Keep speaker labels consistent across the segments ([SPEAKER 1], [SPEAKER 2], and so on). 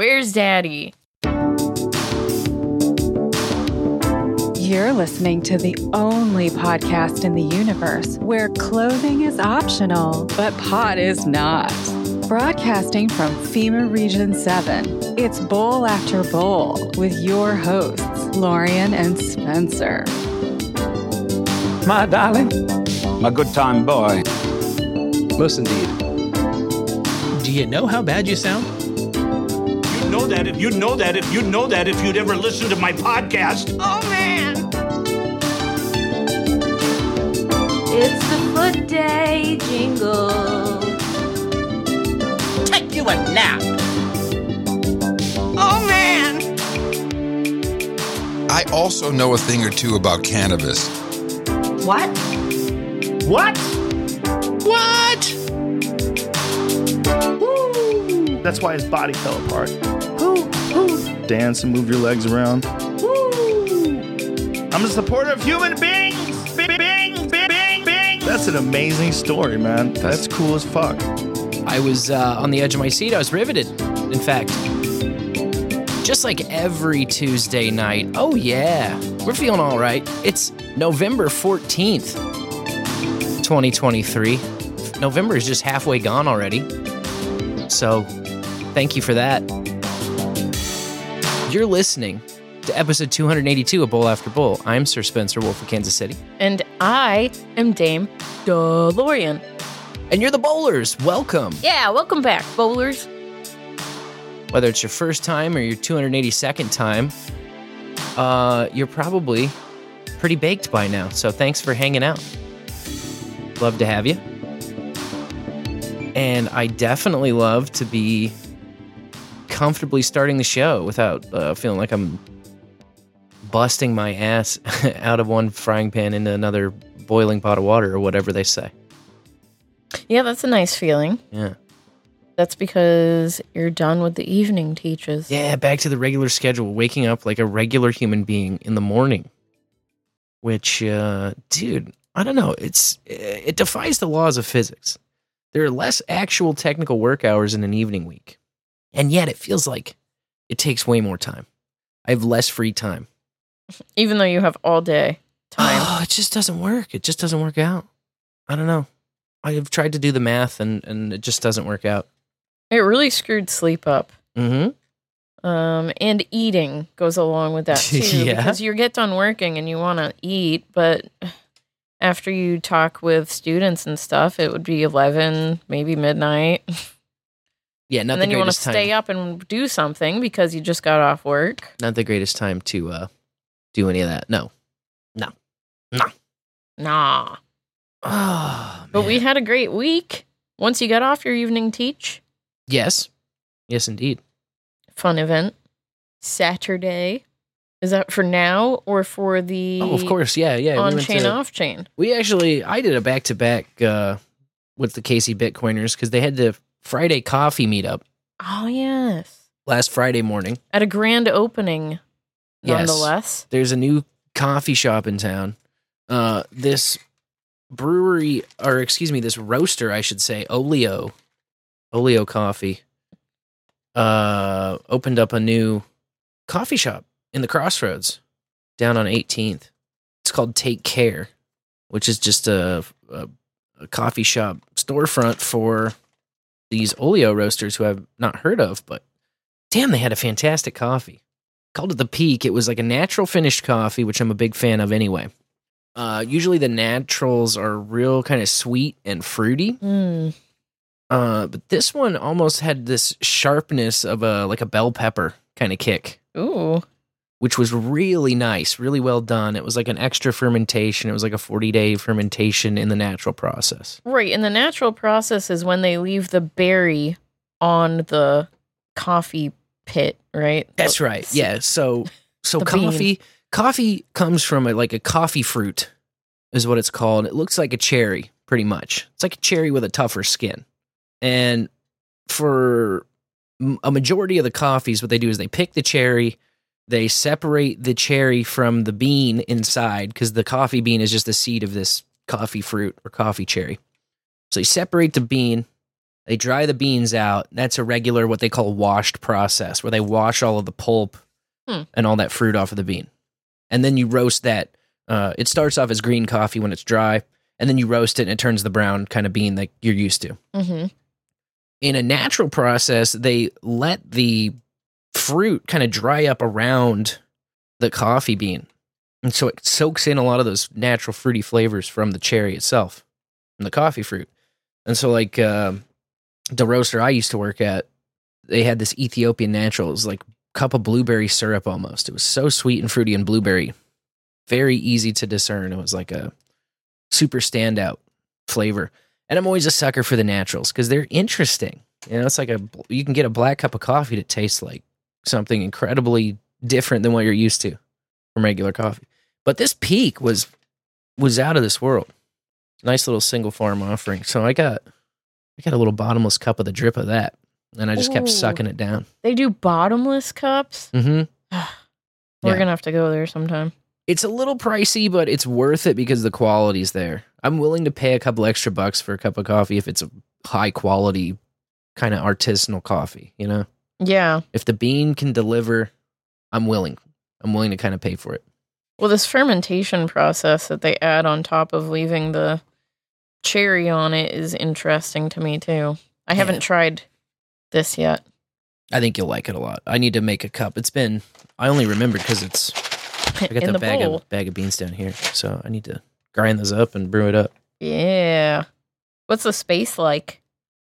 [SPEAKER 1] Where's daddy?
[SPEAKER 2] You're listening to the only podcast in the universe where clothing is optional, but pot is not. Broadcasting from FEMA Region 7, it's Bowl After Bowl with your hosts, Lorian and Spencer.
[SPEAKER 3] My darling, my good time boy.
[SPEAKER 4] Most indeed.
[SPEAKER 5] Do you know how bad you sound?
[SPEAKER 6] You know that if you'd know that if you'd know that if you'd ever listen to my podcast.
[SPEAKER 1] Oh man! It's the foot day jingle.
[SPEAKER 6] Take you a nap.
[SPEAKER 1] Oh man!
[SPEAKER 7] I also know a thing or two about cannabis.
[SPEAKER 1] What?
[SPEAKER 6] What?
[SPEAKER 5] What?
[SPEAKER 8] That's why his body fell apart. Dance and move your legs around. I'm a supporter of human beings. Bing, bing, bing, bing, bing. That's an amazing story, man. That's cool as fuck.
[SPEAKER 5] I was uh, on the edge of my seat. I was riveted. In fact, just like every Tuesday night. Oh, yeah. We're feeling all right. It's November 14th, 2023. November is just halfway gone already. So, thank you for that. You're listening to episode 282 of Bowl After Bowl. I'm Sir Spencer Wolf of Kansas City.
[SPEAKER 1] And I am Dame DeLorean.
[SPEAKER 5] And you're the bowlers. Welcome.
[SPEAKER 1] Yeah, welcome back, bowlers.
[SPEAKER 5] whether it's your first time or your 282nd time, uh, you're probably pretty baked by now. So thanks for hanging out. Love to have you. And I definitely love to be comfortably starting the show without uh, feeling like I'm busting my ass out of one frying pan into another boiling pot of water or whatever they say.
[SPEAKER 1] Yeah, that's a nice feeling.
[SPEAKER 5] Yeah.
[SPEAKER 1] That's because you're done with the evening teaches.
[SPEAKER 5] Yeah, back to the regular schedule, waking up like a regular human being in the morning. Which, uh, dude, I don't know. It's it defies the laws of physics. There are less actual technical work hours in an evening week, and yet it feels like it takes way more time. I have less free time.
[SPEAKER 1] Even though you have all day time.
[SPEAKER 5] Oh, it just doesn't work. It just doesn't work out. I don't know. I have tried to do the math, and and it just doesn't work out.
[SPEAKER 1] it really screwed sleep up.
[SPEAKER 5] Mm-hmm.
[SPEAKER 1] Um, and eating goes along with that too.
[SPEAKER 5] Yeah.
[SPEAKER 1] Because you get done working and you want to eat, but after you talk with students and stuff, it would be 11, maybe midnight.
[SPEAKER 5] Yeah, not
[SPEAKER 1] and then
[SPEAKER 5] the
[SPEAKER 1] you want to
[SPEAKER 5] time.
[SPEAKER 1] stay up and do something because you just got off work.
[SPEAKER 5] Not the greatest time to uh, do any of that. No, no, no.
[SPEAKER 1] Nah.
[SPEAKER 5] Oh,
[SPEAKER 1] But we had a great week. Once you got off your evening teach,
[SPEAKER 5] yes, yes, indeed.
[SPEAKER 1] fun event. Saturday. Is that for now or for the
[SPEAKER 5] Oh, of course, yeah, yeah.
[SPEAKER 1] on
[SPEAKER 5] went
[SPEAKER 1] chain
[SPEAKER 5] to-
[SPEAKER 1] off chain?
[SPEAKER 5] We actually, I did a back to back uh with the Casey Bitcoiners because they had the Friday coffee meetup
[SPEAKER 1] Oh yes.
[SPEAKER 5] last Friday morning.
[SPEAKER 1] At a grand opening,
[SPEAKER 5] Yes.
[SPEAKER 1] nonetheless.
[SPEAKER 5] There's a new coffee shop in town. Uh, this brewery, or excuse me, this roaster, I should say, Oleo, Oleo Coffee, uh, opened up a new coffee shop in the Crossroads down on 18th. It's called Take Care, which is just a, a, a coffee shop storefront for these Oleo roasters who I've not heard of, but damn, they had a fantastic coffee called it the peak. It was like a natural finished coffee, which I'm a big fan of anyway. Uh, usually the naturals are real kind of sweet and fruity.
[SPEAKER 1] Mm.
[SPEAKER 5] Uh, but this one almost had this sharpness of a like a bell pepper kind of kick,
[SPEAKER 1] Ooh.
[SPEAKER 5] Which was really nice, really well done. It was like an extra fermentation. It was like a 40 day fermentation in the natural process.
[SPEAKER 1] Right. And the natural process is when they leave the berry on the coffee pit, right?
[SPEAKER 5] That's right. Yeah. So so
[SPEAKER 1] The bean.
[SPEAKER 5] coffee coffee comes from a, like a coffee fruit is what it's called. It looks like a cherry pretty much. It's like a cherry with a tougher skin. And for a majority of the coffees what they do is they pick the cherry, they separate the cherry from the bean inside cuz the coffee bean is just the seed of this coffee fruit or coffee cherry. So you separate the bean, They dry the beans out. That's a regular what they call washed process, where they wash all of the pulp
[SPEAKER 1] Hmm.
[SPEAKER 5] and all that fruit off of the bean, and then you roast that. Uh, it starts off as green coffee when it's dry, and then you roast it and it turns the brown kind of bean that you're used to.
[SPEAKER 1] Mm-hmm.
[SPEAKER 5] In a natural process, they let the fruit kind of dry up around the coffee bean, and so it soaks in a lot of those natural fruity flavors from the cherry itself, from the coffee fruit. And so, like um the roaster I used to work at, they had this Ethiopian natural. It was like a cup of blueberry syrup almost. It was so sweet and fruity and blueberry, very easy to discern. It was like a super standout flavor. And I'm always a sucker for the naturals because they're interesting. You know, it's like a you can get a black cup of coffee that tastes like something incredibly different than what you're used to from regular coffee. But this peak was was out of this world. Nice little single farm offering. So I got I got a little bottomless cup of the drip of that, and I just kept sucking it down.
[SPEAKER 1] They do bottomless cups.
[SPEAKER 5] Mm-hmm.
[SPEAKER 1] We're
[SPEAKER 5] Yeah.
[SPEAKER 1] gonna have to go there sometime.
[SPEAKER 5] It's a little pricey, but it's worth it because the quality's there. I'm willing to pay a couple extra bucks for a cup of coffee if it's a high quality kind of artisanal coffee. You know,
[SPEAKER 1] Yeah.
[SPEAKER 5] if the bean can deliver, I'm willing. I'm willing to kind of pay for it.
[SPEAKER 1] Well, this fermentation process that they add on top of leaving the cherry on it is interesting to me too. I haven't
[SPEAKER 5] Yeah.
[SPEAKER 1] tried this yet.
[SPEAKER 5] I think you'll like it a lot. I need to make a cup. It's been I only remembered because it's I got the,
[SPEAKER 1] the
[SPEAKER 5] bag
[SPEAKER 1] bowl.
[SPEAKER 5] of bag of beans down here, so I need to grind those up and brew it up.
[SPEAKER 1] Yeah. What's the space like?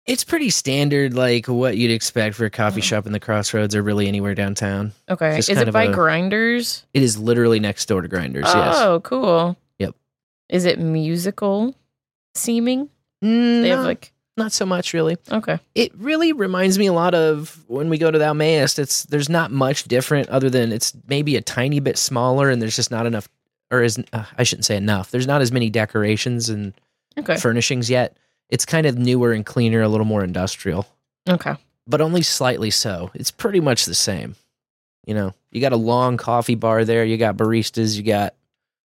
[SPEAKER 5] It's pretty standard, like what you'd expect for a coffee
[SPEAKER 1] Oh.
[SPEAKER 5] shop in the crossroads or really anywhere downtown.
[SPEAKER 1] Okay.
[SPEAKER 5] Just
[SPEAKER 1] Is
[SPEAKER 5] kind
[SPEAKER 1] it
[SPEAKER 5] of
[SPEAKER 1] by
[SPEAKER 5] a-
[SPEAKER 1] grinders?
[SPEAKER 5] It is literally next door to Grinders. yes.
[SPEAKER 1] Oh, cool.
[SPEAKER 5] Yep.
[SPEAKER 1] Is it musical seeming?
[SPEAKER 5] Mm,
[SPEAKER 1] They
[SPEAKER 5] no,
[SPEAKER 1] have like
[SPEAKER 5] not so much really.
[SPEAKER 1] okay.
[SPEAKER 5] It really reminds me a lot of when we go to the Almaest. It's there's not much different other than it's maybe a tiny bit smaller and there's just not enough, or is uh, I shouldn't say enough. There's not as many decorations and
[SPEAKER 1] Okay.
[SPEAKER 5] furnishings yet. It's kind of newer and cleaner, a little more industrial,
[SPEAKER 1] Okay.
[SPEAKER 5] but only slightly so. It's pretty much the same. You know, you got a long coffee bar there. You got baristas. You got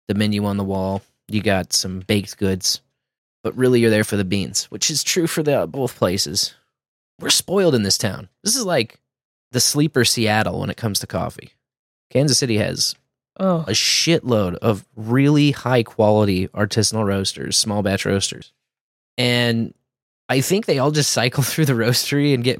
[SPEAKER 5] the menu on the wall. You got some baked goods, but really you're there for the beans, which is true for the uh, both places. We're spoiled in this town. This is like the sleeper Seattle when it comes to coffee. Kansas City has
[SPEAKER 1] Oh.
[SPEAKER 5] a shitload of really high quality artisanal roasters, small batch roasters. And I think they all just cycle through the roastery and get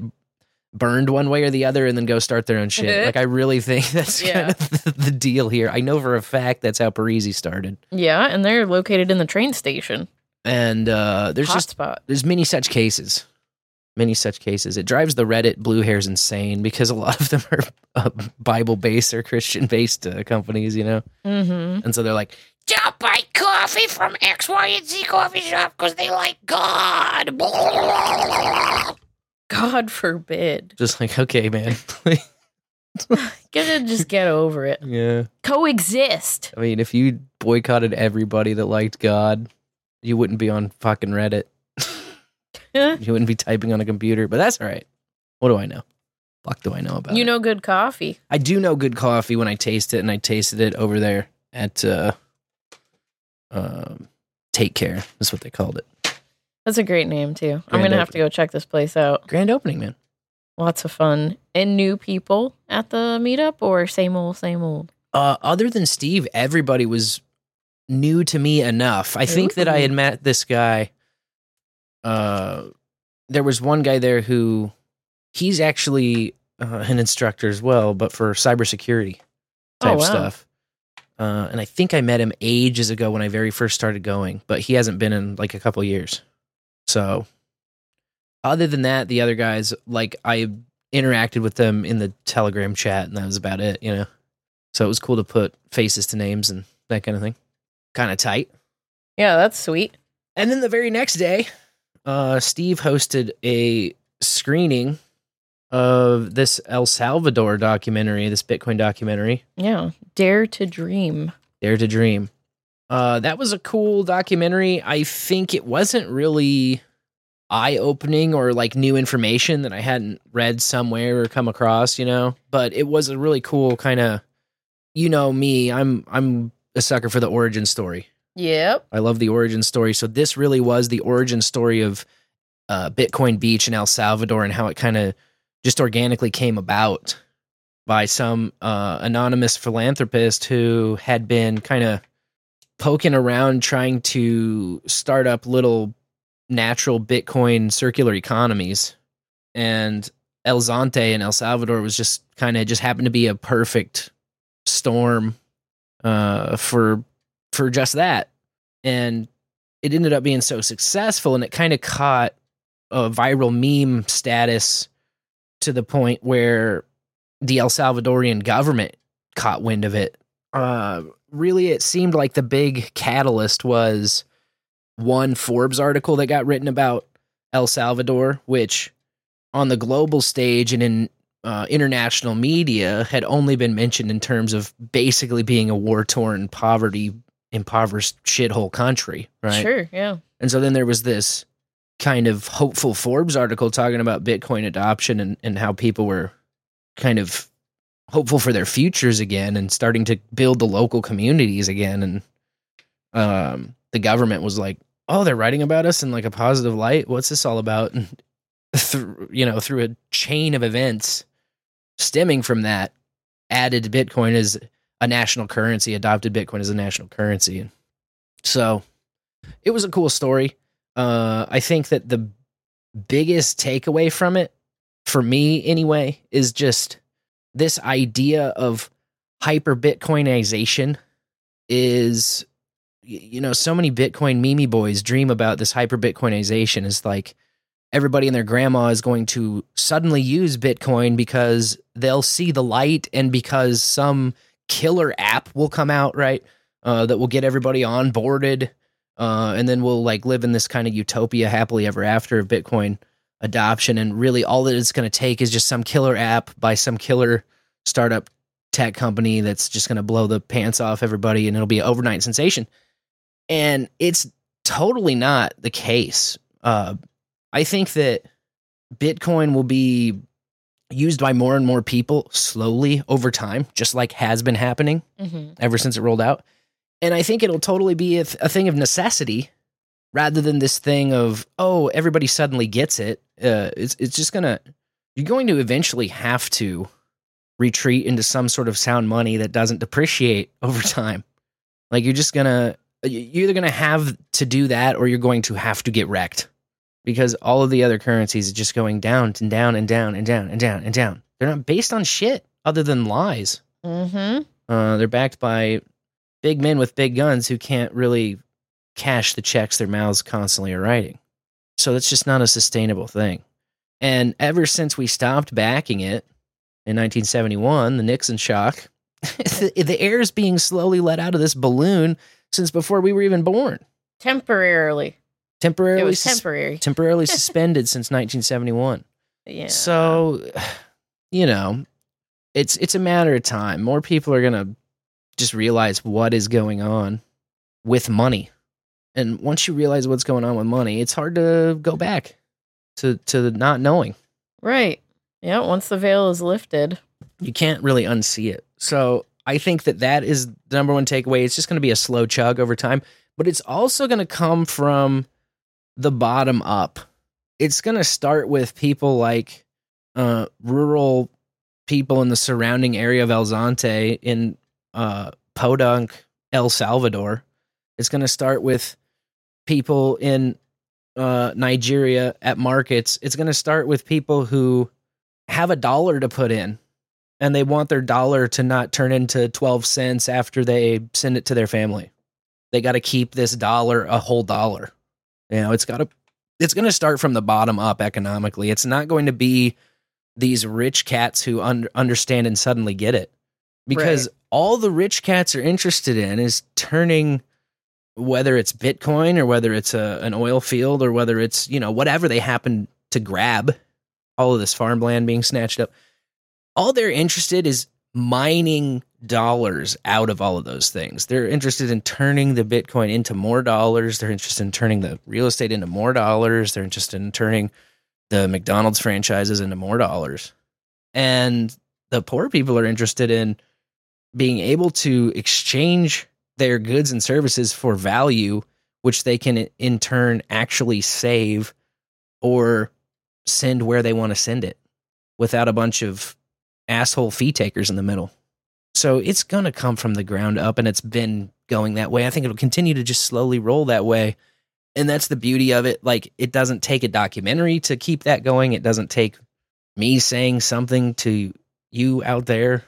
[SPEAKER 5] burned one way or the other and then go start their own shit. like I really think that's
[SPEAKER 1] Yeah.
[SPEAKER 5] kind of the, the deal here. I know for a fact that's how Parisi started.
[SPEAKER 1] Yeah, and they're located in the train station.
[SPEAKER 5] And uh there's
[SPEAKER 1] Hot
[SPEAKER 5] just
[SPEAKER 1] spot.
[SPEAKER 5] there's many such cases. Many such cases. It drives the Reddit blue hairs insane because a lot of them are uh, Bible based or Christian based uh, companies, you know?
[SPEAKER 1] Mm-hmm.
[SPEAKER 5] And so they're like,
[SPEAKER 9] Don't buy coffee from X, Y, and Z coffee shop because they like God.
[SPEAKER 1] God forbid.
[SPEAKER 5] just like, okay, man.
[SPEAKER 1] Gonna just get over it.
[SPEAKER 5] yeah.
[SPEAKER 1] Coexist.
[SPEAKER 5] I mean, if you boycotted everybody that liked God, you wouldn't be on fucking Reddit. you wouldn't be typing on a computer, but that's all right. What do I know? Fuck do I know about
[SPEAKER 1] you
[SPEAKER 5] it?
[SPEAKER 1] know good coffee.
[SPEAKER 5] I do know good coffee when I taste it, and I tasted it over there at uh, um, Take Care. That's what they called it.
[SPEAKER 1] That's a great name too. I'm gonna have to go check this place out.
[SPEAKER 5] Grand opening, man.
[SPEAKER 1] Lots of fun. And new people at the meetup or same old, same old.
[SPEAKER 5] Uh, other than Steve, everybody was new to me enough. I think that I had met this guy. Uh, there was one guy there who he's actually uh, an instructor as well, but for cybersecurity type
[SPEAKER 1] Oh, wow.
[SPEAKER 5] stuff. Uh, and I think I met him ages ago when I very first started going, but he hasn't been in like a couple years. So, other than that, the other guys, like I interacted with them in the Telegram chat, and that was about it, you know. So it was cool to put faces to names and that kind of thing. Kind of tight.
[SPEAKER 1] Yeah, that's sweet.
[SPEAKER 5] And then the very next day, uh, Steve hosted a screening of this El Salvador documentary, this Bitcoin documentary,
[SPEAKER 1] Yeah. Dare to dream.
[SPEAKER 5] Dare to Dream. Uh, that was a cool documentary. I think it wasn't really eye opening or like new information that I hadn't read somewhere or come across, you know. But it was a really cool kind of, you know, me. I'm I'm a sucker for the origin story.
[SPEAKER 1] Yep.
[SPEAKER 5] I love the origin story. So this really was the origin story of uh, Bitcoin Beach in El Salvador and how it kind of just organically came about by some uh, anonymous philanthropist who had been kind of poking around trying to start up little natural Bitcoin circular economies. And El Zonte in El Salvador was just kind of just happened to be a perfect storm uh, for for just that. And it ended up being so successful and it kind of caught a viral meme status to the point where the El Salvadorian government caught wind of it. Uh, really, it seemed like the big catalyst was one Forbes article that got written about El Salvador, which on the global stage and in uh, international media had only been mentioned in terms of basically being a war torn, poverty impoverished shithole country, right?
[SPEAKER 1] Sure, yeah.
[SPEAKER 5] And so then there was this kind of hopeful Forbes article talking about Bitcoin adoption and, and how people were kind of hopeful for their futures again and starting to build the local communities again. And um, the government was like, oh, they're writing about us in like a positive light. What's this all about? And through, you know, through a chain of events stemming from that, added Bitcoin as a national currency, adopted Bitcoin as a national currency. So it was a cool story. Uh, I think that the biggest takeaway from it, for me anyway, is just this idea of hyper Bitcoinization is, you know, so many Bitcoin meme boys dream about this hyper Bitcoinization is like everybody and their grandma is going to suddenly use Bitcoin because they'll see the light and because some killer app will come out, right? Uh, that will get everybody onboarded. Uh, and then we'll like live in this kind of utopia happily ever after of Bitcoin adoption. And really, all that it's going to take is just some killer app by some killer startup tech company that's just going to blow the pants off everybody and it'll be an overnight sensation. And it's totally not the case. Uh, I think that Bitcoin will be used by more and more people slowly over time, just like has been happening
[SPEAKER 1] Mhm.
[SPEAKER 5] ever since it rolled out. And I think it'll totally be a, th- a thing of necessity rather than this thing of, oh, everybody suddenly gets it. Uh, it's, it's just going to, you're going to eventually have to retreat into some sort of sound money that doesn't depreciate over time. Like you're just going to, you're either going to have to do that or you're going to have to get wrecked because all of the other currencies are just going down and down and down and down and down and down. They're not based on shit other than lies.
[SPEAKER 1] Mm-hmm.
[SPEAKER 5] Uh, they're backed by big men with big guns who can't really cash the checks their mouths constantly are writing. So that's just not a sustainable thing. And ever since we stopped backing it in 1971, the Nixon shock, the, the air is being slowly let out of this balloon since before we were even born.
[SPEAKER 1] Temporarily.
[SPEAKER 5] Temporarily,
[SPEAKER 1] It was
[SPEAKER 5] sus-
[SPEAKER 1] temporary.
[SPEAKER 5] temporarily suspended since 1971.
[SPEAKER 1] Yeah.
[SPEAKER 5] So, you know, it's it's a matter of time. More people are gonna just realize what is going on with money, and once you realize what's going on with money, it's hard to go back to to not knowing.
[SPEAKER 1] Right. Yeah. Once the veil is lifted.
[SPEAKER 5] You can't really unsee it. So I think that that is the number one takeaway. It's just going to be a slow chug over time, but it's also going to come from the bottom up. It's going to start with people like uh, rural people in the surrounding area of El Zonte in uh, Podunk, El Salvador. It's going to start with people in uh, Nigeria at markets. It's going to start with people who have a dollar to put in and they want their dollar to not turn into 12 cents after they send it to their family. They got to keep this dollar a whole dollar. You know, it's got to it's going to start from the bottom up economically. It's not going to be these rich cats who un- understand and suddenly get it. Because
[SPEAKER 1] Right.
[SPEAKER 5] all the rich cats are interested in is turning whether it's Bitcoin or whether it's a, an oil field or whether it's, you know, whatever they happen to grab, all of this farmland being snatched up all they're interested is mining dollars out of all of those things. They're interested in turning the Bitcoin into more dollars. They're interested in turning the real estate into more dollars. They're interested in turning the McDonald's franchises into more dollars. And the poor people are interested in being able to exchange their goods and services for value, which they can in turn actually save or send where they want to send it without a bunch of asshole fee takers in the middle. So it's going to come from the ground up and it's been going that way. I think it'll continue to just slowly roll that way. And that's the beauty of it. Like it doesn't take a documentary to keep that going. It doesn't take me saying something to you out there.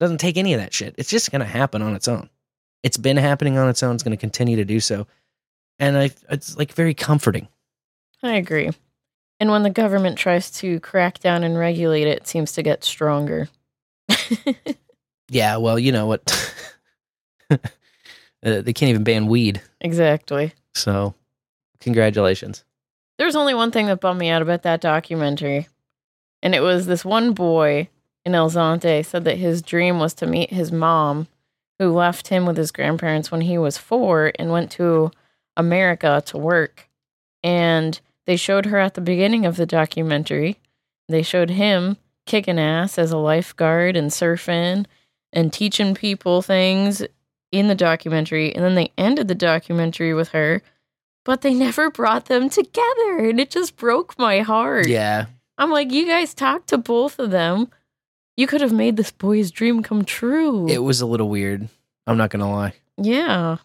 [SPEAKER 5] Doesn't take any of that shit. It's just going to happen on its own. It's been happening on its own. It's going to continue to do so. And I, it's like very comforting.
[SPEAKER 1] I agree. And when the government tries to crack down and regulate it, it seems to get stronger.
[SPEAKER 5] Yeah, well, you know what? uh, they can't even ban weed.
[SPEAKER 1] exactly.
[SPEAKER 5] So, congratulations.
[SPEAKER 1] There's only one thing that bummed me out about that documentary. And it was this one boy in El Zonte said that his dream was to meet his mom, who left him with his grandparents when he was four and went to America to work. And they showed her at the beginning of the documentary. They showed him kicking ass as a lifeguard and surfing and teaching people things in the documentary. And then they ended the documentary with her, but they never brought them together. And it just broke my heart.
[SPEAKER 5] Yeah.
[SPEAKER 1] I'm like, you guys talked to both of them. You could have made this boy's dream come true.
[SPEAKER 5] It was a little weird. I'm not going to lie.
[SPEAKER 1] yeah.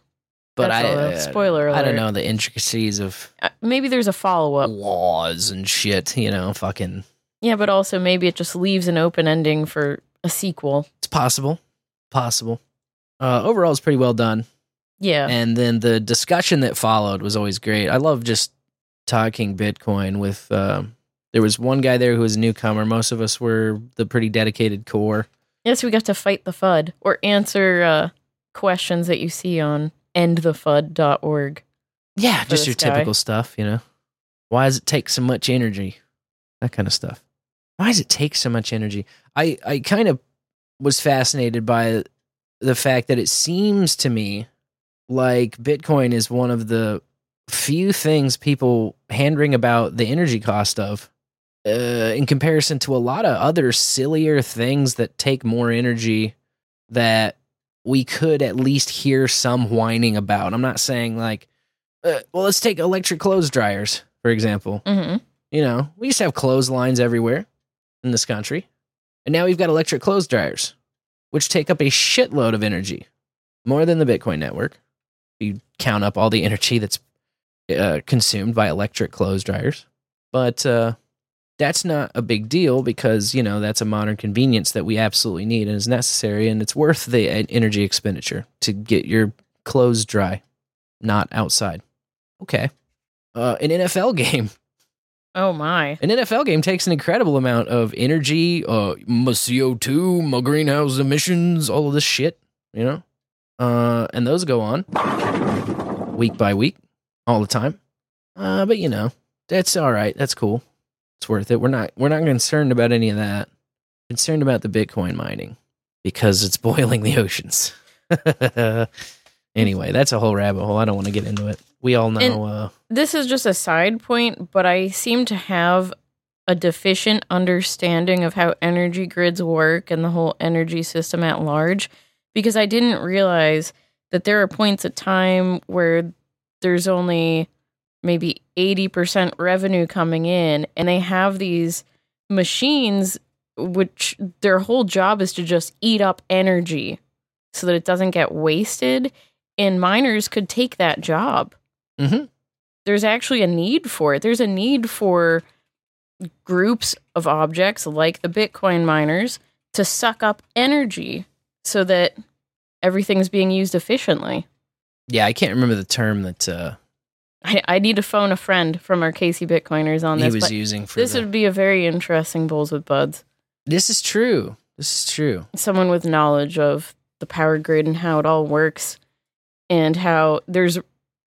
[SPEAKER 5] But
[SPEAKER 1] That's
[SPEAKER 5] I,
[SPEAKER 1] all.
[SPEAKER 5] uh,
[SPEAKER 1] Spoiler
[SPEAKER 5] I don't know the intricacies of
[SPEAKER 1] Uh, Maybe there's a follow up.
[SPEAKER 5] laws and shit, you know, fucking.
[SPEAKER 1] Yeah, but also maybe it just leaves an open ending for a sequel.
[SPEAKER 5] It's possible. Possible. Uh, overall, it's pretty well done.
[SPEAKER 1] Yeah.
[SPEAKER 5] And then the discussion that followed was always great. I love just talking Bitcoin with. Um, there was one guy there who was a newcomer. Most of us were the pretty dedicated core.
[SPEAKER 1] yes, we got to fight the FUD or answer uh, questions that you see on endthefud.org.
[SPEAKER 5] Yeah, just your
[SPEAKER 1] guy.
[SPEAKER 5] typical stuff, you know. Why does it take so much energy? That kind of stuff. Why does it take so much energy? I I kind of was fascinated by the fact that it seems to me like Bitcoin is one of the few things people handing about the energy cost of uh, in comparison to a lot of other sillier things that take more energy that we could at least hear some whining about. I'm not saying like, uh, well, let's take electric clothes dryers, for example.
[SPEAKER 1] Mm-hmm.
[SPEAKER 5] You know, we used to have clotheslines everywhere in this country. And now we've got electric clothes dryers, which take up a shitload of energy, more than the Bitcoin network. You count up all the energy that's uh, consumed by electric clothes dryers. But uh, that's not a big deal because, you know, that's a modern convenience that we absolutely need and is necessary. And it's worth the e- energy expenditure to get your clothes dry, not outside. Okay. Uh, an NFL game
[SPEAKER 1] Oh my.
[SPEAKER 5] an NFL game takes an incredible amount of energy, uh, my CO2, my greenhouse emissions, all of this shit, you know? Uh, and those go on week by week, all the time. Uh, but you know, that's all right. That's cool. It's worth it. We're not we're not concerned about any of that. Concerned about the Bitcoin mining because it's boiling the oceans. anyway, that's a whole rabbit hole. I don't want to get into it. We all know uh
[SPEAKER 1] This is just a side point, but I seem to have a deficient understanding of how energy grids work and the whole energy system at large because I didn't realize that there are points of time where there's only maybe 80% revenue coming in and they have these machines which their whole job is to just eat up energy so that it doesn't get wasted and miners could take that job
[SPEAKER 5] mhm.
[SPEAKER 1] there's actually a need for it. There's a need for groups of objects like the Bitcoin miners to suck up energy so that everything's being used efficiently.
[SPEAKER 5] yeah, I can't remember the term that uh
[SPEAKER 1] I, I need to phone a friend from our Casey Bitcoiners on
[SPEAKER 5] he
[SPEAKER 1] this.
[SPEAKER 5] was
[SPEAKER 1] but
[SPEAKER 5] using for
[SPEAKER 1] this
[SPEAKER 5] the-
[SPEAKER 1] would be a very interesting Bulls with Buds.
[SPEAKER 5] This is true. This is true.
[SPEAKER 1] Someone with knowledge of the power grid and how it all works and how there's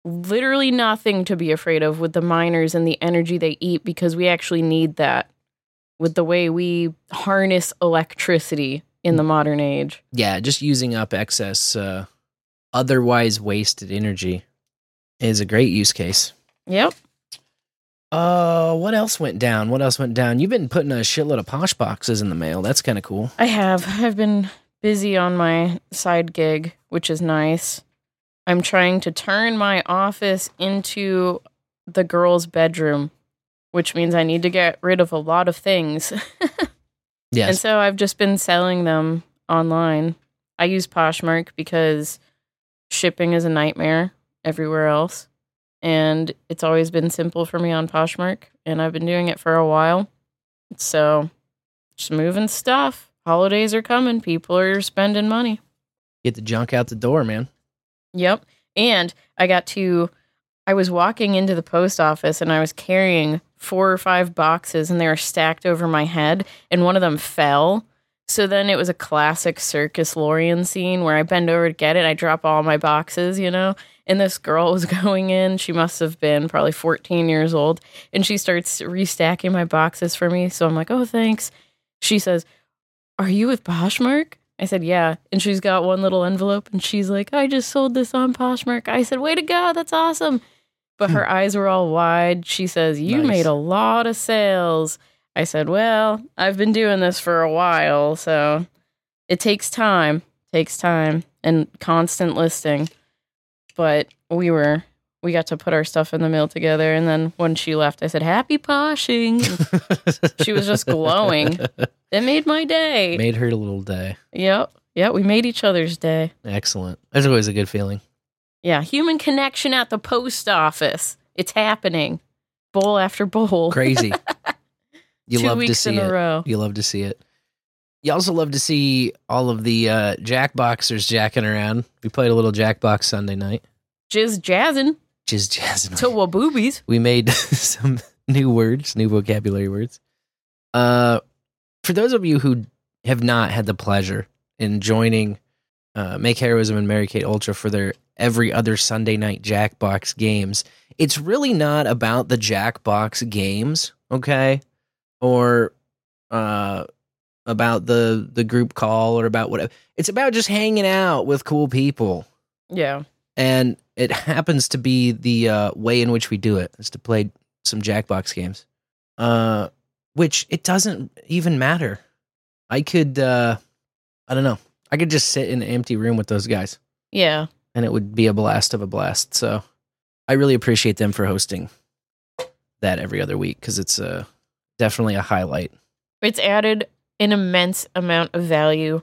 [SPEAKER 1] literally nothing to be afraid of with the miners and the energy they eat because we actually need that with the way we harness electricity in the modern age.
[SPEAKER 5] Yeah, just using up excess uh otherwise wasted energy is a great use case.
[SPEAKER 1] Yep.
[SPEAKER 5] Uh what else went down? What else went down? You've been putting a shitload of posh boxes in the mail. That's kind of cool.
[SPEAKER 1] I have. I've been busy on my side gig, which is nice. I'm trying to turn my office into the girl's bedroom which means I need to get rid of a lot of things. And so I've just been selling them online. I use Poshmark because shipping is a nightmare everywhere else. And it's always been simple for me on Poshmark. And I've been doing it for a while. So just moving stuff. Holidays are coming. People are spending money.
[SPEAKER 5] Get the junk out the door, man.
[SPEAKER 1] Yep. And I got to, I was walking into the post office and I was carrying four or five boxes and they were stacked over my head and one of them fell. So then it was a classic Circus Lorian scene where I bend over to get it. I drop all my boxes, you know, and this girl was going in. She must have been probably 14 years old and she starts restacking my boxes for me. So I'm like, oh, thanks. She says, Are you with Poshmark? I said, Yeah. And she's got one little envelope and she's like, I just sold this on Poshmark. I said, Way to go. That's awesome. But hmm. her eyes were all wide. She says, You
[SPEAKER 5] Nice.
[SPEAKER 1] made a lot of sales. I said, Well, I've been doing this for a while. So it takes time, takes time and constant listing. But we were, we got to put our stuff in the mail together. And then when she left, I said, Happy poshing. she was just glowing. It made my day.
[SPEAKER 5] Made her a little day.
[SPEAKER 1] Yep. Yep. We made each other's day.
[SPEAKER 5] Excellent. That's always a good feeling.
[SPEAKER 1] Yeah. Human connection at the post office. It's happening. Bowl after bowl.
[SPEAKER 5] Crazy. You
[SPEAKER 1] Two
[SPEAKER 5] love to see it.
[SPEAKER 1] row.
[SPEAKER 5] You love to see it. You also love to see all of the uh, jackboxers jacking around. We played a little jackbox Sunday night.
[SPEAKER 1] Jizz jazzing
[SPEAKER 5] Just jazzing.
[SPEAKER 1] to wa boobies.
[SPEAKER 5] we made some new words, new vocabulary words. Uh, for those of you who have not had the pleasure in joining uh, Make Heroism and Mary Kate Ultra for their every other Sunday night Jackbox games, it's really not about the Jackbox games, okay? Or uh, about the the group call or about whatever. It's about just hanging out with cool people
[SPEAKER 1] Yeah.
[SPEAKER 5] and it happens to be the uh, way in which we do it is to play some Jackbox games, uh, which it doesn't even matter. I could, uh, I don't know, I could just sit in an empty room with those guys,
[SPEAKER 1] Yeah.
[SPEAKER 5] and it would be a blast of a blast. So, I really appreciate them for hosting that every other week because it's uh, definitely a highlight.
[SPEAKER 1] It's added an immense amount of value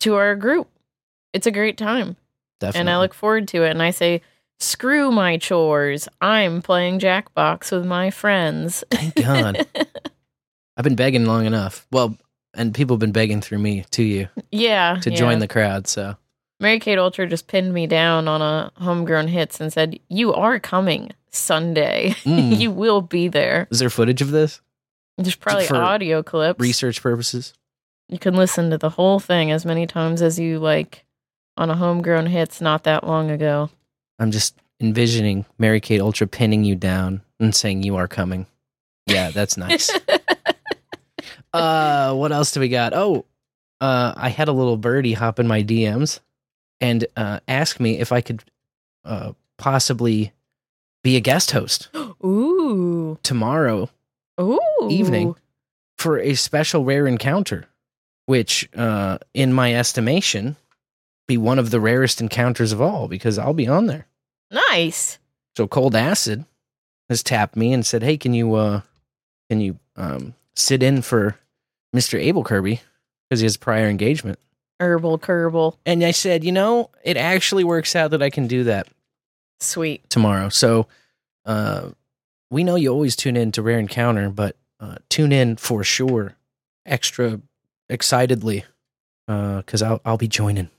[SPEAKER 1] to our group. It's a great time.
[SPEAKER 5] Definitely,
[SPEAKER 1] And I look forward to it. And I say, screw my chores. I'm playing Jackbox with my friends.
[SPEAKER 5] Thank God. I've been begging long enough. Well, and people have been begging through me to you
[SPEAKER 1] yeah.
[SPEAKER 5] to
[SPEAKER 1] yeah.
[SPEAKER 5] join the crowd. So.
[SPEAKER 1] Mary Kate Ultra just pinned me down on a homegrown hits and said, You are coming Sunday.
[SPEAKER 5] Mm.
[SPEAKER 1] you will be there.
[SPEAKER 5] Is there footage of this?
[SPEAKER 1] There's probably audio clips.
[SPEAKER 5] Research purposes?
[SPEAKER 1] You can listen to the whole thing as many times as you like on a homegrown hits not that long ago.
[SPEAKER 5] I'm just envisioning Mary Kate Ultra pinning you down and saying you are coming. Yeah, that's nice. uh what else do we got? Oh, uh I had a little birdie hop in my DMs and uh ask me if I could uh possibly be a guest host
[SPEAKER 1] Ooh.
[SPEAKER 5] tomorrow
[SPEAKER 1] Ooh.
[SPEAKER 5] evening for a special rare encounter, which, uh, in my estimation, be one of the rarest encounters of all because I'll be on there.
[SPEAKER 1] Nice.
[SPEAKER 5] So Cold Acid has tapped me and said, "Hey, can you uh, can you um, sit in for Mister Abel Kirby because he has prior engagement?"
[SPEAKER 1] Herbal Kerbal.
[SPEAKER 5] And I said, "You know, it actually works out that I can do that
[SPEAKER 1] Sweet.
[SPEAKER 5] tomorrow." So, uh, we know you always tune in to Rare Encounter, but uh, tune in for sure, extra excitedly, because I'll I'll be joining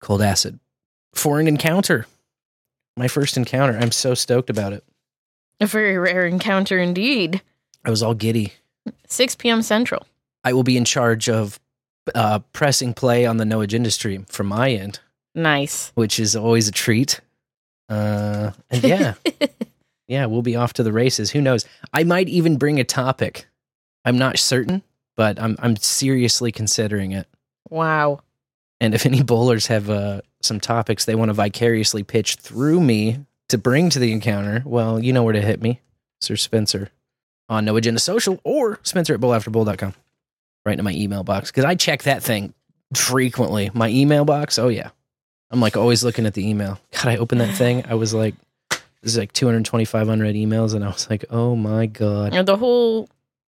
[SPEAKER 5] Cold Acid for an encounter. My first encounter. I'm so stoked about it.
[SPEAKER 1] A very rare encounter indeed.
[SPEAKER 5] I was all giddy.
[SPEAKER 1] 6 p.m. Central.
[SPEAKER 5] I will be in charge of uh, pressing play on the No Agenda stream from my end,
[SPEAKER 1] Nice.
[SPEAKER 5] which is always a treat. Uh, and yeah, yeah, we'll be off to the races. Who knows? I might even bring a topic. I'm not certain, but I'm I'm seriously considering it.
[SPEAKER 1] wow.
[SPEAKER 5] And if any bowlers have uh, some topics they want to vicariously pitch through me to bring to the encounter, well, you know where to hit me, Sir Spencer, on No Agenda Social or Spencer at bowlafterbowl.com. Right into my email box because I check that thing frequently. My email box, oh yeah, I'm like always looking at the email. God, I opened that thing. I was like, This is like 225 unread emails, and I was like, oh my god.
[SPEAKER 1] And the whole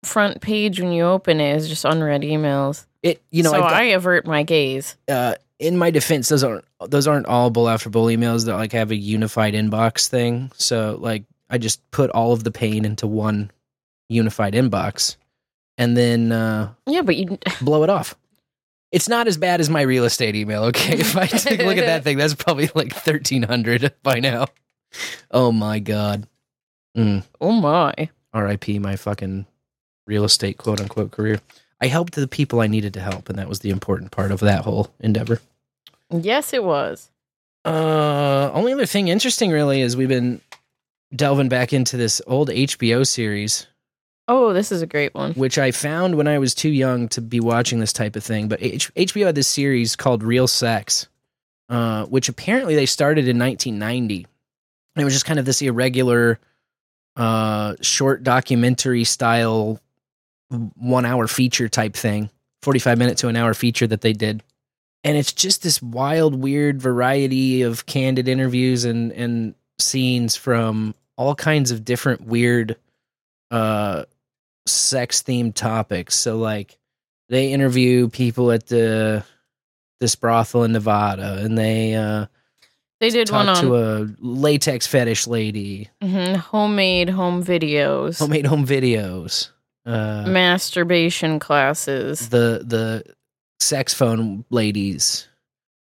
[SPEAKER 1] front page when you open it is just unread emails.
[SPEAKER 5] It you know
[SPEAKER 1] so
[SPEAKER 5] got-
[SPEAKER 1] I avert my gaze.
[SPEAKER 5] uh, in my defense, those aren't those aren't all bowl after bowl emails that like have a unified inbox thing. So like I just put all of the pain into one unified inbox, and then uh,
[SPEAKER 1] Yeah, but you
[SPEAKER 5] blow it off. It's not as bad as my real estate email. Okay, if I take a look at that thing, that's probably like thirteen hundred by now. Oh my god. Mm.
[SPEAKER 1] oh my.
[SPEAKER 5] R.I.P. My fucking real estate quote unquote career. I helped the people I needed to help, and that was the important part of that whole endeavor.
[SPEAKER 1] Yes, it was.
[SPEAKER 5] Uh, only other thing interesting really is we've been delving back into this old HBO series,
[SPEAKER 1] Oh, this is a great one.
[SPEAKER 5] which I found when I was too young to be watching this type of thing. But H- HBO had this series called Real Sex, uh, which apparently they started in 1990. It was just kind of this irregular, uh, short documentary style, one hour feature type thing, 45 minute to an hour feature that they did and it's just this wild, weird variety of candid interviews and and scenes from all kinds of different weird, uh, sex themed topics. So like, they interview people at the this brothel in Nevada, and they uh,
[SPEAKER 1] They did one on
[SPEAKER 5] to a latex fetish lady,
[SPEAKER 1] mhm, homemade home videos,
[SPEAKER 5] homemade home videos. Uh,
[SPEAKER 1] masturbation classes.
[SPEAKER 5] the the sex phone ladies.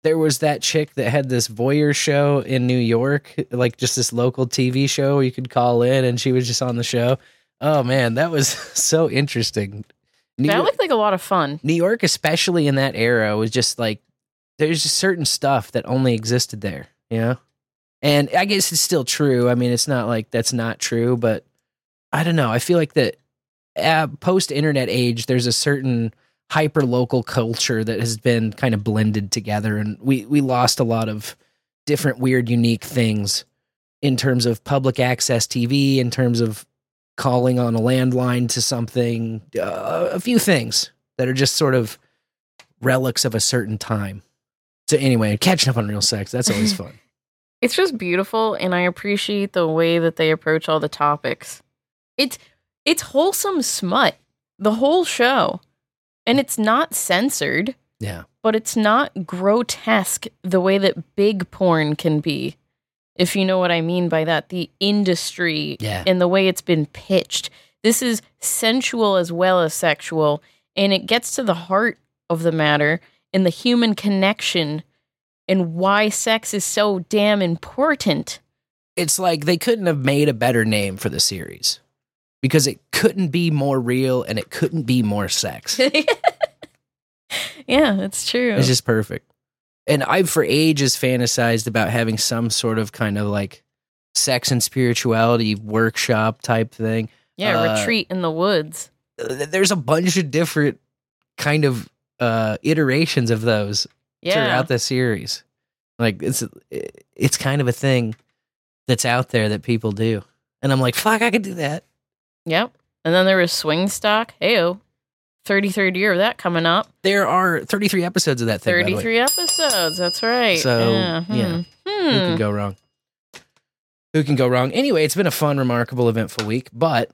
[SPEAKER 5] There was that chick that had this voyeur show in New York, like just this local TV show where you could call in and she was just on the show. Oh man, that was so interesting. New,
[SPEAKER 1] that
[SPEAKER 5] York,
[SPEAKER 1] looked like a lot of fun.
[SPEAKER 5] New York, especially in that era, was just like there's just certain stuff that only existed there, know? And I guess it's still true. I mean, it's not like that's not true, but I don't know. I feel like that uh, post internet age, there's a certain hyper local culture that has been kind of blended together, and we we lost a lot of different weird, unique things in terms of public access TV, in terms of calling on a landline to something, uh, a few things that are just sort of relics of a certain time. So anyway, catching up on real sex, that's always fun.
[SPEAKER 1] It's just beautiful, and I appreciate the way that they approach all the topics. It's it's wholesome smut, the whole show, and it's not censored,
[SPEAKER 5] Yeah.
[SPEAKER 1] but it's not grotesque the way that big porn can be. If you know what I mean by that, the industry
[SPEAKER 5] Yeah.
[SPEAKER 1] and the way it's been pitched. This is sensual as well as sexual, and it gets to the heart of the matter and the human connection and why sex is so damn important.
[SPEAKER 5] It's like they couldn't have made a better name for the series because it couldn't be more real and it couldn't be more sex.
[SPEAKER 1] yeah, it's true.
[SPEAKER 5] It's just perfect. And I've for ages fantasized about having some sort of kind of like sex and spirituality workshop type thing.
[SPEAKER 1] yeah,
[SPEAKER 5] uh,
[SPEAKER 1] retreat in the woods.
[SPEAKER 5] There's a bunch of different kind of uh iterations of those
[SPEAKER 1] Yeah.
[SPEAKER 5] throughout the series. Like it's it's kind of a thing that's out there that people do. And I'm like, fuck, I could do that.
[SPEAKER 1] Yep. And then there was Swing Stock. Heyo. 33rd year of that coming up.
[SPEAKER 5] There are 33 episodes of that thing. by the way.
[SPEAKER 1] 33 episodes. That's right.
[SPEAKER 5] So,
[SPEAKER 1] yeah.
[SPEAKER 5] yeah.
[SPEAKER 1] Hmm.
[SPEAKER 5] Who can
[SPEAKER 1] Hmm.
[SPEAKER 5] go wrong? Who can go wrong? Anyway, it's been a fun, remarkable, eventful week, but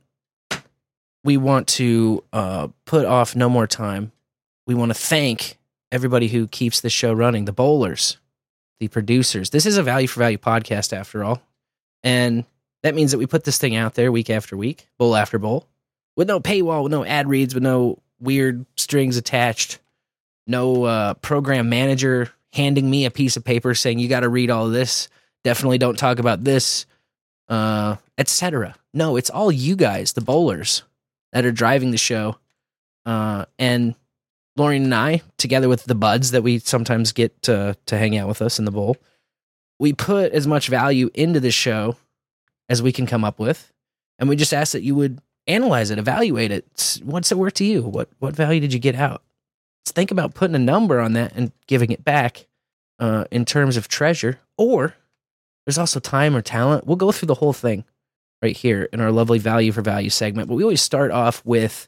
[SPEAKER 5] we want to uh, put off no more time. We want to thank everybody who keeps this show running the bowlers, the producers. This is a value for value podcast, after all. And that means that we put this thing out there week after week, bowl after bowl, with no paywall, with no ad reads, with no weird strings attached, no uh, program manager handing me a piece of paper saying you got to read all this. Definitely don't talk about this, uh, etc. No, it's all you guys, the bowlers, that are driving the show, uh, and Lauren and I, together with the buds that we sometimes get to to hang out with us in the bowl, we put as much value into the show as we can come up with, and we just ask that you would analyze it, evaluate it. What's it worth to you? What what value did you get out? Think about putting a number on that and giving it back uh, in terms of treasure, or there's also time or talent. We'll go through the whole thing right here in our lovely value for value segment, but we always start off with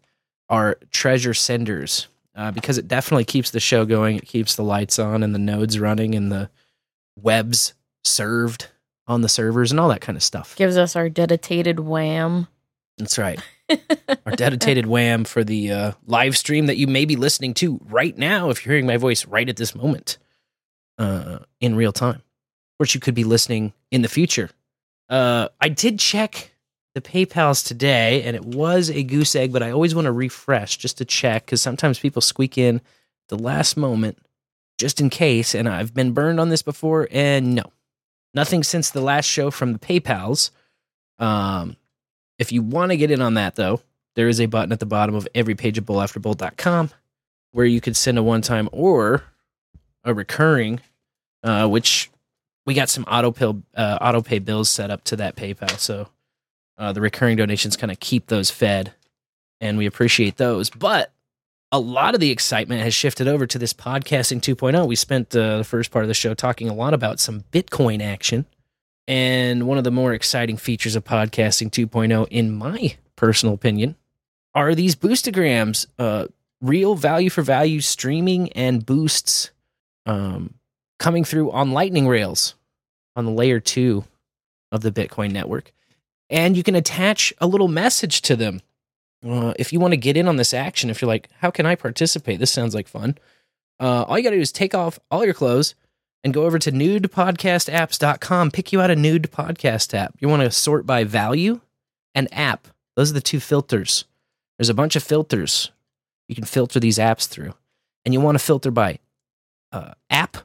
[SPEAKER 5] our treasure senders uh, because it definitely keeps the show going. It keeps the lights on and the nodes running and the webs served on the servers and all that kind of stuff.
[SPEAKER 1] Gives us our dedicated wham.
[SPEAKER 5] That's right. Our dedicated wham for the uh, live stream that you may be listening to right now if you're hearing my voice right at this moment uh, in real time. Of course, you could be listening in the future. Uh, I did check the PayPal's today and it was a goose egg, but I always want to refresh just to check because sometimes people squeak in the last moment just in case. And I've been burned on this before and no, nothing since the last show from the PayPal's. Um, if you want to get in on that, though, there is a button at the bottom of every page of bowlafterbowl.com where you could send a one time or a recurring, uh, which we got some auto pay, uh, auto pay bills set up to that PayPal. So uh, the recurring donations kind of keep those fed, and we appreciate those. But a lot of the excitement has shifted over to this podcasting 2.0. We spent uh, the first part of the show talking a lot about some Bitcoin action. And one of the more exciting features of podcasting 2.0, in my personal opinion, are these boostagrams, uh, real value for value streaming and boosts um, coming through on Lightning Rails on the layer two of the Bitcoin network. And you can attach a little message to them. Uh, if you want to get in on this action, if you're like, how can I participate? This sounds like fun. Uh, all you got to do is take off all your clothes and go over to nudepodcastapps.com. Pick you out a nude podcast app. You want to sort by value and app. Those are the two filters. There's a bunch of filters you can filter these apps through. And you want to filter by uh, app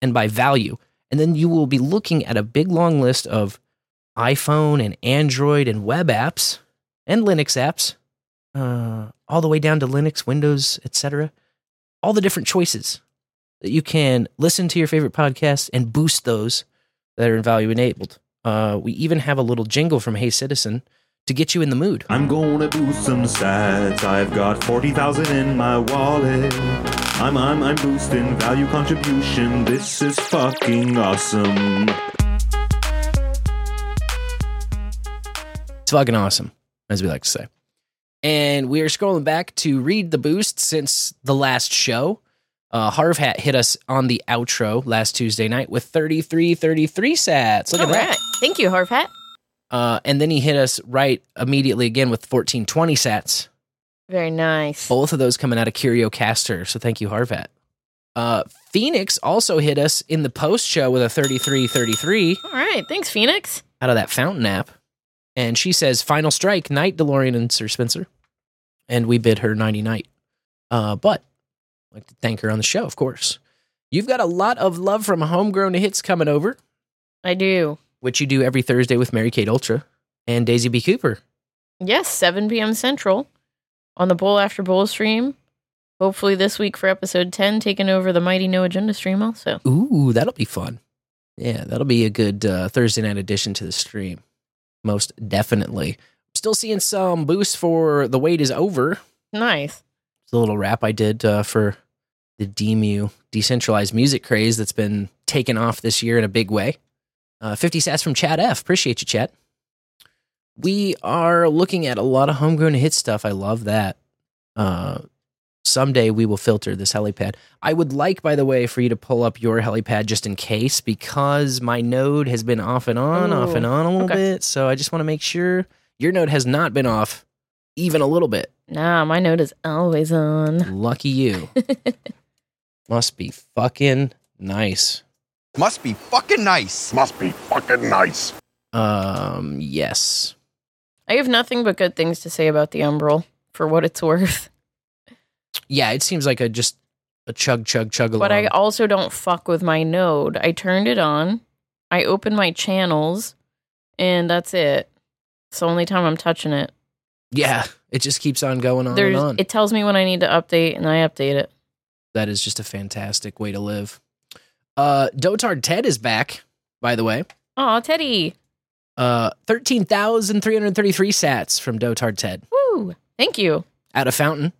[SPEAKER 5] and by value. And then you will be looking at a big long list of iPhone and Android and web apps and Linux apps, uh, all the way down to Linux, Windows, etc. All the different choices that you can listen to your favorite podcasts and boost those that are in value enabled. Uh, we even have a little jingle from Hey Citizen to get you in the mood.
[SPEAKER 10] I'm gonna boost some stats. I've got 40,000 in my wallet. I'm, I'm, I'm boosting value contribution. This is fucking awesome.
[SPEAKER 5] It's fucking awesome, as we like to say. And we are scrolling back to read the boost since the last show. Uh, Harv Hat hit us on the outro last Tuesday night with 33 33 sats. Look
[SPEAKER 1] All
[SPEAKER 5] at that.
[SPEAKER 1] right. Thank you, Harvat.
[SPEAKER 5] Uh, and then he hit us right immediately again with 1420 sats.
[SPEAKER 1] Very nice.
[SPEAKER 5] Both of those coming out of Curio Caster. So thank you, Harvat. Uh, Phoenix also hit us in the post show with a 3333
[SPEAKER 1] All right. Thanks, Phoenix.
[SPEAKER 5] out of that fountain app. And she says, Final strike, night, DeLorean and Sir Spencer. And we bid her 90 night. Uh, but I'd like to thank her on the show, of course. You've got a lot of love from homegrown hits coming over,
[SPEAKER 1] I do.
[SPEAKER 5] which you do every Thursday with Mary Kate Ultra and Daisy B. Cooper.
[SPEAKER 1] Yes, 7 p.m. Central on the Bowl After Bowl stream. Hopefully this week for episode 10, taking over the Mighty No Agenda stream also.
[SPEAKER 5] Ooh, that'll be fun. Yeah, that'll be a good uh, Thursday night addition to the stream. Most definitely. Still seeing some boost for The Wait is Over.
[SPEAKER 1] Nice.
[SPEAKER 5] It's a little rap I did uh, for the DMU decentralized music craze that's been taken off this year in a big way. Uh, 50 sats from Chad F. Appreciate you, Chad. We are looking at a lot of homegrown hit stuff. I love that. Uh, someday we will filter this helipad. I would like, by the way, for you to pull up your helipad just in case because my node has been off and on, off and on a little
[SPEAKER 1] okay.
[SPEAKER 5] bit. So I just want to make sure your node has not been off even a little bit.
[SPEAKER 1] Nah, my node is always on.
[SPEAKER 5] Lucky you. Must be fucking nice.
[SPEAKER 11] Must be fucking nice.
[SPEAKER 12] Must be fucking nice.
[SPEAKER 5] Um, yes.
[SPEAKER 1] I have nothing but good things to say about the Umbral for what it's worth.
[SPEAKER 5] Yeah, it seems like a just a chug chug chug along.
[SPEAKER 1] But I also don't fuck with my node. I turned it on, I open my channels, and that's it. It's the only time I'm touching it.
[SPEAKER 5] yeah, it just keeps on going on
[SPEAKER 1] There's
[SPEAKER 5] and on.
[SPEAKER 1] it tells me when I need to update and I update it.
[SPEAKER 5] that is just a fantastic way to live. Uh, Dotard Ted is back, by the way.
[SPEAKER 1] Aw, Teddy.
[SPEAKER 5] Uh, thirteen thousand three hundred thirty-three sats from Dotard Ted
[SPEAKER 1] Woo. Thank you.
[SPEAKER 5] out of Fountain.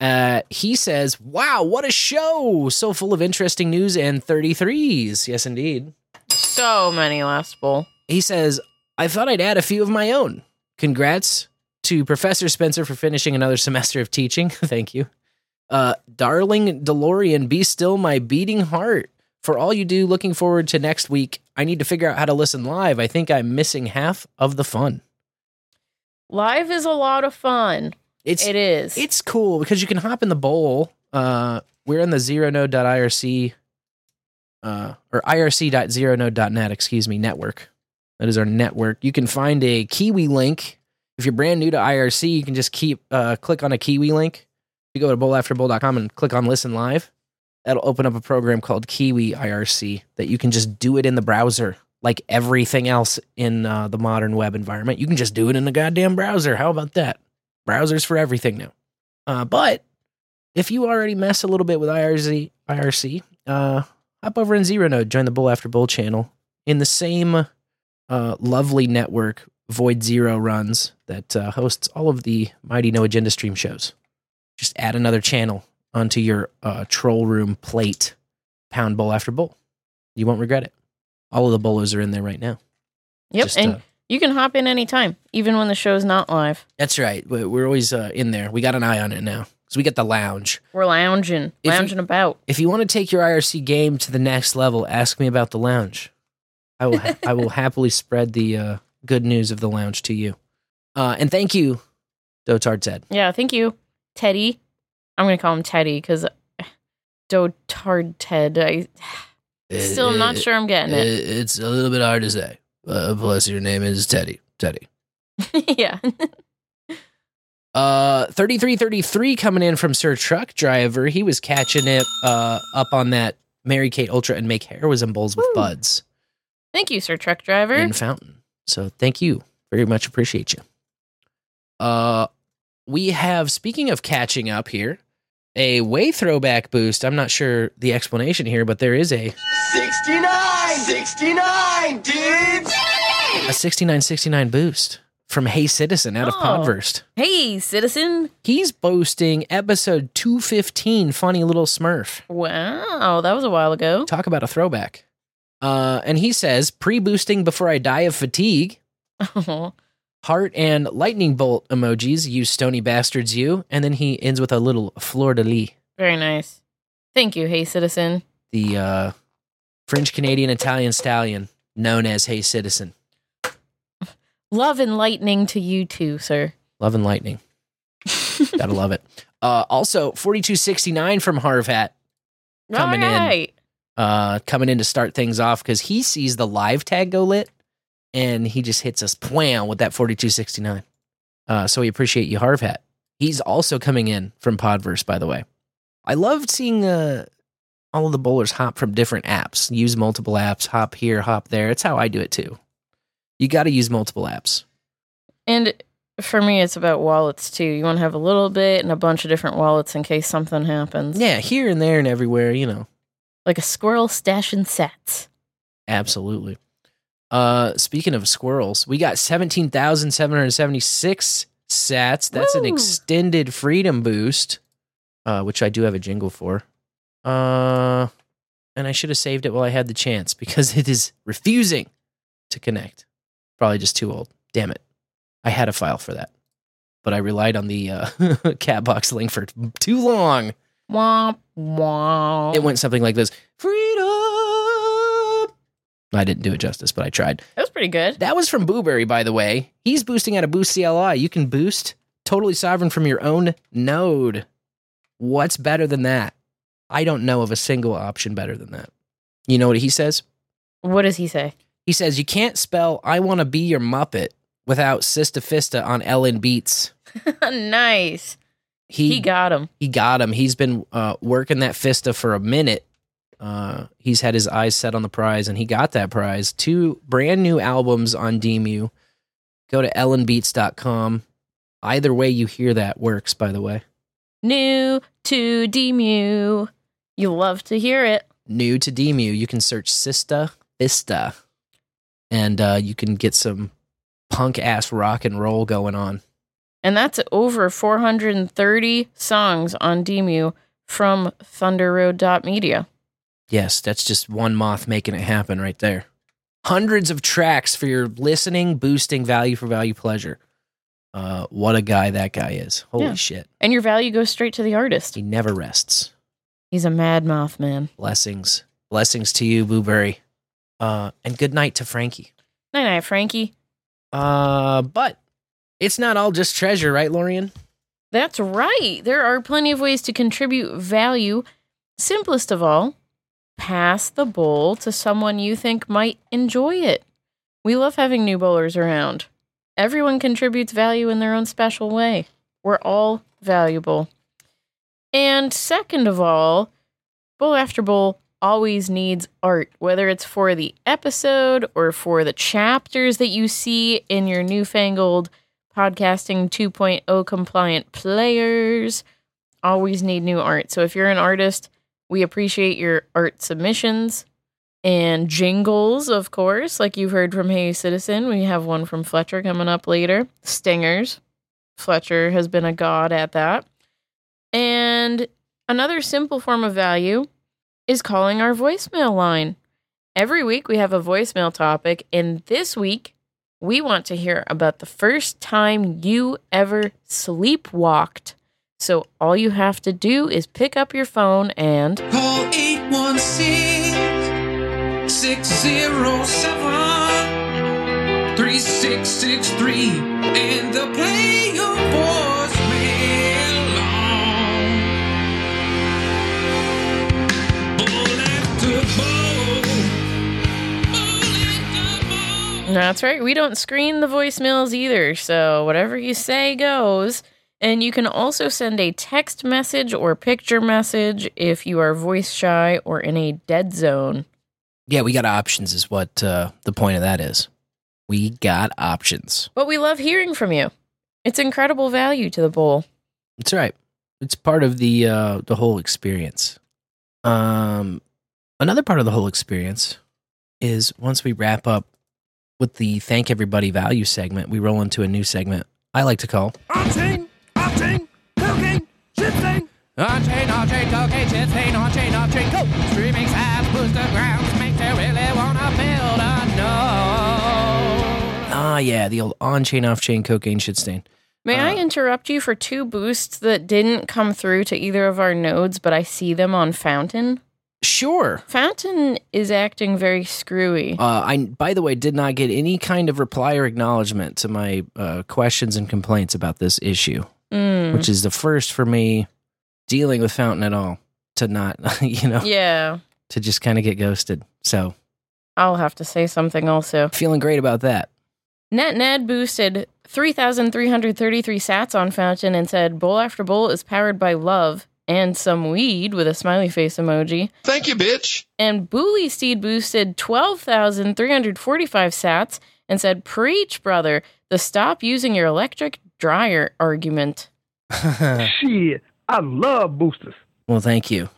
[SPEAKER 5] Uh, he says, "Wow, what a show! So full of interesting news and thirty-threes. Yes, indeed."
[SPEAKER 1] So many last bowl.
[SPEAKER 5] He says, I thought I'd add a few of my own. Congrats to Professor Spencer for finishing another semester of teaching. Thank you. Uh, darling DeLorean, be still my beating heart. For all you do, looking forward to next week. I need to figure out how to listen live. I think I'm missing half of the fun.
[SPEAKER 1] Live is a lot of fun.
[SPEAKER 5] It's
[SPEAKER 1] It is.
[SPEAKER 5] It's cool because you can hop in the bowl. Uh, we're in the zeronode.irc uh, or irc.zeronode.net, excuse me, network. That is our network. You can find a Kiwi link. If you're brand new to IRC, you can just keep uh, click on a Kiwi link. You go to bowlafterbowl.com and click on listen live. That'll open up a program called Kiwi IRC that you can just do it in the browser like everything else in uh, the modern web environment. You can just do it in the goddamn browser. How about that? Browsers for everything now. Uh, but if you already mess a little bit with IRC, IRC, uh, hop over in Zero Node, join the Bowl After Bowl channel in the same uh, lovely network Void Zero runs that uh, hosts all of the Mighty No Agenda stream shows. Just add another channel onto your uh, troll room plate, pound bowl after bowl. You won't regret it. All of the bolos are in there right now.
[SPEAKER 1] Yep,
[SPEAKER 5] Just,
[SPEAKER 1] and
[SPEAKER 5] uh,
[SPEAKER 1] you can hop in anytime, even when the show's not live.
[SPEAKER 5] That's right. We- We're always uh, in there. We got an eye on it now because we got the lounge.
[SPEAKER 1] We're lounging,
[SPEAKER 5] If you-
[SPEAKER 1] lounging about.
[SPEAKER 5] If you want to take your IRC game to the next level, ask me about the lounge. I will. I will happily spread the uh, good news of the lounge to you. Uh, and thank you, Dotard Ted.
[SPEAKER 1] Yeah, thank you, Teddy. I'm gonna call him Teddy because Dotard Ted. I still am not sure I'm getting it.
[SPEAKER 5] It's a little bit hard to say. Uh, plus, your name is Teddy. Teddy.
[SPEAKER 1] yeah.
[SPEAKER 5] Uh, thirty three thirty three coming in from Sir Truck Driver. He was catching it uh up on that Mary Kate Ultra and make heroism bowls with
[SPEAKER 1] Woo.
[SPEAKER 5] buds.
[SPEAKER 1] Thank you, Sir Truck Driver.
[SPEAKER 5] in Fountain. So thank you. Very much appreciate you. Uh we have speaking of catching up here, a way throwback boost. I'm not sure the explanation here, but there is a
[SPEAKER 12] 69! 69, dudes!
[SPEAKER 5] A 6969 boost from Hey Citizen out of
[SPEAKER 1] Oh.
[SPEAKER 5] Podverse.
[SPEAKER 1] Hey, citizen.
[SPEAKER 5] He's boasting episode 215 funny little smurf.
[SPEAKER 1] Wow, that was a while ago.
[SPEAKER 5] Talk about a throwback. Uh and he says pre-boosting before I die of fatigue.
[SPEAKER 1] Oh,
[SPEAKER 5] heart and lightning bolt emojis. You stony bastards, you. And then he ends with a little fleur de lis,
[SPEAKER 1] very nice. Thank you, Hey Citizen.
[SPEAKER 5] the uh, French Canadian Italian stallion known as Hey Citizen.
[SPEAKER 1] Love and lightning to you too, sir.
[SPEAKER 5] Love and lightning. Gotta love it. Uh, also, 4269 from Harvat Coming in. Uh, coming in to start things off because he sees the live tag go lit and he just hits us pwam with that 4269. Uh, so we appreciate you, Harvat. He's also coming in from Podverse, by the way. I loved seeing uh, all of the bowlers hop from different apps, use multiple apps, hop here, hop there. It's how I do it too. You got to use multiple apps.
[SPEAKER 1] And for me, it's about wallets too. You want to have a little bit and a bunch of different wallets in case something happens.
[SPEAKER 5] Yeah, here and there and everywhere, you know.
[SPEAKER 1] Like a squirrel stashing sets.
[SPEAKER 5] Absolutely. Uh, speaking of squirrels, we got 17,776 sats. That's an extended freedom boost, uh, which I do have a jingle for. Uh, and I should have saved it while I had the chance because it is refusing to connect. Probably just too old. Damn it. I had a file for that, but I relied on the uh, Catbox link for too long.
[SPEAKER 1] Womp womp.
[SPEAKER 5] It went something like this Freedom! I didn't do it justice, but I tried.
[SPEAKER 1] That was pretty good.
[SPEAKER 5] That was from Booberry, by the way. He's boosting out of Boost CLI. You can boost totally sovereign from your own node. What's better than that? I don't know of a single option better than that. You know what he says?
[SPEAKER 1] What does he say?
[SPEAKER 5] He says you can't spell I want to be your Muppet without Sista Fista on Ellen Beats.
[SPEAKER 1] nice.
[SPEAKER 5] He,
[SPEAKER 1] He got him.
[SPEAKER 5] he got him. He's been uh, working that Fista for a minute. Uh, he's had his eyes set on the prize, and he got that prize. Two brand new albums on DMU. Go to ellenbeats.com. Either way you hear that works, by the way.
[SPEAKER 1] New to Demu. You'll love to hear it.
[SPEAKER 5] New to DMU, you can search Sista Fista, and uh, you can get some punk ass rock and roll going on.
[SPEAKER 1] And that's over 430 songs on Demu from thunderroad.media.
[SPEAKER 5] Yes, that's just one moth making it happen right there. Hundreds of tracks for your listening, boosting value for value pleasure. Uh, what a guy that guy is. Holy
[SPEAKER 1] Yeah.
[SPEAKER 5] shit.
[SPEAKER 1] And your value goes straight to the artist.
[SPEAKER 5] He never rests.
[SPEAKER 1] He's a mad mouth man.
[SPEAKER 5] Blessings. Blessings to you, Blueberry. Uh, and good night to Frankie.
[SPEAKER 1] Night night, Frankie.
[SPEAKER 5] Uh, but it's not all just treasure, right, Lorian?
[SPEAKER 1] That's right. There are plenty of ways to contribute value. Simplest of all, pass the bowl to someone you think might enjoy it. We love having new bowlers around. Everyone contributes value in their own special way. We're all valuable. And second of all, Bowl After Bowl always needs art, whether it's for the episode or for the chapters that you see in your newfangled podcasting 2.0 compliant players. Always need new art. So if you're an artist, we appreciate your art submissions and jingles, of course, like you've heard from Hey Citizen. We have one from Fletcher coming up later. Stingers. Fletcher has been a god at that. And another simple form of value is calling our voicemail line. Every week we have a voicemail topic, and this week we want to hear about the first time you ever sleepwalked. So all you have to do is pick up your phone and
[SPEAKER 13] Call 816 607 3663 and they'll play your voicemail
[SPEAKER 1] That's right. We don't screen the voicemails either. So whatever you say goes. And you can also send a text message or picture message if you are voice shy or in a dead zone.
[SPEAKER 5] Yeah, we got options, is what uh, the point of that is. We got options.
[SPEAKER 1] But we love hearing from you. It's incredible value to the bowl.
[SPEAKER 5] That's right. It's part of the uh, the whole experience. Um, another part of the whole experience is once we wrap up with the thank everybody value segment, we roll into a new segment I like to call
[SPEAKER 13] On-chain, off-chain, cocaine, shit-stain.
[SPEAKER 14] On-chain, off-chain, cocaine, shit stain, on-chain, off-chain, coke. Streaming sites, booster grounds, make they really wanna build a node.
[SPEAKER 5] ah yeah the old on chain off chain cocaine shit stain.
[SPEAKER 1] May I interrupt you for two boosts that didn't come through to either of our nodes, but I see them on Fountain?
[SPEAKER 5] Sure.
[SPEAKER 1] Fountain is acting very screwy.
[SPEAKER 5] Uh, I by the way did not get any kind of reply or acknowledgement to my uh, questions and complaints about this issue,
[SPEAKER 1] Mm.
[SPEAKER 5] which is the first for me dealing with Fountain at all. To not, you know,
[SPEAKER 1] Yeah,
[SPEAKER 5] to just kind of get ghosted. So
[SPEAKER 1] I'll have to say something also.
[SPEAKER 5] feeling great about that.
[SPEAKER 1] NetNed boosted 3,333 sats on Fountain and said, Bowl after bowl is powered by love and some weed with a smiley face emoji.
[SPEAKER 11] Thank you, bitch.
[SPEAKER 1] And Booley Steed boosted 12,345 sats and said, Preach, brother, the stop using your electric dryer argument.
[SPEAKER 15] Shit, I love boosters.
[SPEAKER 5] Well, thank you.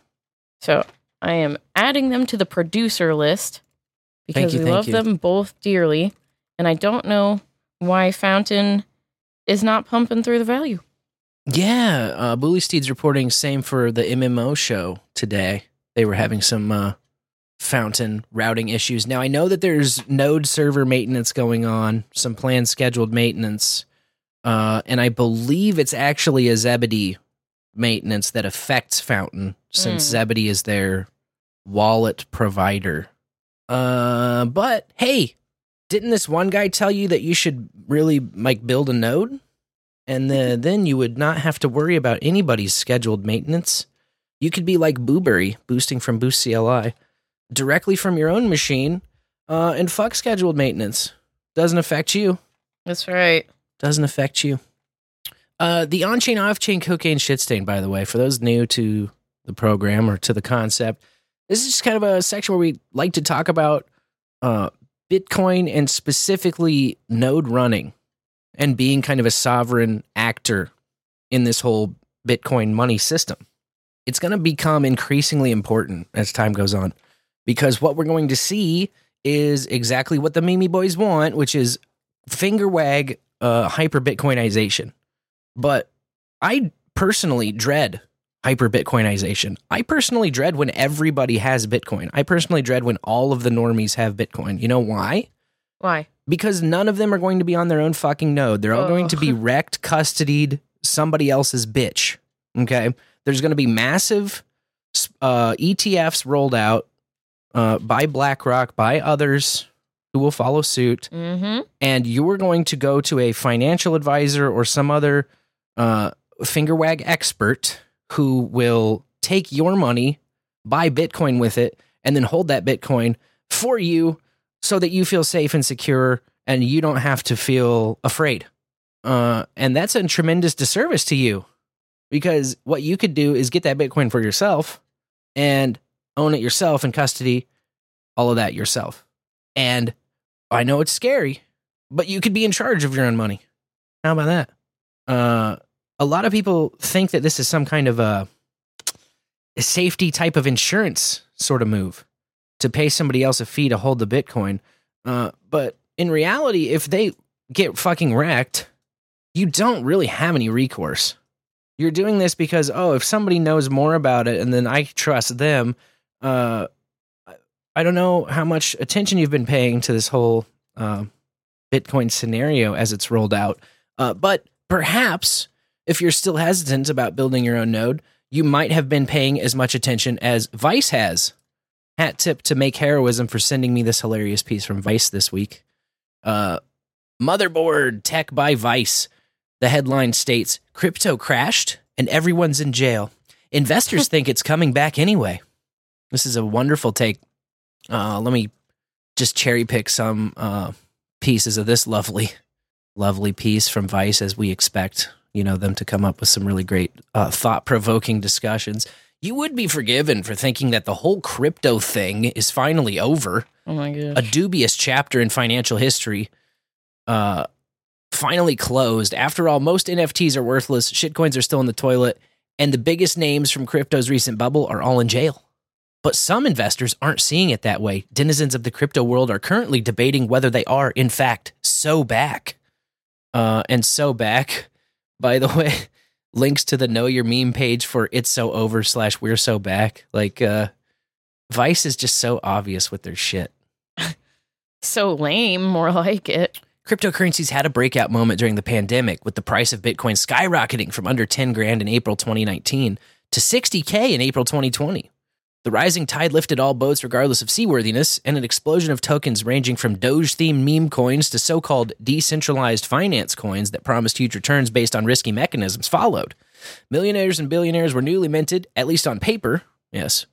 [SPEAKER 1] So I am adding them to the producer list because
[SPEAKER 5] you,
[SPEAKER 1] we love
[SPEAKER 5] you.
[SPEAKER 1] them both dearly. And I don't know why Fountain is not pumping through the value.
[SPEAKER 5] Yeah, uh, Bully Steed's reporting same for the MMO show today. They were having some uh, fountain routing issues. Now I know that there's node server maintenance going on, some planned scheduled maintenance, uh, and I believe it's actually a Zebedee maintenance that affects Fountain since
[SPEAKER 1] Mm.
[SPEAKER 5] Zebedee is their wallet provider. Uh, but hey, didn't this one guy tell you that you should really like build a node? And the, then you would not have to worry about anybody's scheduled maintenance. You could be like Booberry, boosting from Boost CLI, directly from your own machine, uh, and fuck scheduled maintenance. Doesn't affect you.
[SPEAKER 1] That's right.
[SPEAKER 5] Doesn't affect you. Uh, the on-chain, off-chain cocaine shit stain, by the way, for those new to the program or to the concept, this is just kind of a section where we like to talk about uh, Bitcoin and specifically node running and being kind of a sovereign actor in this whole Bitcoin money system. It's going to become increasingly important as time goes on because what we're going to see is exactly what the Mimi boys want, which is finger wag uh, hyper Bitcoinization. But I personally dread hyper Bitcoinization. I personally dread when everybody has Bitcoin. I personally dread when all of the normies have Bitcoin. You know why?
[SPEAKER 1] Why?
[SPEAKER 5] Because none of them are going to be on their own fucking node. They're all going to be wrecked, custodied, somebody else's bitch. Okay. There's going to be massive uh, ETFs rolled out uh, by BlackRock, by others who will follow suit,
[SPEAKER 1] Mm-hmm.
[SPEAKER 5] and you are going to go to a financial advisor or some other uh, finger wag expert who will take your money, buy Bitcoin with it, and then hold that Bitcoin for you so that you feel safe and secure and you don't have to feel afraid. Uh, and that's a tremendous disservice to you because what you could do is get that Bitcoin for yourself and own it yourself in custody, all of that yourself. And I know it's scary, but you could be in charge of your own money. How about that? Uh, a lot of people think that this is some kind of a, a safety type of insurance sort of move to pay somebody else a fee to hold the Bitcoin. Uh, but in reality, if they get fucking wrecked, you don't really have any recourse. You're doing this because, oh, if somebody knows more about it and then I trust them, uh, I- don't know how much attention you've been paying to this whole uh, Bitcoin scenario as it's rolled out. Uh, but perhaps if you're still hesitant about building your own node, you might have been paying as much attention as Vice has. Hat tip to make heroism for sending me this hilarious piece from Vice this week. Uh, motherboard tech by Vice. The headline states crypto crashed and everyone's in jail. Investors think it's coming back anyway. This is a wonderful take. Uh, let me just cherry pick some uh, pieces of this lovely, lovely piece from Vice as we expect, you know, them to come up with some really great uh, thought provoking discussions. You would be forgiven for thinking that the whole crypto thing is finally over.
[SPEAKER 1] Oh my gosh.
[SPEAKER 5] a dubious chapter in financial history uh finally closed. After all most nfts are worthless. Shitcoins are still in the toilet. And the biggest names from crypto's recent bubble are all in jail. But some investors aren't seeing it that way. Denizens of the crypto world are currently debating whether they are in fact so back. Uh and so back by the way links to the know your meme page for it's so over slash we're so back like uh vice is just so obvious with their shit
[SPEAKER 1] so lame, more like it.
[SPEAKER 5] Cryptocurrencies had a breakout moment during the pandemic with the price of Bitcoin skyrocketing from under 10 grand in April 2019 to 60K in April 2020. The rising tide lifted all boats regardless of seaworthiness, and an explosion of tokens ranging from Doge themed meme coins to so called decentralized finance coins that promised huge returns based on risky mechanisms followed. Millionaires and billionaires were newly minted, at least on paper, yes.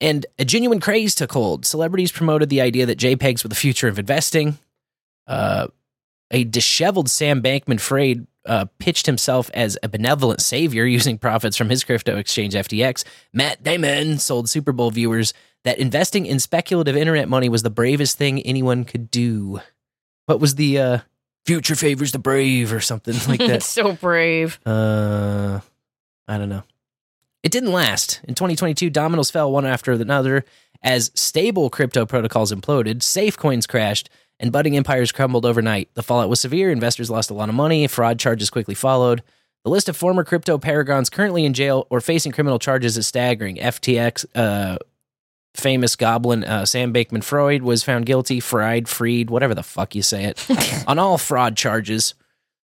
[SPEAKER 5] And a genuine craze took hold. Celebrities promoted the idea that JPEGs were the future of investing. Uh, a disheveled Sam Bankman Fried uh, pitched himself as a benevolent savior using profits from his crypto exchange FTX. Matt Damon sold Super Bowl viewers that investing in speculative internet money was the bravest thing anyone could do. What was the uh, future favors the brave or something like that?
[SPEAKER 1] so brave.
[SPEAKER 5] Uh, I don't know. It didn't last. In 2022, dominoes fell one after another as stable crypto protocols imploded, safe coins crashed, and budding empires crumbled overnight. The fallout was severe. Investors lost a lot of money. Fraud charges quickly followed. The list of former crypto paragons currently in jail or facing criminal charges is staggering. FTX, uh, famous goblin uh, Sam Bankman Freud was found guilty. Fried, freed, whatever the fuck you say it, on all fraud charges.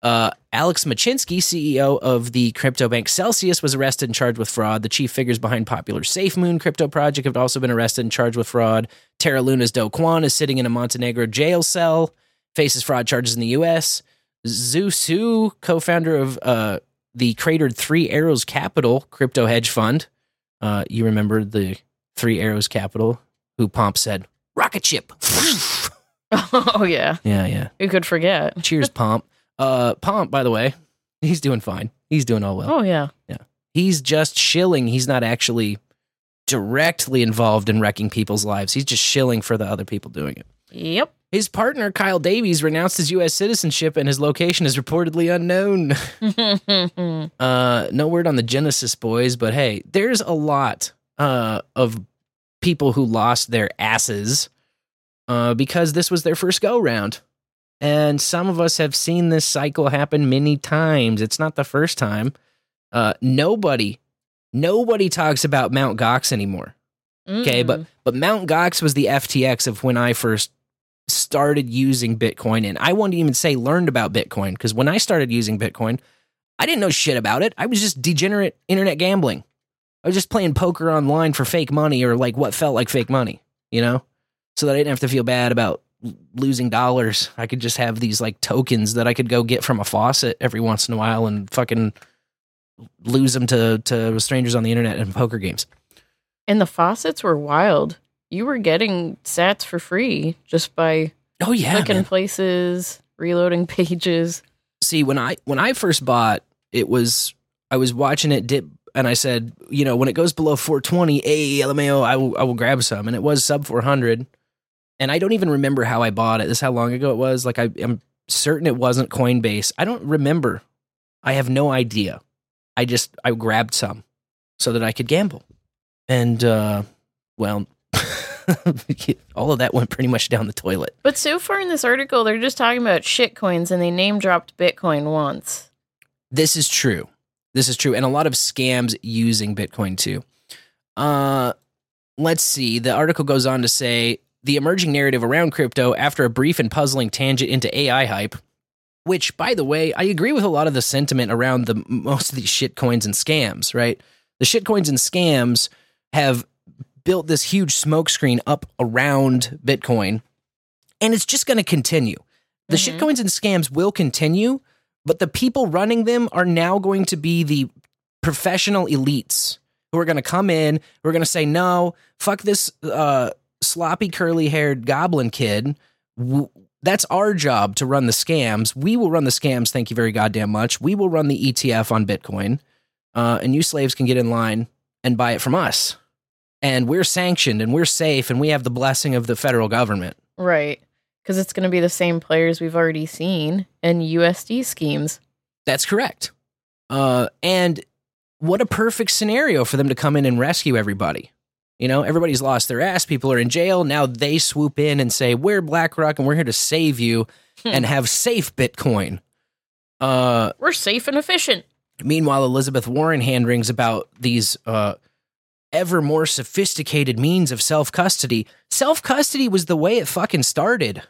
[SPEAKER 5] Uh, Alex Mashinsky, CEO of the crypto bank Celsius, was arrested and charged with fraud. The chief figures behind popular SafeMoon crypto project have also been arrested and charged with fraud. Terra Luna's Do Kwon is sitting in a Montenegro jail cell, faces fraud charges in the U.S. Zhu Su, co-founder of uh, the cratered Three Arrows Capital crypto hedge fund, uh, you remember the Three Arrows Capital, who Pomp said, "Rocket ship."
[SPEAKER 1] Oh yeah.
[SPEAKER 5] yeah, yeah.
[SPEAKER 1] Who could forget?
[SPEAKER 5] Cheers, Pomp. Uh, Pomp, by the way, he's doing fine. He's doing all well.
[SPEAKER 1] Oh yeah.
[SPEAKER 5] Yeah. He's just shilling. He's not actually directly involved in wrecking people's lives. He's just shilling for the other people doing it.
[SPEAKER 1] Yep.
[SPEAKER 5] His partner, Kyle Davies, renounced his U.S. citizenship and his location is reportedly unknown. uh, no word on the Genesis boys, but hey, there's a lot uh, of people who lost their asses uh, because this was their first go round. And some of us have seen this cycle happen many times. It's not the first time. Uh, nobody, nobody talks about Mount Gox anymore. Okay, but but Mount Gox was the FTX of when I first started using Bitcoin, and I won't even say learned about Bitcoin because when I started using Bitcoin, I didn't know shit about it. I was just degenerate internet gambling. I was just playing poker online for fake money or like what felt like fake money. you know, so that I didn't have to feel bad about losing dollars. I could just have these like tokens that I could go get from a faucet every once in a while and fucking lose them to to strangers on the internet and poker games.
[SPEAKER 1] And the faucets were wild. You were getting sats for free just by
[SPEAKER 5] oh yeah
[SPEAKER 1] clicking
[SPEAKER 5] man.
[SPEAKER 1] places, reloading pages.
[SPEAKER 5] see when i when i first bought it was i was watching it dip and i said you know when it goes below 420 hey lmao i will i will grab some and it was sub 400 and i don't even remember how i bought it this is how long ago it was like I, i'm certain it wasn't coinbase i don't remember i have no idea i just i grabbed some so that i could gamble and uh well all of that went pretty much down the toilet
[SPEAKER 1] But so far in this article, they're just talking about shit coins and they name dropped Bitcoin once.
[SPEAKER 5] This is true. This is true. And a lot of scams using Bitcoin too. Uh let's see. The article goes on to say the emerging narrative around crypto after a brief and puzzling tangent into AI hype, which by the way, I agree with a lot of the sentiment around the most of these shit coins and scams, right? The shit coins and scams have built this huge smokescreen up around Bitcoin and it's just going to continue. The shitcoins and scams will continue, but the people running them are now going to be the professional elites who are going to come in, who are going to say, no, fuck this uh, sloppy, curly haired goblin kid. W- That's our job to run the scams. We will run the scams, thank you very goddamn much. We will run the ETF on Bitcoin, uh, and you slaves can get in line and buy it from us. And we're sanctioned and we're safe and we have the blessing of the federal government.
[SPEAKER 1] Right. Because it's going to be the same players we've already seen in USD schemes.
[SPEAKER 5] That's correct. Uh, and what a perfect scenario for them to come in and rescue everybody. You know, everybody's lost their ass. People are in jail. Now they swoop in and say, We're BlackRock and we're here to save you and have safe Bitcoin. Uh,
[SPEAKER 1] We're safe and efficient.
[SPEAKER 5] Meanwhile, Elizabeth Warren hand wrings about these uh, ever more sophisticated means of self custody. Self custody was the way it fucking started.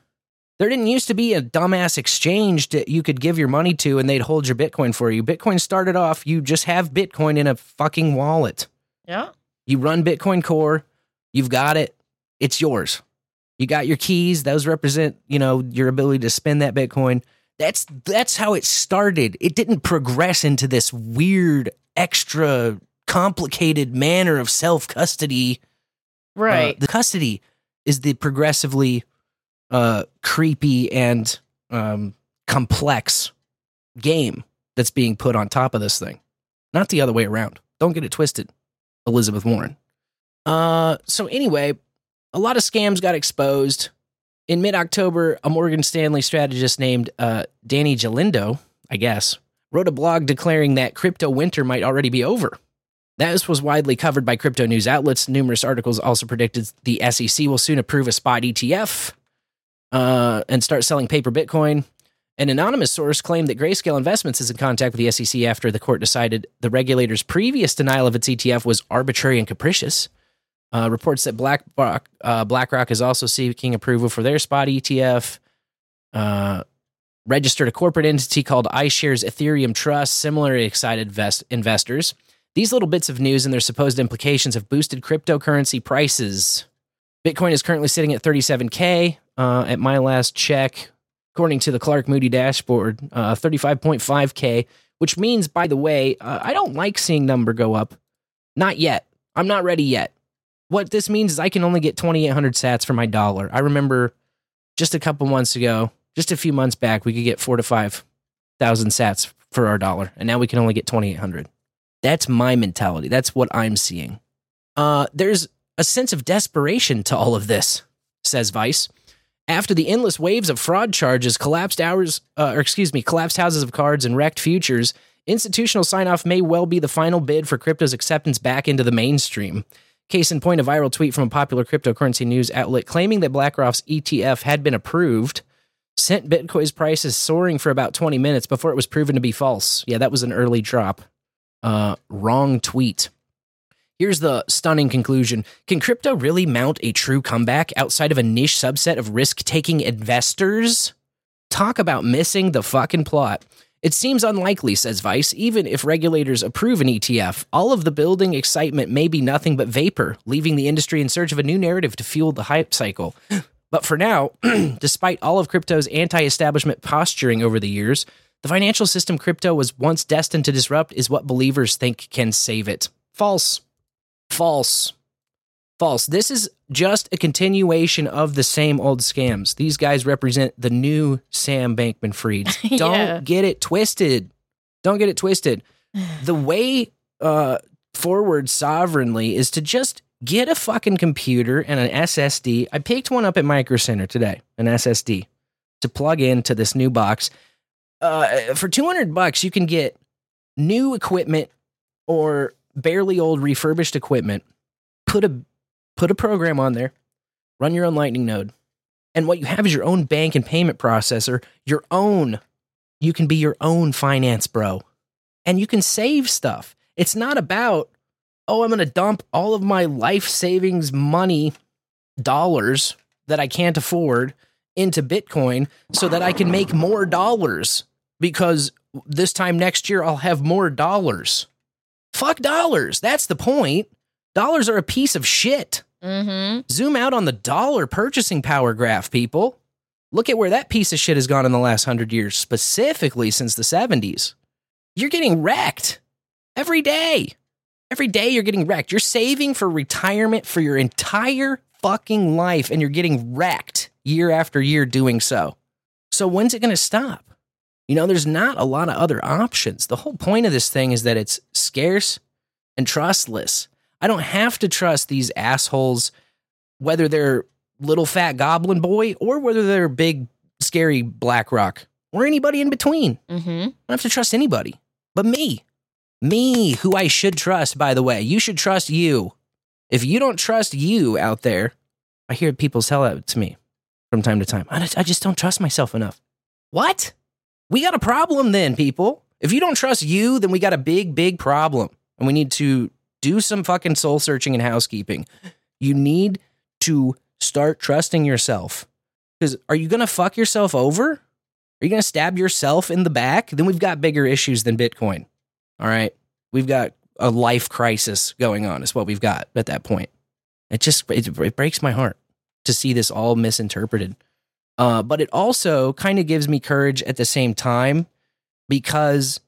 [SPEAKER 5] There didn't used to be a dumbass exchange that you could give your money to and they'd hold your Bitcoin for you. Bitcoin started off, you just have Bitcoin in a fucking wallet.
[SPEAKER 1] Yeah.
[SPEAKER 5] You run Bitcoin Core, you've got it, it's yours. You got your keys, those represent, you know, your ability to spend that Bitcoin. That's that's how it started. It didn't progress into this weird, extra complicated manner of self-custody.
[SPEAKER 1] Right.
[SPEAKER 5] Uh, the custody is the progressively uh creepy and um complex game that's being put on top of this thing. Not the other way around. Don't get it twisted. Elizabeth Warren. Uh, so anyway, a lot of scams got exposed. In mid October, a Morgan Stanley strategist named uh, Danny Galindo, I guess, wrote a blog declaring that crypto winter might already be over. This was widely covered by crypto news outlets. Numerous articles also predicted the SEC will soon approve a spot ETF uh, and start selling paper Bitcoin. An anonymous source claimed that Grayscale Investments is in contact with the SEC after the court decided the regulator's previous denial of its ETF was arbitrary and capricious. Uh, reports that BlackRock, uh, BlackRock is also seeking approval for their spot ETF. Uh, registered a corporate entity called iShares Ethereum Trust. Similarly excited vest- investors. These little bits of news and their supposed implications have boosted cryptocurrency prices. Bitcoin is currently sitting at 37K uh, at my last check, according to the Clark Moody dashboard, uh, 35.5K, which means, by the way, uh, I don't like seeing number go up. Not yet. I'm not ready yet. What this means is I can only get 2,800 sats for my dollar. I remember just a couple months ago, just a few months back, we could get four to 5,000 sats for our dollar, and now we can only get 2,800. That's my mentality. That's what I'm seeing. Uh, there's a sense of desperation to all of this, says Vice. After the endless waves of fraud charges, collapsed hours, uh, or excuse me, collapsed houses of cards and wrecked futures, institutional sign off may well be the final bid for crypto's acceptance back into the mainstream. Case in point, a viral tweet from a popular cryptocurrency news outlet claiming that BlackRock's ETF had been approved sent Bitcoin's prices soaring for about 20 minutes before it was proven to be false. Yeah, that was an early drop. Uh, wrong tweet. Here's the stunning conclusion Can crypto really mount a true comeback outside of a niche subset of risk taking investors? Talk about missing the fucking plot. It seems unlikely, says Vice, even if regulators approve an ETF. All of the building excitement may be nothing but vapor, leaving the industry in search of a new narrative to fuel the hype cycle. But for now, despite all of crypto's anti establishment posturing over the years, the financial system crypto was once destined to disrupt is what believers think can save it. False. False. False. This is just a continuation of the same old scams. These guys represent the new Sam Bankman Fried. Don't get it twisted. Don't get it twisted. The way uh, forward sovereignly is to just get a fucking computer and an SSD. I picked one up at Micro Center today, an SSD, to plug into this new box. Uh, for 200 bucks, you can get new equipment or barely old refurbished equipment. Put a put a program on there, run your own Lightning node, and what you have is your own bank and payment processor, your own. You can be your own finance bro, and you can save stuff. It's not about oh, I'm going to dump all of my life savings money dollars that I can't afford into Bitcoin so that I can make more dollars because this time next year I'll have more dollars. Fuck dollars. That's the point. Dollars are a piece of shit.
[SPEAKER 1] Mm-hmm.
[SPEAKER 5] Zoom out on the dollar purchasing power graph, people. Look at where that piece of shit has gone in the last hundred years, specifically since the 70s. You're getting wrecked every day. Every day you're getting wrecked. You're saving for retirement for your entire fucking life, and you're getting wrecked year after year doing so. So, when's it going to stop? You know, there's not a lot of other options. The whole point of this thing is that it's scarce and trustless. I don't have to trust these assholes, whether they're little fat goblin boy or whether they're big, scary BlackRock or anybody in between.
[SPEAKER 1] Mm-hmm.
[SPEAKER 5] I don't have to trust anybody but me. Me, who I should trust, by the way. You should trust you. If you don't trust you out there, I hear people tell that to me from time to time. I just don't trust myself enough. What? We got a problem then, people. If you don't trust you, then we got a big, big problem. And we need to do some fucking soul searching and housekeeping. You need to start trusting yourself. Because are you going to fuck yourself over? Are you going to stab yourself in the back? Then we've got bigger issues than Bitcoin. All right. We've got a life crisis going on, is what we've got at that point. It just it, it breaks my heart to see this all misinterpreted. Uh, but it also kind of gives me courage at the same time because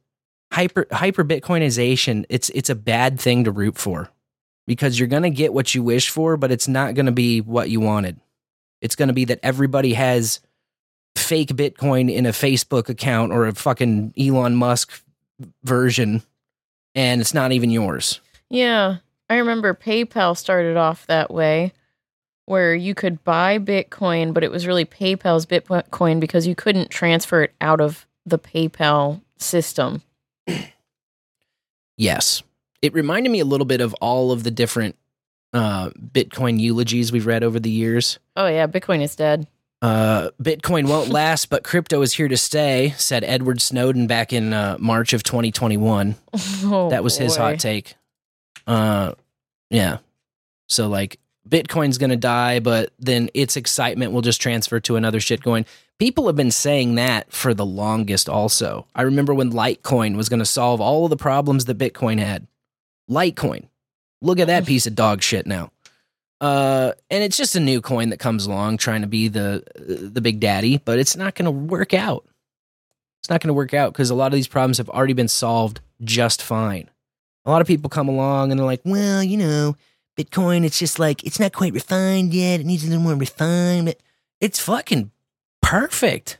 [SPEAKER 5] hyper hyper Bitcoinization, it's it's a bad thing to root for because you're gonna get what you wish for, but it's not gonna be what you wanted. It's gonna be that everybody has fake Bitcoin in a Facebook account or a fucking Elon Musk version, and it's not even yours.
[SPEAKER 1] Yeah. I remember PayPal started off that way where you could buy Bitcoin, but it was really PayPal's Bitcoin because you couldn't transfer it out of the PayPal system.
[SPEAKER 5] Yes. It reminded me a little bit of all of the different uh, Bitcoin eulogies we've read over the years.
[SPEAKER 1] Oh, yeah. Bitcoin is dead.
[SPEAKER 5] Uh, Bitcoin won't last, but crypto is here to stay, said Edward Snowden back in uh, March of 2021.
[SPEAKER 1] Oh,
[SPEAKER 5] that was his
[SPEAKER 1] boy.
[SPEAKER 5] hot take. Uh, yeah. So like Bitcoin's gonna die, but then its excitement will just transfer to another shitcoin. People have been saying that for the longest. Also, I remember when Litecoin was gonna solve all of the problems that Bitcoin had. Litecoin, look at that piece of dog shit now. Uh, and it's just a new coin that comes along trying to be the the big daddy, but it's not gonna work out. It's not gonna work out because a lot of these problems have already been solved just fine a lot of people come along and they're like, well, you know, Bitcoin, it's just like, it's not quite refined yet. It needs a little more refinement. It's fucking perfect.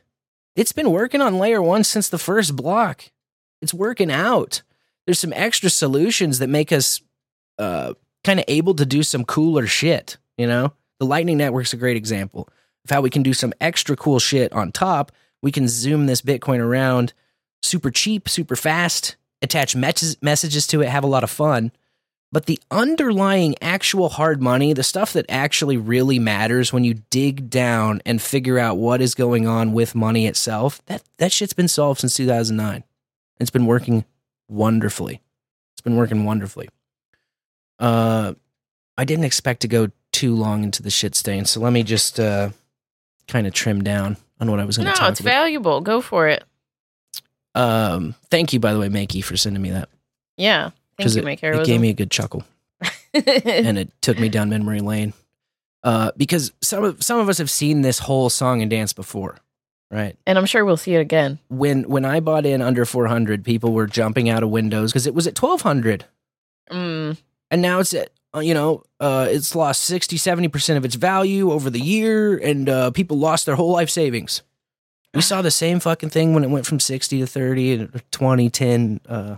[SPEAKER 5] It's been working on layer one since the first block. It's working out. There's some extra solutions that make us uh, kind of able to do some cooler shit. You know, the Lightning Network's a great example of how we can do some extra cool shit on top. We can zoom this Bitcoin around super cheap, super fast, attach mes- messages to it, have a lot of fun. But the underlying actual hard money, the stuff that actually really matters when you dig down and figure out what is going on with money itself, that, that shit's been solved since 2009. It's been working wonderfully. It's been working wonderfully. Uh, I didn't expect to go too long into the shit stain, so let me just uh, kind of trim down on what I was going to say.
[SPEAKER 1] No,
[SPEAKER 5] talk
[SPEAKER 1] it's valuable. Go for it.
[SPEAKER 5] Um, thank you, by the way, Makey, for sending me that.
[SPEAKER 1] Yeah. Thank you,
[SPEAKER 5] it, it gave me a good chuckle, and it took me down memory lane. Uh, because some of some of us have seen this whole song and dance before, right?
[SPEAKER 1] and I'm sure we'll see it again.
[SPEAKER 5] When when I bought in under 400, people were jumping out of windows because it was at 1200,
[SPEAKER 1] Mm,
[SPEAKER 5] and now it's at uh, you know uh, it's lost 60 70 percent of its value over the year, and uh, people lost their whole life savings. We saw the same fucking thing when it went from 60 to 30 and 20, 10, uh,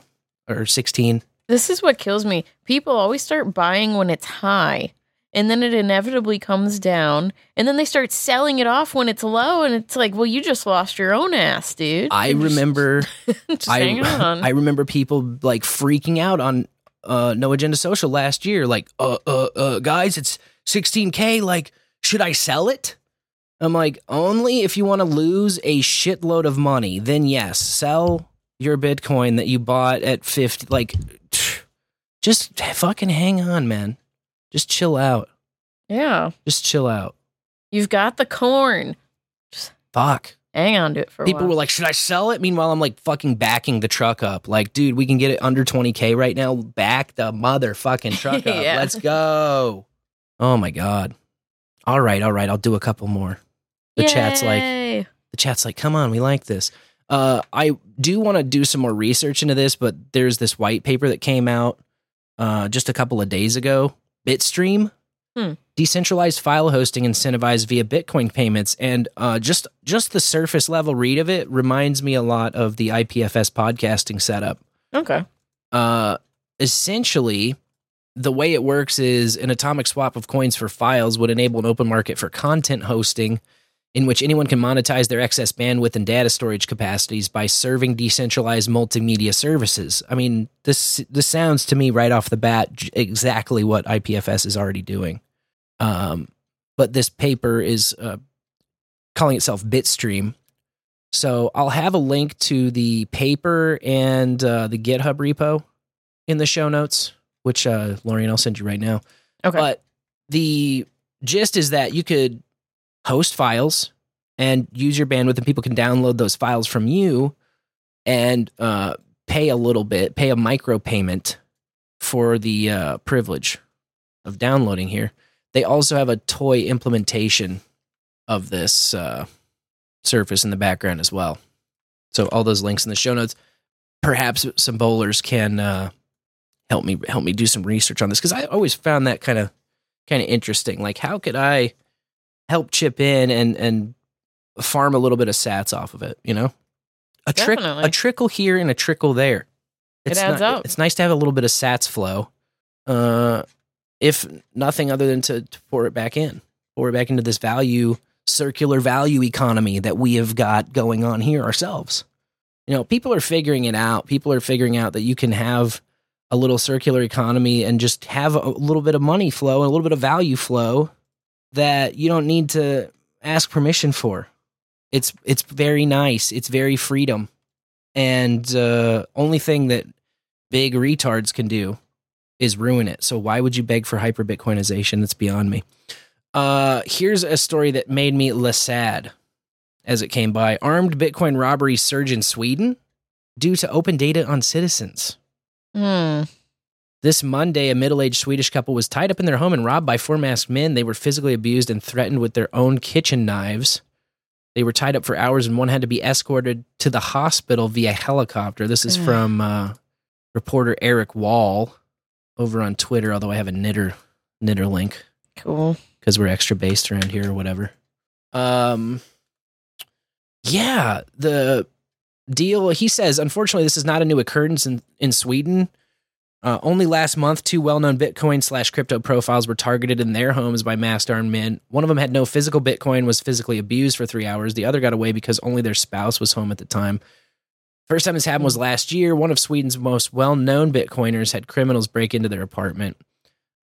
[SPEAKER 5] or 16.
[SPEAKER 1] This is what kills me. People always start buying when it's high, and then it inevitably comes down, and then they start selling it off when it's low, and it's like, well, you just lost your own ass, dude.
[SPEAKER 5] I
[SPEAKER 1] You're
[SPEAKER 5] remember
[SPEAKER 1] just
[SPEAKER 5] I,
[SPEAKER 1] hanging on.
[SPEAKER 5] I remember people like freaking out on uh No Agenda Social last year, like, uh uh uh guys, it's 16K, like, should I sell it? I'm like, only if you want to lose a shitload of money, then yes, sell your Bitcoin that you bought at 50. Like, just fucking hang on, man. Just chill out.
[SPEAKER 1] yeah,
[SPEAKER 5] Just chill out.
[SPEAKER 1] you've got the corn.
[SPEAKER 5] Just Fuck.
[SPEAKER 1] Hang on to it for a
[SPEAKER 5] People were like, should I sell it? Meanwhile, I'm like fucking backing the truck up. Like, dude, we can get it under 20K right now. Back the motherfucking truck up.
[SPEAKER 1] Yeah.
[SPEAKER 5] Let's go. Oh my God. All right, all right. I'll do a couple more. The chat's like, the chat's like, come on, we like this. Uh, I do want to do some more research into this, but there's this white paper that came out uh, just a couple of days ago. Bitstream,
[SPEAKER 1] Hmm.
[SPEAKER 5] decentralized file hosting incentivized via Bitcoin payments, and uh, just just the surface level read of it reminds me a lot of the IPFS podcasting setup.
[SPEAKER 1] Okay.
[SPEAKER 5] Uh, essentially, the way it works is an atomic swap of coins for files would enable an open market for content hosting in which anyone can monetize their excess bandwidth and data storage capacities by serving decentralized multimedia services. I mean, this this sounds to me right off the bat exactly what IPFS is already doing. Um, but this paper is uh, calling itself Bitstream. So I'll have a link to the paper and uh, the GitHub repo in the show notes, which uh, Lorian, I'll send you right now.
[SPEAKER 1] Okay.
[SPEAKER 5] But the gist is that you could host files and use your bandwidth, and people can download those files from you and uh, pay a little bit, pay a micro payment for the uh, privilege of downloading here. They also have a toy implementation of this uh, surface in the background as well. So all those links in the show notes. Perhaps some bowlers can uh, help me help me do some research on this because I always found that kind of kind of interesting. Like, how could I help chip in and and farm a little bit of Sats off of it? You know, a trick a trickle here and a trickle there.
[SPEAKER 1] It adds
[SPEAKER 5] not-
[SPEAKER 1] up.
[SPEAKER 5] It's nice to have a little bit of Sats flow, uh, if nothing other than to, to pour it back in, pour it back into this value circular value economy that we have got going on here ourselves. You know, people are figuring it out. People are figuring out that you can have a little circular economy and just have a little bit of money flow and a little bit of value flow that you don't need to ask permission for. It's it's very nice. It's very freedom. And uh only thing that big retards can do is ruin it. So why would you beg for hyper bitcoinization? That's beyond me. Uh here's a story that made me less sad as it came by. Armed Bitcoin robbery surge in Sweden due to open data on citizens.
[SPEAKER 1] Hmm.
[SPEAKER 5] This Monday, a middle aged Swedish couple was tied up in their home and robbed by four masked men. They were physically abused and threatened with their own kitchen knives. They were tied up for hours, and one had to be escorted to the hospital via helicopter. This is from uh, reporter Eric Wall over on Twitter, although I have a Nitter Nitter link
[SPEAKER 1] Cool.
[SPEAKER 5] because we're extra based around here or whatever. Um, yeah, the deal. He says, unfortunately, this is not a new occurrence in in Sweden. Uh, only last month, two well-known Bitcoin slash crypto profiles were targeted in their homes by masked armed men. One of them had no physical Bitcoin, was physically abused for three hours. The other got away because only their spouse was home at the time. First time this happened was last year. One of Sweden's most well-known Bitcoiners had criminals break into their apartment.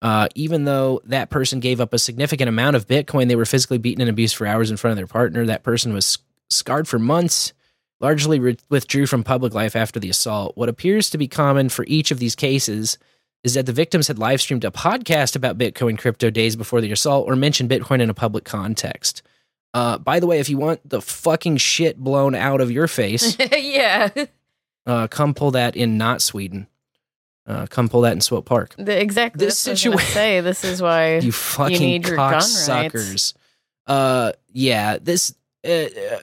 [SPEAKER 5] Uh, even though that person gave up a significant amount of Bitcoin, they were physically beaten and abused for hours in front of their partner. That person was scarred for months, largely re- withdrew from public life after the assault. What appears to be common for each of these cases is that the victims had live streamed a podcast about Bitcoin crypto days before the assault or mentioned Bitcoin in a public context. Uh, by the way, if you want the fucking shit blown out of your face,
[SPEAKER 1] yeah.
[SPEAKER 5] Uh, come pull that in not Sweden. Uh, come pull that in Swope Park.
[SPEAKER 1] The, exactly.
[SPEAKER 5] This
[SPEAKER 1] This situa-
[SPEAKER 5] situa-
[SPEAKER 1] say this is why
[SPEAKER 5] You fucking
[SPEAKER 1] need your gun
[SPEAKER 5] cocksuckers. Uh, yeah, this uh, uh,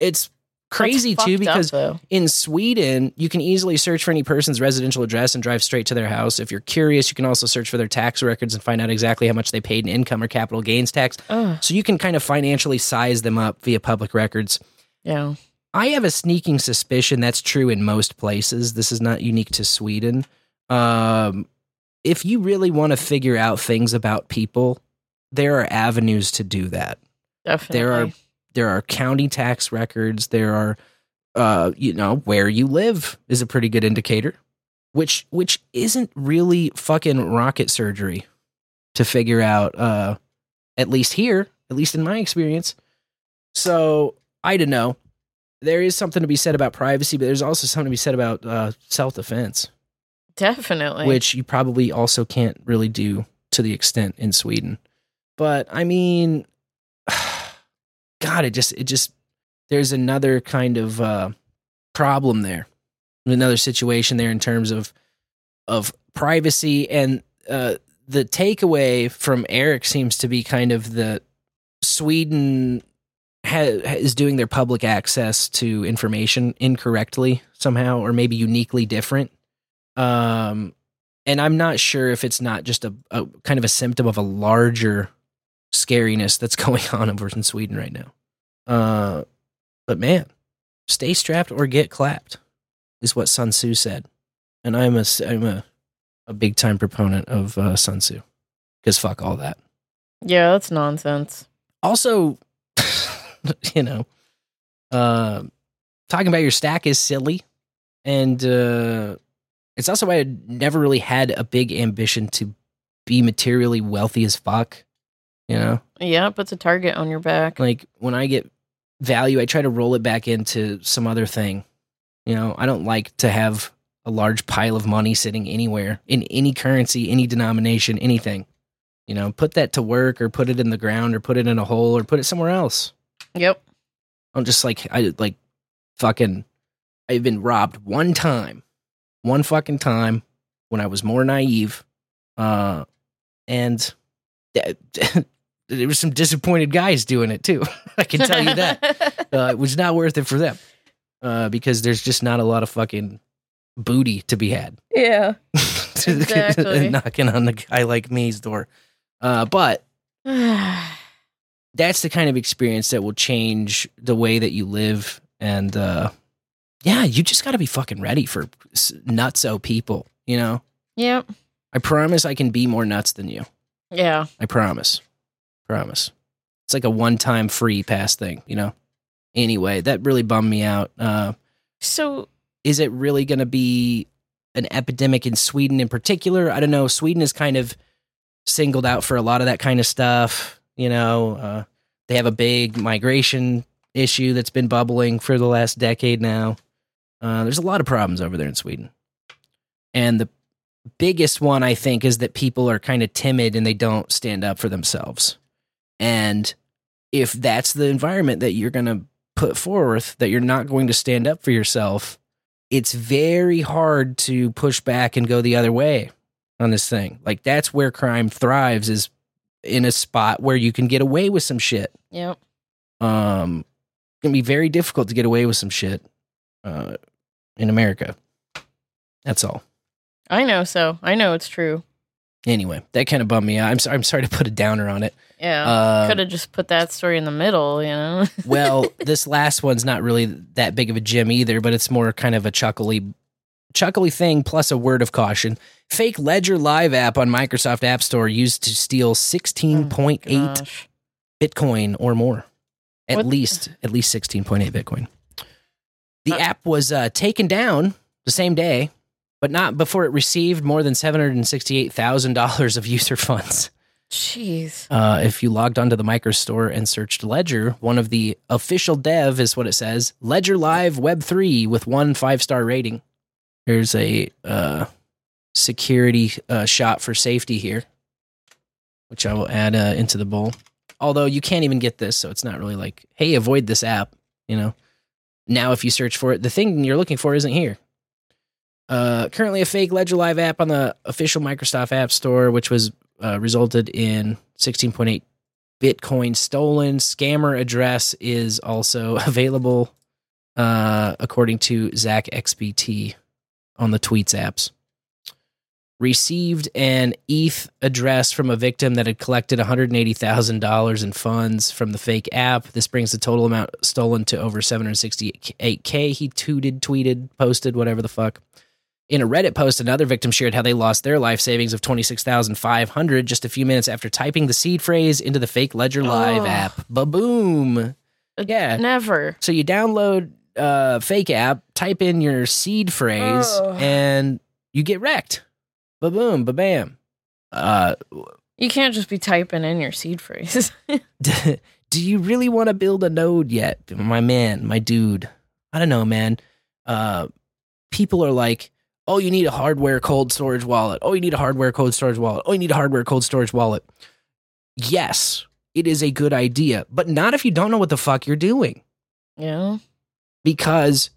[SPEAKER 5] it's crazy too because
[SPEAKER 1] though.
[SPEAKER 5] in Sweden you can easily search for any person's residential address and drive straight to their house. If you're curious, you can also search for their tax records and find out exactly how much they paid in income or capital gains tax.
[SPEAKER 1] Ugh.
[SPEAKER 5] So you can kind of financially size them up via public records.
[SPEAKER 1] Yeah.
[SPEAKER 5] I have a sneaking suspicion that's true in most places. This is not unique to Sweden. Um, if you really want to figure out things about people, there are avenues to do that.
[SPEAKER 1] Definitely.
[SPEAKER 5] There are there are county tax records. There are, uh, you know, where you live is a pretty good indicator, which which isn't really fucking rocket surgery to figure out. Uh, at least here, at least in my experience. So I don't know. There is something to be said about privacy, but there's also something to be said about uh, self defense,
[SPEAKER 1] Definitely.
[SPEAKER 5] which you probably also can't really do to the extent in Sweden. But I mean, God, it just it just there's another kind of uh, problem there, another situation there in terms of of privacy and uh, the takeaway from Eric seems to be kind of the Sweden ha- is doing their public access to information incorrectly somehow, or maybe uniquely different. Um, and I'm not sure if it's not just a, a kind of a symptom of a larger scariness that's going on over in Sweden right now. Uh, but man, stay strapped or get clapped is what Sun Tzu said, and I'm a I'm a a big time proponent of uh, Sun Tzu because fuck all that.
[SPEAKER 1] yeah, that's nonsense.
[SPEAKER 5] Also, you know, uh, talking about your stack is silly, and uh, it's also why I never really had a big ambition to be materially wealthy as fuck. You know,
[SPEAKER 1] Yeah, it puts a target on your back.
[SPEAKER 5] like when I get value, I try to roll it back into some other thing. You know, I don't like to have a large pile of money sitting anywhere in any currency, any denomination, anything. You know, put that to work or put it in the ground or put it in a hole or put it somewhere else.
[SPEAKER 1] Yep.
[SPEAKER 5] I'm just like I like fucking I've been robbed one time. One fucking time when I was more naive. Uh and there was some disappointed guys doing it too. I can tell you that. uh, it was not worth it for them. Uh because there's just not a lot of fucking booty to be had.
[SPEAKER 1] Yeah. Exactly.
[SPEAKER 5] knocking on the guy like me's door. Uh, but that's the kind of experience that will change the way that you live. And uh, yeah, you just got to be fucking ready for nutso people. You know,
[SPEAKER 1] yep.
[SPEAKER 5] I promise I can be more nuts than you.
[SPEAKER 1] Yeah.
[SPEAKER 5] I promise. Promise. It's like a one time free pass thing, you know? Anyway, that really bummed me out. Uh,
[SPEAKER 1] So
[SPEAKER 5] is it really going to be an epidemic in Sweden in particular? I don't know. Sweden is kind of singled out for a lot of that kind of stuff. You know, uh, they have a big migration issue that's been bubbling for the last decade now. Uh, there's a lot of problems over there in Sweden. And the biggest one, I think, is that people are kind of timid and they don't stand up for themselves. And if that's the environment that you're going to put forth, that you're not going to stand up for yourself, it's very hard to push back and go the other way on this thing. Like that's where crime thrives is in a spot where you can get away with some shit.
[SPEAKER 1] Yep.
[SPEAKER 5] Um it's gonna be very difficult to get away with some shit uh in America. That's all.
[SPEAKER 1] I know so. I know it's true.
[SPEAKER 5] Anyway, that kind of bummed me out. I'm sorry I'm sorry to put a downer on it.
[SPEAKER 1] Yeah.
[SPEAKER 5] Uh,
[SPEAKER 1] Could have just put that story in the middle, you know?
[SPEAKER 5] well, this last one's not really that big of a gem either, but it's more kind of a chuckly chuckly thing plus a word of caution. Fake Ledger Live app on Microsoft App Store used to steal 16.8
[SPEAKER 1] Gosh.
[SPEAKER 5] Bitcoin or more. At
[SPEAKER 1] What-
[SPEAKER 5] least at least 16.8 Bitcoin. The app was uh, taken down the same day, but not before it received more than $768,000 of user funds.
[SPEAKER 1] Jeez.
[SPEAKER 5] Uh, if you logged onto the Micro Store and searched Ledger, one of the official dev is what it says Ledger Live Web 3 with one five star rating. Here's a uh, security uh, shot for safety here, which I will add uh, into the bowl. Although you can't even get this, so it's not really like, hey, avoid this app. You know, now if you search for it, the thing you're looking for isn't here. Uh, currently, a fake Ledger Live app on the official Microsoft App Store, which was uh, resulted in 16.8 Bitcoin stolen. Scammer address is also available, uh, according to ZachXBT on the Tweets apps. Received an ETH address from a victim that had collected $180,000 in funds from the fake app. This brings the total amount stolen to over 768K. He tooted, tweeted, posted, whatever the fuck. In a Reddit post, another victim shared how they lost their life savings of 26,500 just a few minutes after typing the seed phrase into the fake Ledger Live
[SPEAKER 1] Oh.
[SPEAKER 5] app. Ba-boom. Yeah.
[SPEAKER 1] Never.
[SPEAKER 5] So you download uh fake app, type in your seed phrase,
[SPEAKER 1] Ugh.
[SPEAKER 5] and you get wrecked. Ba boom, ba bam. Uh
[SPEAKER 1] You can't just be typing in your seed phrase.
[SPEAKER 5] do you really want to build a node yet, my man, my dude? I don't know, man. Uh people are like, "Oh, you need a hardware cold storage wallet. Oh, you need a hardware cold storage wallet. Oh, you need a hardware cold storage wallet." Yes, it is a good idea, but not if you don't know what the fuck you're doing.
[SPEAKER 1] yeah.
[SPEAKER 5] because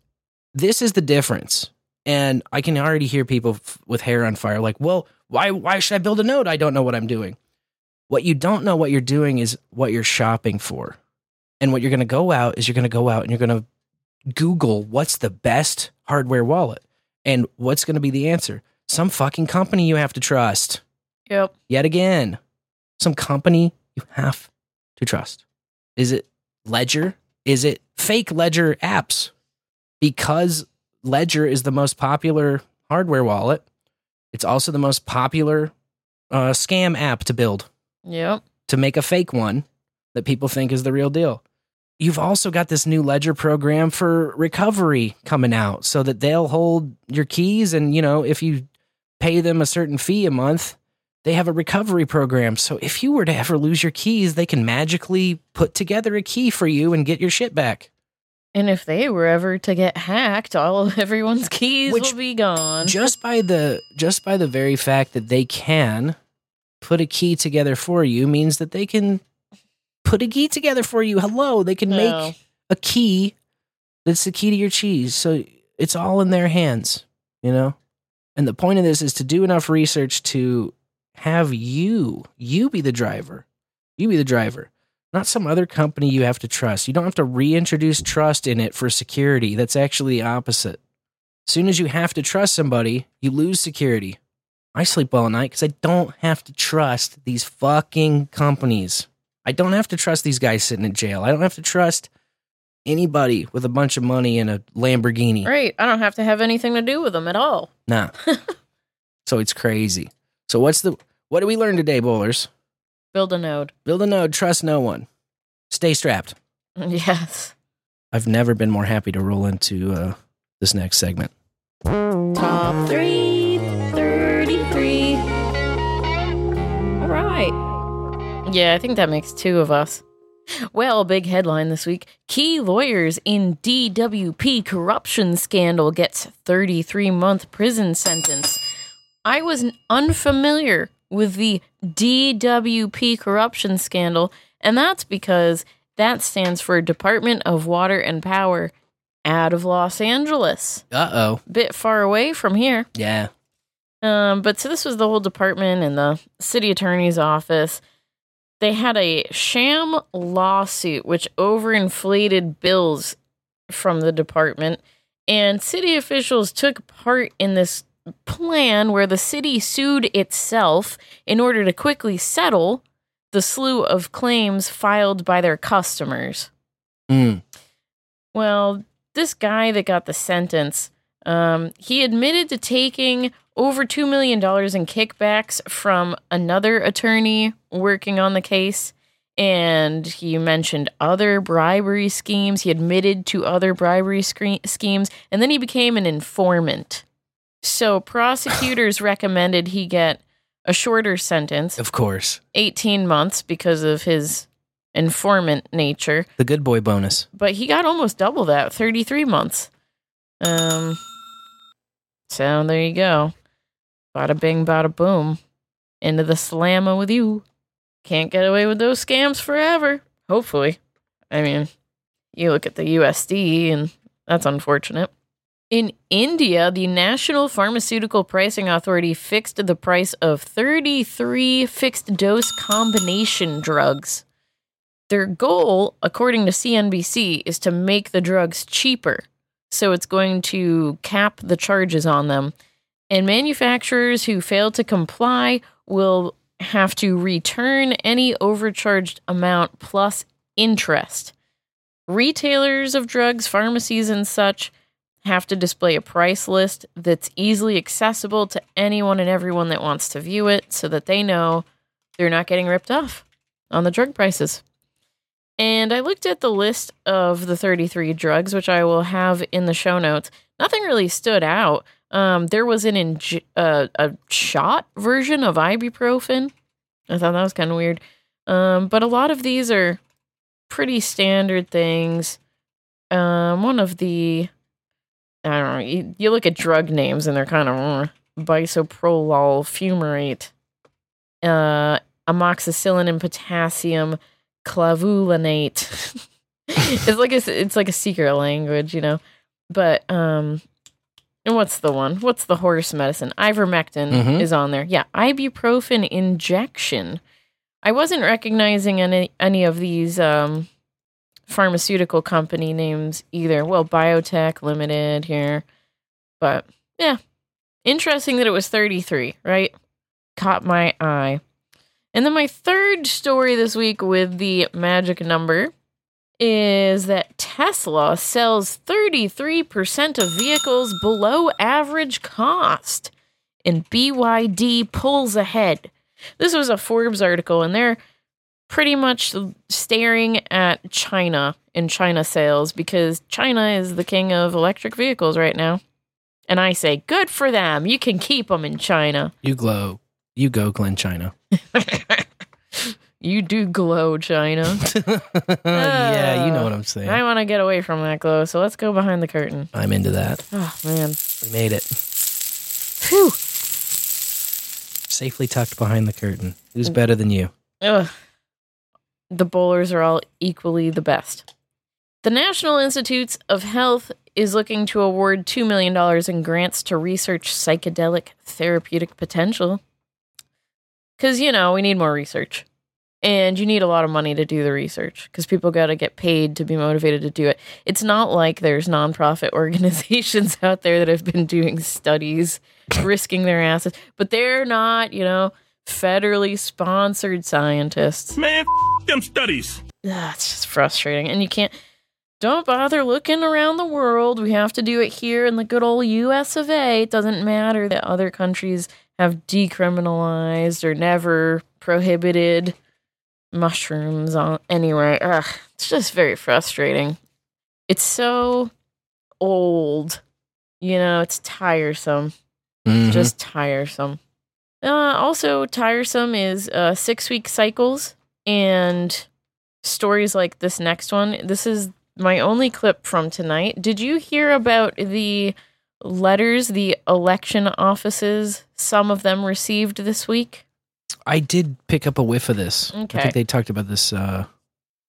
[SPEAKER 5] this is the difference. And I can already hear people f- with hair on fire like, "Well, why why should I build a node? I don't know what I'm doing." What you don't know what you're doing is what you're shopping for. And what you're going to go out is you're going to go out and you're going to Google what's the best hardware wallet. And what's going to be the answer? Some fucking company you have to trust.
[SPEAKER 1] Yep.
[SPEAKER 5] Yet again, some company you have to trust. Is it Ledger? Is it fake Ledger apps? Because Ledger is the most popular hardware wallet, it's also the most popular uh, scam app to build
[SPEAKER 1] Yep.
[SPEAKER 5] to make a fake one that people think is the real deal. You've also got this new ledger program for recovery coming out so that they'll hold your keys and you know if you pay them a certain fee a month they have a recovery program. So if you were to ever lose your keys they can magically put together a key for you and get your shit back.
[SPEAKER 1] And if they were ever to get hacked, all of everyone's keys
[SPEAKER 5] Which-
[SPEAKER 1] will be gone.
[SPEAKER 5] just by the just by the very fact that they can put a key together for you means that they can put a key together for you. Hello they can
[SPEAKER 1] No.
[SPEAKER 5] make a key that's the key to your cheese. So it's all in their hands you know? And the point of this is to do enough research to have you you be the driver. You be the driver not some other company you have to trust. You don't have to reintroduce trust in it for security. That's actually the opposite. As soon as you have to trust somebody, you lose security. I sleep well at night because I don't have to trust these fucking companies. I don't have to trust these guys sitting in jail. I don't have to trust anybody with a bunch of money and a Lamborghini.
[SPEAKER 1] Right. I don't have to have anything to do with them at all.
[SPEAKER 5] Nah. so it's crazy. So what's the what do we learn today, bowlers?
[SPEAKER 1] Build a node.
[SPEAKER 5] Build a node, trust no one. Stay strapped.
[SPEAKER 1] Yes.
[SPEAKER 5] I've never been more happy to roll into uh, this next segment.
[SPEAKER 1] Top three, 33. All right. Yeah, I think that makes two of us. Well, big headline this week. Key lawyers in DWP corruption scandal gets 33 month prison sentence. I was unfamiliar with the DWP corruption scandal, and that's because that stands for Department of Water and Power out of Los Angeles.
[SPEAKER 5] Uh oh.
[SPEAKER 1] Bit far away from here.
[SPEAKER 5] Yeah.
[SPEAKER 1] Um, but so this was the whole department and the city attorney's office. They had a sham lawsuit which overinflated bills from the department, and city officials took part in this plan where the city sued itself in order to quickly settle the slew of claims filed by their customers.
[SPEAKER 5] Mm.
[SPEAKER 1] Well, this guy that got the sentence, um, he admitted to taking over $2 million in kickbacks from another attorney working on the case. And he mentioned other bribery schemes. He admitted to other bribery scre- schemes. And then he became an informant. So prosecutors recommended he get a shorter sentence,
[SPEAKER 5] Of course.
[SPEAKER 1] 18 months, because of his informant nature
[SPEAKER 5] The good boy bonus.
[SPEAKER 1] but he got almost double that 33 months um so there you go bada bing bada boom into the slammer with you can't get away with those scams forever hopefully i mean you look at the usd and that's unfortunate In India, the National Pharmaceutical Pricing Authority fixed the price of 33 fixed dose combination drugs. Their goal, according to CNBC, is to make the drugs cheaper. So it's going to cap the charges on them. And manufacturers who fail to comply will have to return any overcharged amount plus interest. Retailers of drugs, pharmacies, and such have to display a price list that's easily accessible to anyone and everyone that wants to view it so that they know they're not getting ripped off on the drug prices. And I looked at the list of the 33 drugs, which I will have in the show notes. Nothing really stood out. Um, there was an inj- uh, a shot version of ibuprofen. I thought that was kind of weird. Um, but a lot of these are pretty standard things. Um, one of the, I don't know, you, you look at drug names and they're kind of uh, bisoprolol fumarate, uh, amoxicillin and potassium clavulanate. it's like a, it's like a secret language, you know. But um, and what's the one? What's the horse medicine? Ivermectin
[SPEAKER 5] Mhm.
[SPEAKER 1] is on there. Yeah, ibuprofen injection. I wasn't recognizing any any of these um pharmaceutical company names either. Well, Biotech Limited here. But yeah. Interesting that it was 33, right? Caught my eye. And then my third story this week with the magic number is that Tesla sells 33% of vehicles below average cost and BYD pulls ahead. This was a Forbes article and they're pretty much staring at China and China sales because China is the king of electric vehicles right now. And I say, good for them. You can keep them in China.
[SPEAKER 5] You glow. You go, Glen China.
[SPEAKER 1] You do glow, China.
[SPEAKER 5] yeah, you know what I'm saying.
[SPEAKER 1] I want to get away from that glow, so let's go behind the curtain.
[SPEAKER 5] I'm into that.
[SPEAKER 1] Oh, man.
[SPEAKER 5] We made it.
[SPEAKER 1] Phew.
[SPEAKER 5] Safely tucked behind the curtain. Who's mm. better than you?
[SPEAKER 1] Ugh. The bowlers are all equally the best. The National Institutes of Health is looking to award $2 million in grants to research psychedelic therapeutic potential. Because, you know, we need more research. And you need a lot of money to do the research because people got to get paid to be motivated to do it. It's not like there's nonprofit organizations out there that have been doing studies, risking their assets, but they're not, you know, federally sponsored scientists.
[SPEAKER 6] Man, f- them studies.
[SPEAKER 1] Ugh, it's just frustrating. And you can't, don't bother looking around the world. We have to do it here in the good old US of A. It doesn't matter that other countries have decriminalized or never prohibited mushrooms on anywhere. Ugh, it's just very frustrating. It's so old. You know, it's tiresome.
[SPEAKER 5] Mhm.
[SPEAKER 1] Just tiresome. Uh, also, tiresome is uh, six week cycles and stories like this next one. This is my only clip from tonight. Did you hear about the letters the election offices, some of them received this week?
[SPEAKER 5] I did pick up a whiff of this. I think they talked about this uh,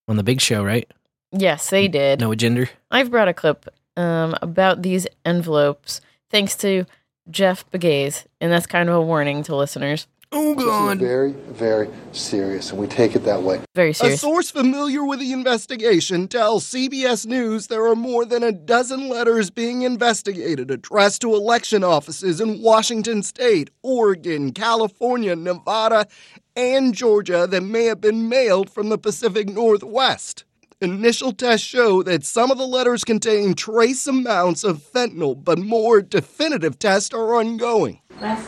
[SPEAKER 5] on the big show, right?
[SPEAKER 1] Yes, they did.
[SPEAKER 5] No agenda.
[SPEAKER 1] I've brought a clip um, about these envelopes thanks to Jeff Begaze, and that's kind of a warning to listeners.
[SPEAKER 16] This is very, very serious, and we take it that way.
[SPEAKER 1] Very serious.
[SPEAKER 17] A
[SPEAKER 1] serious.
[SPEAKER 17] source familiar with the investigation tells CBS News there are more than a dozen letters being investigated addressed to election offices in Washington state, Oregon, California, Nevada, and Georgia that may have been mailed from the Pacific Northwest. Initial tests show that some of the letters contain trace amounts of fentanyl, but more definitive tests are ongoing.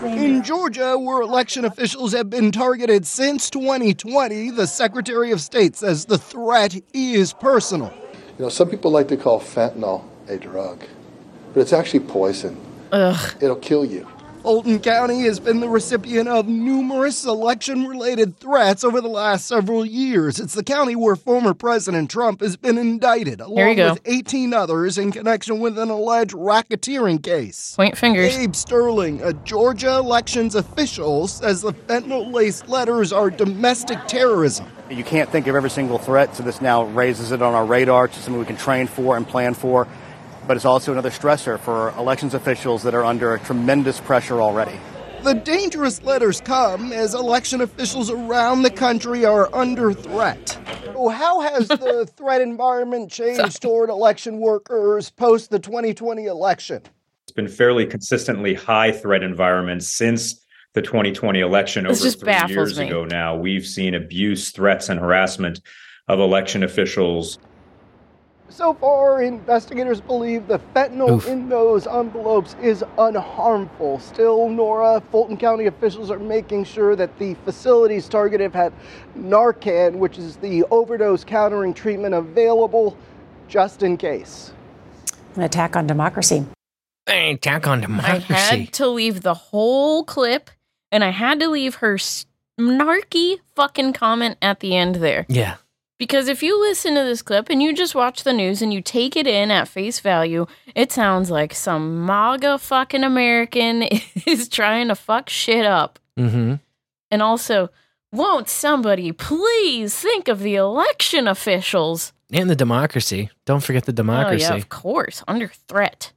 [SPEAKER 17] In Georgia, where election officials have been targeted since 2020, the Secretary of State says the threat is personal.
[SPEAKER 16] You know, some people like to call fentanyl a drug, but it's actually poison.
[SPEAKER 1] Ugh.
[SPEAKER 16] It'll kill you.
[SPEAKER 17] Fulton County has been the recipient of numerous election related threats over the last several years. It's the county where former President Trump has been indicted, along with 18 others in connection with an alleged racketeering case.
[SPEAKER 1] Point fingers.
[SPEAKER 17] Gabe Sterling, a Georgia elections official, says the fentanyl laced letters are domestic terrorism.
[SPEAKER 18] You can't think of every single threat, so this now raises it on our radar to something we can train for and plan for. But it's also another stressor for elections officials that are under tremendous pressure already.
[SPEAKER 17] The dangerous letters come as election officials around the country are under threat. How has the threat environment changed toward election workers post the 2020 election?
[SPEAKER 19] It's been fairly consistently high threat environment since the 2020 election
[SPEAKER 1] This
[SPEAKER 19] over
[SPEAKER 1] just
[SPEAKER 19] three years
[SPEAKER 1] me.
[SPEAKER 19] ago now. We've seen abuse, threats, and harassment of election officials
[SPEAKER 17] So far, investigators believe the fentanyl
[SPEAKER 19] Oof.
[SPEAKER 17] in those envelopes is unharmful. Still, Nora, Fulton County officials are making sure that the facilities targeted had Narcan, which is the overdose countering treatment, available just in case.
[SPEAKER 20] An attack on democracy.
[SPEAKER 5] An Attack on democracy.
[SPEAKER 1] I had to leave the whole clip and I had to leave her snarky fucking comment at the end there.
[SPEAKER 5] Yeah.
[SPEAKER 1] Because if you listen to this clip and you just watch the news and you take it in at face value, it sounds like some MAGA fucking American is trying to fuck shit up.
[SPEAKER 5] Mm-hmm.
[SPEAKER 1] And also, won't somebody please think of the election officials?
[SPEAKER 5] And the democracy. Don't forget the democracy.
[SPEAKER 1] Oh, yeah, of course, under threat.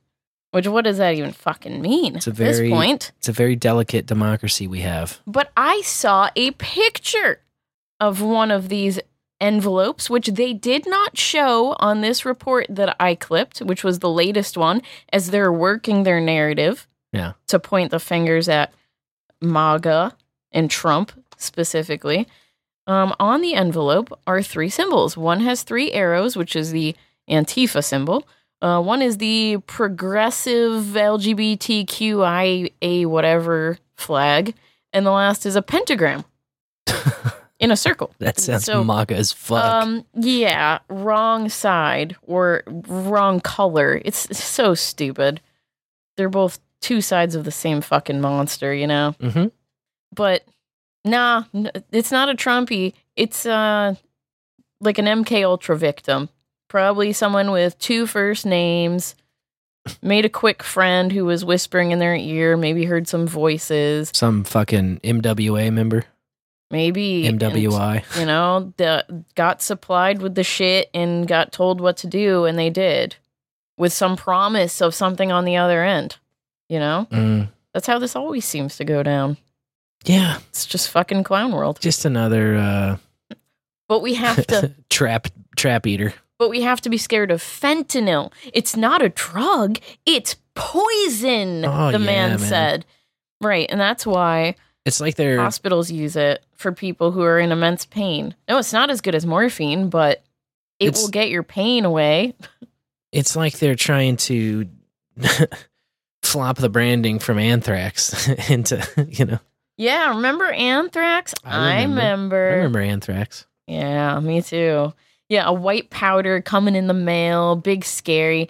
[SPEAKER 1] Which, what does that even fucking mean
[SPEAKER 5] It's a
[SPEAKER 1] at this point?
[SPEAKER 5] it's a very delicate democracy we have.
[SPEAKER 1] But I saw a picture of one of these envelopes, which they did not show on this report that I clipped, which was the latest one, as they're working their narrative
[SPEAKER 5] Yeah.
[SPEAKER 1] to point the fingers at MAGA and Trump specifically. Um, on the envelope are three symbols. One has three arrows, which is the Antifa symbol. Uh, one is the progressive LGBTQIA whatever flag, and the last is a pentagram in a circle.
[SPEAKER 5] That sounds
[SPEAKER 1] So,
[SPEAKER 5] MAGA as fuck.
[SPEAKER 1] Um, yeah, wrong side or wrong color. It's so stupid. They're both two sides of the same fucking monster, you know.
[SPEAKER 5] mm-hmm.
[SPEAKER 1] But nah, it's not a Trumpy. It's uh like an MK Ultra victim. Probably someone with two first names. Made a quick friend who was whispering in their ear. Maybe heard some voices.
[SPEAKER 5] Some fucking MWA member.
[SPEAKER 1] Maybe and,
[SPEAKER 5] MWI.
[SPEAKER 1] you know, the, got supplied with the shit and got told what to do, and they did, with some promise of something on the other end. You know,
[SPEAKER 5] Mm.
[SPEAKER 1] that's how this always seems to go down.
[SPEAKER 5] Yeah.
[SPEAKER 1] It's just fucking clown world.
[SPEAKER 5] Just another uh
[SPEAKER 1] But we have to
[SPEAKER 5] trap trap eater.
[SPEAKER 1] but we have to be scared of fentanyl. It's not a drug, it's poison,
[SPEAKER 5] Oh,
[SPEAKER 1] the
[SPEAKER 5] yeah,
[SPEAKER 1] man,
[SPEAKER 5] man.
[SPEAKER 1] said. Right, and that's why
[SPEAKER 5] It's like they're
[SPEAKER 1] hospitals use it for people who are in immense pain. No, it's not as good as morphine, but it
[SPEAKER 5] It's-
[SPEAKER 1] will get your pain away.
[SPEAKER 5] it's like they're trying to flop the branding from anthrax into you know
[SPEAKER 1] Yeah, remember anthrax? I remember.
[SPEAKER 5] I remember anthrax.
[SPEAKER 1] Yeah, me too. Yeah, a white powder coming in the mail, big scary.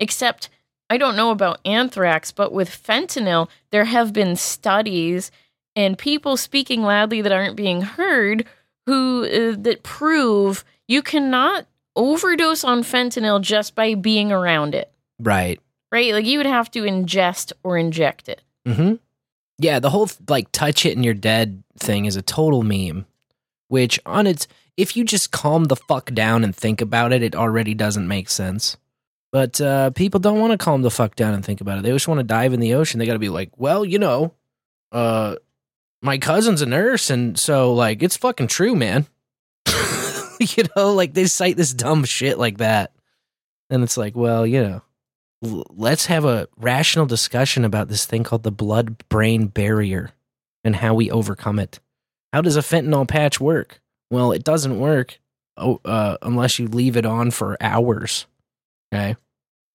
[SPEAKER 1] Except I don't know about anthrax, but with fentanyl, there have been studies and people speaking loudly that aren't being heard who uh, that prove you cannot overdose on fentanyl just by being around it.
[SPEAKER 5] Right.
[SPEAKER 1] Right? Like you would have to ingest or inject it.
[SPEAKER 5] Mm-hmm. Yeah, the whole like touch it and you're dead thing is a total meme. Which on its if you just calm the fuck down and think about it, it already doesn't make sense. But uh, people don't want to calm the fuck down and think about it. They just want to dive in the ocean. They got to be like, well, you know, uh, my cousin's a nurse, and so like it's fucking true, man. you know, like they cite this dumb shit like that, and it's like, well, you know, let's have a rational discussion about this thing called the blood brain barrier and how we overcome it. How does a fentanyl patch work? Well, it doesn't work oh, uh, unless you leave it on for hours. Okay.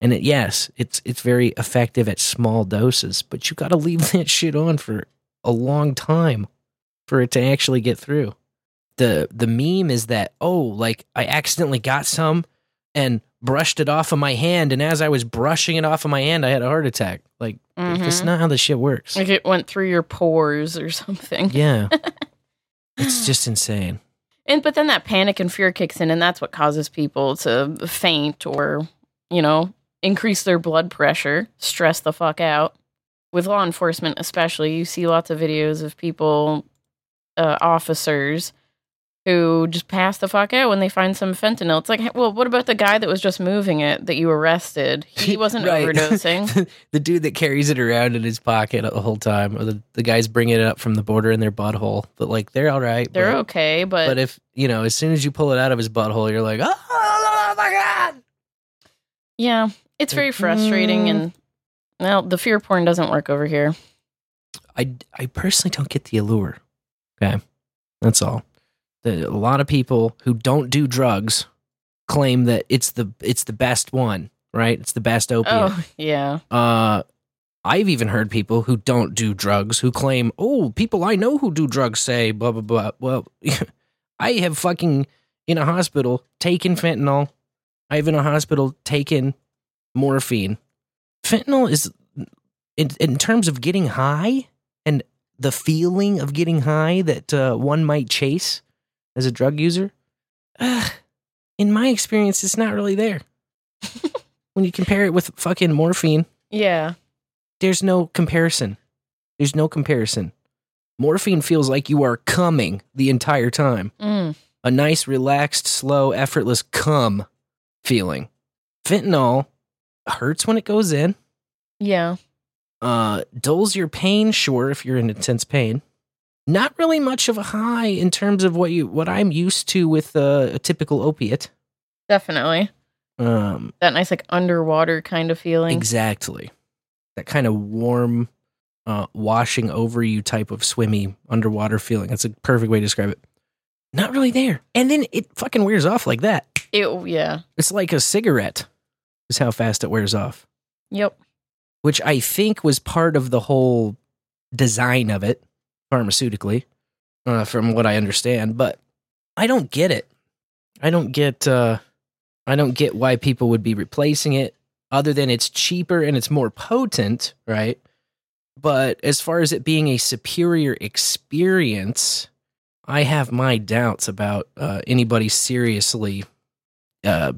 [SPEAKER 5] And it, yes, it's it's very effective at small doses, but you got to leave that shit on for a long time for it to actually get through. The the meme is that oh, like I accidentally got some and brushed it off of my hand, and as I was brushing it off of my hand, I had a heart attack. Like that's
[SPEAKER 1] Mhm.
[SPEAKER 5] not how this shit works.
[SPEAKER 1] Like it went through your pores or something.
[SPEAKER 5] Yeah, it's just insane.
[SPEAKER 1] And but then that panic and fear kicks in, and that's what causes people to faint or, you know, increase their blood pressure, stress the fuck out. With law enforcement, especially, you see lots of videos of people, uh, officers, who just pass the fuck out when they find some fentanyl. It's like, well, what about the guy that was just moving it that you arrested? He wasn't
[SPEAKER 5] Right.
[SPEAKER 1] overdosing.
[SPEAKER 5] the dude that carries it around in his pocket the whole time, or the, the guys bringing it up from the border in their butthole. But like they're all right.
[SPEAKER 1] They're
[SPEAKER 5] but,
[SPEAKER 1] okay, but,
[SPEAKER 5] But if you know, as soon as you pull it out of his butthole, you're like, oh, my god.
[SPEAKER 1] yeah, it's very frustrating.
[SPEAKER 5] Mm.
[SPEAKER 1] And well, the fear porn doesn't work over here.
[SPEAKER 5] I I personally don't get the allure. Okay, that's all. The, a lot of people who don't do drugs claim that it's the it's the best one, right? It's the best opiate.
[SPEAKER 1] Oh, yeah.
[SPEAKER 5] Uh, I've even heard people who don't do drugs who claim, "Oh, people I know who do drugs say blah blah blah." Well, I have fucking in a hospital taken fentanyl. I have in a hospital taken morphine. Fentanyl is in in terms of getting high and the feeling of getting high that uh, one might chase as a drug user. Uh, in my experience, it's not really there. when you compare it with fucking morphine,
[SPEAKER 1] Yeah.
[SPEAKER 5] there's no comparison. There's no comparison. Morphine feels like you are coming the entire time.
[SPEAKER 1] Mm.
[SPEAKER 5] A nice, relaxed, slow, effortless come feeling. Fentanyl hurts when it goes in.
[SPEAKER 1] Yeah.
[SPEAKER 5] Uh, dulls your pain, sure, if you're in intense pain. Not really much of a high in terms of what you what I'm used to with uh, a typical opiate.
[SPEAKER 1] Definitely.
[SPEAKER 5] Um,
[SPEAKER 1] That nice, like, underwater kind of feeling.
[SPEAKER 5] Exactly. That kind of warm, uh, washing over you type of swimmy underwater feeling. That's a perfect way to describe it. Not really there. And then it fucking wears off like that.
[SPEAKER 1] Ew, yeah.
[SPEAKER 5] It's like a cigarette, is how fast it wears off,
[SPEAKER 1] Yep.
[SPEAKER 5] which I think was part of the whole design of it pharmaceutically, uh, from what I understand. But I don't get it. I don't get. Uh, I don't get why people would be replacing it, other than it's cheaper and it's more potent, right? But as far as it being a superior experience, I have my doubts about uh, anybody seriously uh,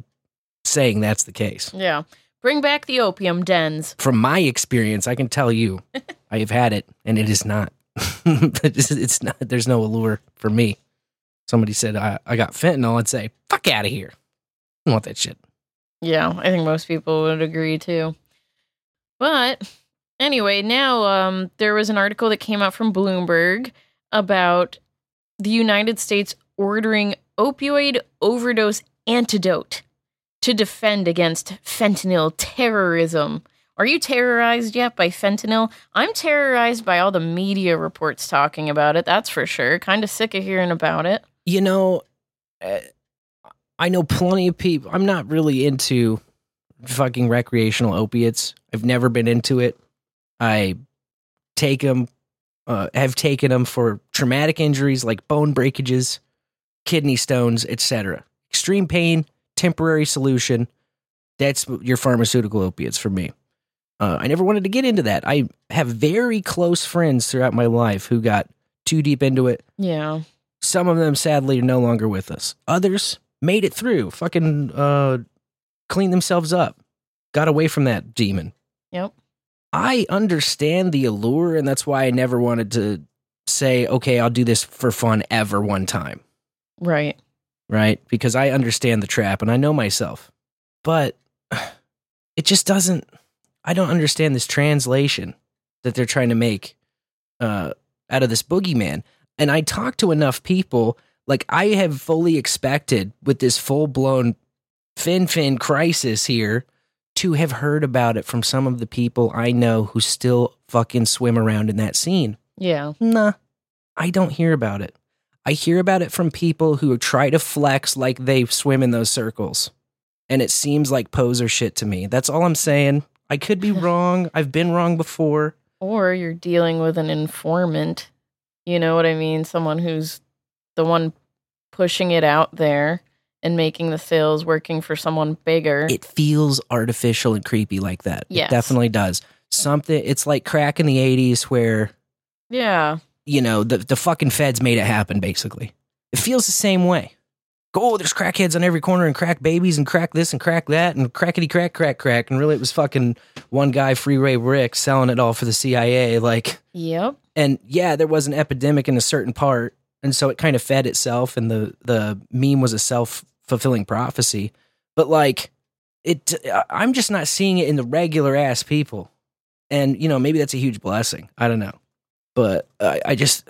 [SPEAKER 5] saying that's the case.
[SPEAKER 1] Yeah. Bring back the opium dens.
[SPEAKER 5] From my experience, I can tell you, I have had it, and it is not. it's, not. There's no allure for me. Somebody said I, I got fentanyl, I'd say, "Fuck out of here." I don't want that shit.
[SPEAKER 1] Yeah, I think most people would agree too. But anyway, now um, there was an article that came out from Bloomberg about the United States ordering opioid overdose antidote to defend against fentanyl terrorism. Are you terrorized yet by fentanyl? I'm terrorized by all the media reports talking about it, that's for sure. Kind of sick of hearing about it.
[SPEAKER 5] You know, uh, I know plenty of people. I'm not really into fucking recreational opiates. I've never been into it. I take them, uh, have taken them for traumatic injuries like bone breakages, kidney stones, etc. Extreme pain, temporary solution. That's your pharmaceutical opiates for me. Uh, I never wanted to get into that. I have very close friends throughout my life who got too deep into it.
[SPEAKER 1] Yeah.
[SPEAKER 5] Some of them, sadly, are no longer with us. Others made it through, fucking uh, cleaned themselves up, got away from that demon.
[SPEAKER 1] Yep.
[SPEAKER 5] I understand the allure, and that's why I never wanted to say, okay, I'll do this for fun ever one time,
[SPEAKER 1] Right.
[SPEAKER 5] Right? Because I understand the trap and I know myself. But it just doesn't, I don't understand this translation that they're trying to make uh, out of this boogeyman. And I talk to enough people, like I have fully expected with this full blown fin fin crisis here to have heard about it from some of the people I know who still fucking swim around in that scene.
[SPEAKER 1] Yeah.
[SPEAKER 5] Nah, I don't hear about it. I hear about it from people who try to flex like they swim in those circles. And it seems like poser shit to me. That's all I'm saying. I could be wrong. I've been wrong before.
[SPEAKER 1] Or you're dealing with an informant. You know what I mean? Someone who's the one pushing it out there and making the sales working for someone bigger.
[SPEAKER 5] It feels artificial and creepy like that.
[SPEAKER 1] Yes.
[SPEAKER 5] It definitely does. Something it's like crack in the 80s where
[SPEAKER 1] yeah.
[SPEAKER 5] You know, the, the fucking feds made it happen, basically. It feels the same way. Go, oh, there's crackheads on every corner and crack babies and crack this and crack that and crackety crack, crack, crack. And really, it was fucking one guy, Freeway Rick, selling it all for the CIA. Like,
[SPEAKER 1] Yep.
[SPEAKER 5] and yeah, there was an epidemic in a certain part, and so it kind of fed itself, and the the meme was a self fulfilling prophecy. But like, it, I'm just not seeing it in the regular ass people, and you know maybe that's a huge blessing. I don't know, but I, I just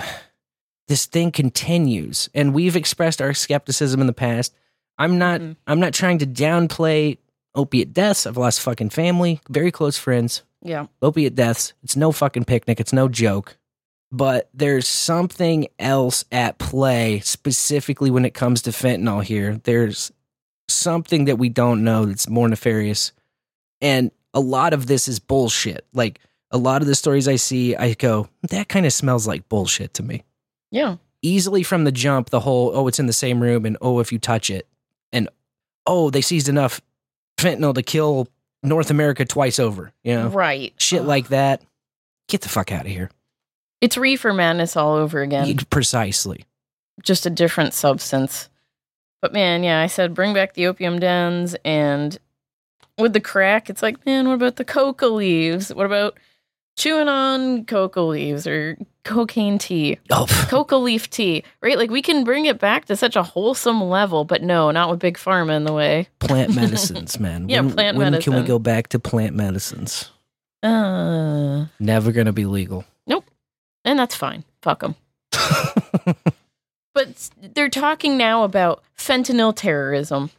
[SPEAKER 5] this thing continues, and we've expressed our skepticism in the past. I'm not. Mm-hmm. I'm not trying to downplay opiate deaths. I've lost fucking family, very close friends.
[SPEAKER 1] Yeah.
[SPEAKER 5] Opiate deaths. It's no fucking picnic. It's no joke. But there's something else at play, specifically when it comes to fentanyl here. There's something that we don't know that's more nefarious. And a lot of this is bullshit. Like a lot of the stories I see, I go, that kind of smells like bullshit to me.
[SPEAKER 1] Yeah.
[SPEAKER 5] Easily from the jump, the whole, oh, it's in the same room, and oh, if you touch it, and oh, they seized enough fentanyl to kill North America twice over, you know?
[SPEAKER 1] Right.
[SPEAKER 5] Shit like that. Get the fuck out of here.
[SPEAKER 1] It's reefer madness all over again.
[SPEAKER 5] Precisely.
[SPEAKER 1] Just a different substance. But man, yeah, I said bring back the opium dens and with the crack, it's like, man, what about the coca leaves? What about chewing on coca leaves or cocaine tea?
[SPEAKER 5] Oh.
[SPEAKER 1] coca leaf tea, right? Like we can bring it back to such a wholesome level, but no, not with big pharma in the way.
[SPEAKER 5] Plant medicines, man.
[SPEAKER 1] Yeah,
[SPEAKER 5] when,
[SPEAKER 1] plant
[SPEAKER 5] when
[SPEAKER 1] medicine.
[SPEAKER 5] can we go back to plant medicines?
[SPEAKER 1] Uh,
[SPEAKER 5] Never gonna be legal.
[SPEAKER 1] Nope. And that's fine. Fuck them. but they're talking now about fentanyl terrorism.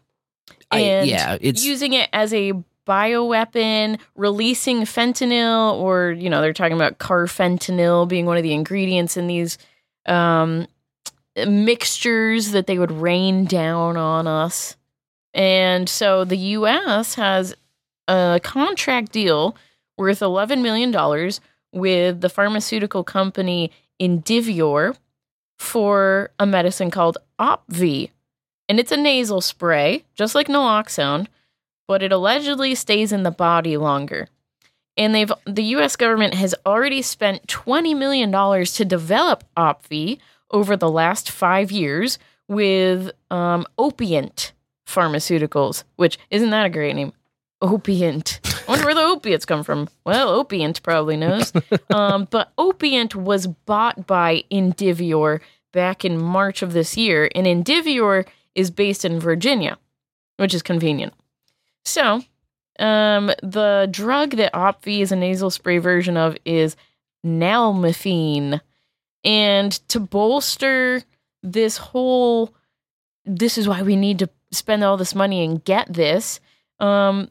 [SPEAKER 5] I-
[SPEAKER 1] And
[SPEAKER 5] yeah, it's-
[SPEAKER 1] using it as a bioweapon, releasing fentanyl, or, you know, they're talking about carfentanil being one of the ingredients in these um, mixtures that they would rain down on us. And so the US has a contract deal worth $11 million with the pharmaceutical company Indivior for a medicine called Opvee. And it's a nasal spray, just like naloxone, but it allegedly stays in the body longer. And they've the US government has already spent 20 million dollars to develop Opvee over the last 5 years with um, Opiant Pharmaceuticals, which isn't that a great name? Opiant. I wonder where the opiates come from. Well, Opiant probably knows. um, but Opiant was bought by Indivior back in March of this year, and Indivior is based in Virginia, which is convenient. So, um, the drug that Opvee is a nasal spray version of is nalmefene. And to bolster this whole, this is why we need to spend all this money and get this. Um,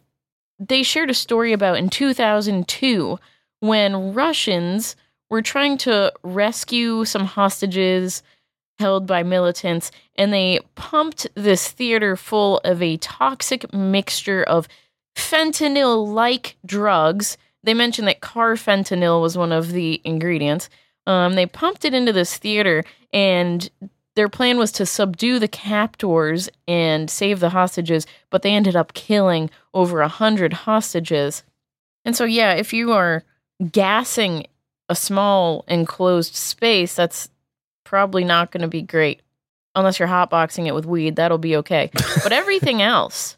[SPEAKER 1] they shared a story about in 2002 when Russians were trying to rescue some hostages held by militants, and they pumped this theater full of a toxic mixture of fentanyl like drugs. They mentioned that carfentanil was one of the ingredients. Um, they pumped it into this theater, and their plan was to subdue the captors and save the hostages, but they ended up killing over a hundred hostages. And so, yeah, if you are gassing a small enclosed space, that's probably not going to be great. Unless you're hotboxing it with weed, that'll be okay. But everything else,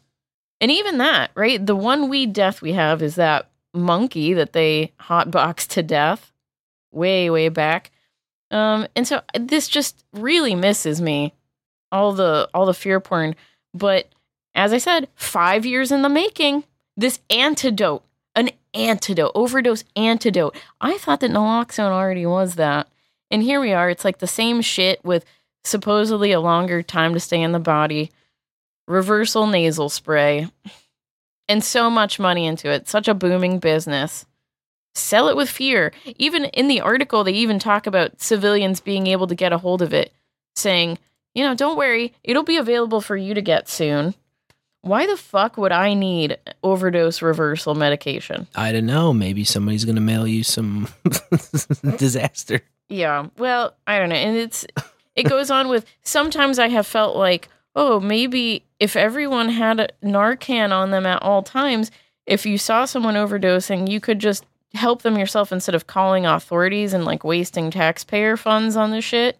[SPEAKER 1] and even that, right? The one weed death we have is that monkey that they hotboxed to death way, way back. Um, and so this just really misses me. All the all the fear porn. But as I said, five years in the making. This antidote, an antidote, overdose antidote. I thought that naloxone already was that. And here we are. It's like the same shit with supposedly a longer time to stay in the body, reversal nasal spray, and so much money into it. Such a booming business. Sell it with fear. Even in the article, they even talk about civilians being able to get a hold of it, saying, you know, don't worry, it'll be available for you to get soon. Why the fuck would I need overdose reversal medication?
[SPEAKER 5] I don't know. Maybe somebody's gonna mail you some disaster.
[SPEAKER 1] Yeah. Well, I don't know. And it's it goes on with sometimes I have felt like, oh, maybe if everyone had a Narcan on them at all times, if you saw someone overdosing, you could just help them yourself instead of calling authorities and like wasting taxpayer funds on this shit.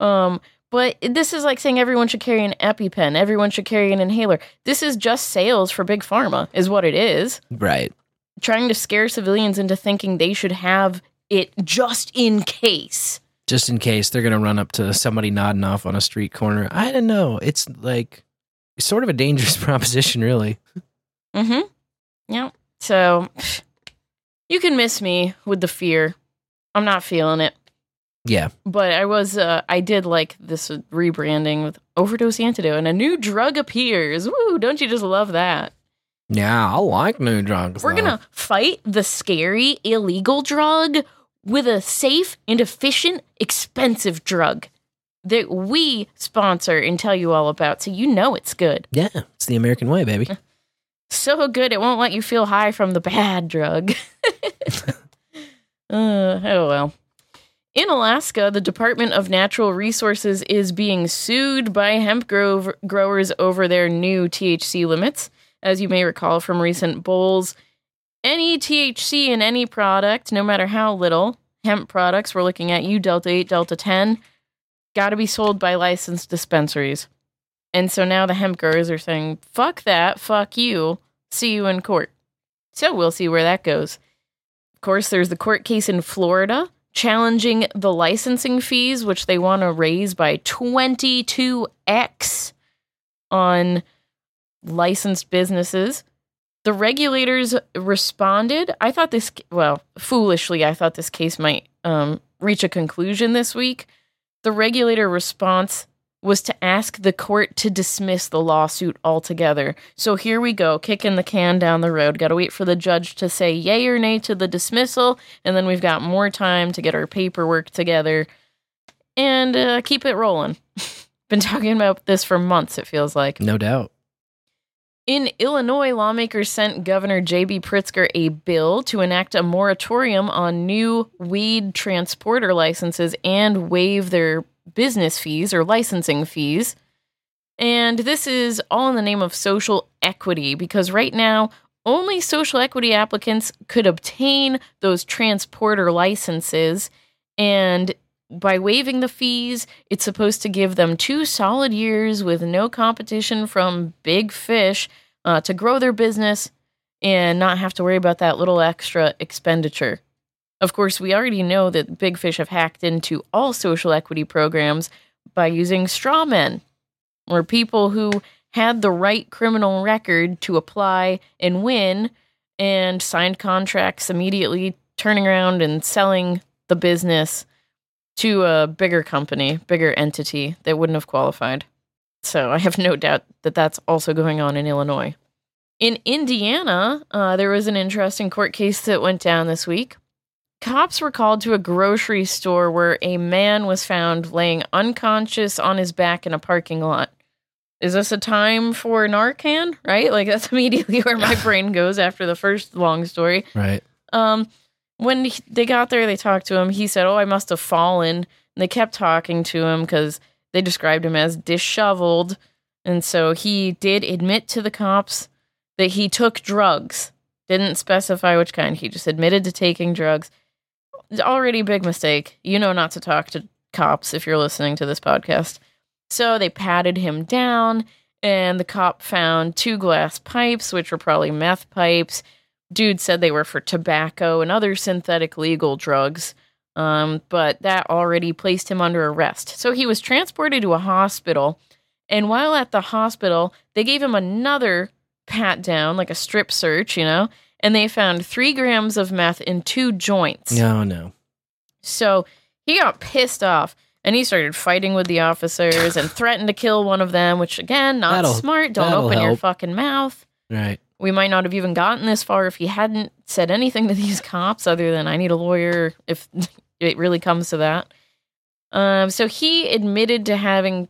[SPEAKER 1] Um but this is like saying everyone should carry an EpiPen, everyone should carry an inhaler. This is just sales for big pharma, is what it is.
[SPEAKER 5] Right.
[SPEAKER 1] Trying to scare civilians into thinking they should have it just in case.
[SPEAKER 5] Just in case they're gonna run up to somebody nodding off on a street corner. I don't know. It's like it's sort of a dangerous proposition, really.
[SPEAKER 1] Mm-hmm. Yeah. So you can miss me with the fear. I'm not feeling it.
[SPEAKER 5] Yeah.
[SPEAKER 1] But I was uh I did like this rebranding with overdose antidote and a new drug appears. Woo, don't you just love that?
[SPEAKER 5] Yeah, I like new drugs.
[SPEAKER 1] We're
[SPEAKER 5] though.
[SPEAKER 1] gonna fight the scary illegal drug with a safe and efficient, expensive drug that we sponsor and tell you all about so you know it's good.
[SPEAKER 5] Yeah, it's the American way, baby.
[SPEAKER 1] So good it won't let you feel high from the bad drug. uh, oh well. In Alaska, the Department of Natural Resources is being sued by hemp grove- growers over their new THC limits. As you may recall from recent bowls, any THC in any product, no matter how little, hemp products, we're looking at U Delta 8, Delta 10, got to be sold by licensed dispensaries. And so now the hemp growers are saying, fuck that, fuck you, see you in court. So we'll see where that goes. Of course, there's the court case in Florida challenging the licensing fees, which they want to raise by 22x on licensed businesses. The regulators responded. I thought this, well, foolishly, I thought this case might um, reach a conclusion this week. The regulator response was to ask the court to dismiss the lawsuit altogether. So here we go, kicking the can down the road. Got to wait for the judge to say yay or nay to the dismissal, and then we've got more time to get our paperwork together and uh, keep it rolling. Been talking about this for months, it feels like.
[SPEAKER 5] No doubt.
[SPEAKER 1] In Illinois, lawmakers sent Governor J.B. Pritzker a bill to enact a moratorium on new weed transporter licenses and waive their business fees or licensing fees. And this is all in the name of social equity because right now, only social equity applicants could obtain those transporter licenses. And by waiving the fees, it's supposed to give them two solid years with no competition from big fish uh, to grow their business and not have to worry about that little extra expenditure. Of course, we already know that big fish have hacked into all social equity programs by using straw men, or people who had the right criminal record to apply and win and signed contracts immediately, turning around and selling the business to a bigger company, bigger entity that wouldn't have qualified. So I have no doubt that that's also going on in Illinois. In Indiana, uh, there was an interesting court case that went down this week. Cops were called to a grocery store where a man was found laying unconscious on his back in a parking lot. Is this a time for Narcan? Right? Like that's immediately where my brain goes after the first long story.
[SPEAKER 5] Right.
[SPEAKER 1] Um, when he, they got there, they talked to him. He said, "Oh, I must have fallen." And they kept talking to him because they described him as disheveled, and so he did admit to the cops that he took drugs. Didn't specify which kind. He just admitted to taking drugs. Already a big mistake. You know not to talk to cops if you're listening to this podcast. So they patted him down, and the cop found two glass pipes, which were probably meth pipes. Dude said they were for tobacco and other synthetic legal drugs, um, but that already placed him under arrest. So he was transported to a hospital, and while at the hospital, they gave him another pat down, like a strip search, you know, and they found three grams of meth in two joints.
[SPEAKER 5] No, no.
[SPEAKER 1] So he got pissed off and he started fighting with the officers and threatened to kill one of them, which again, not
[SPEAKER 5] That'll-
[SPEAKER 1] smart. Don't open your fucking mouth.
[SPEAKER 5] Right.
[SPEAKER 1] We might not have even gotten this far if he hadn't said anything to these cops other than I need a lawyer if it really comes to that. Um, so he admitted to having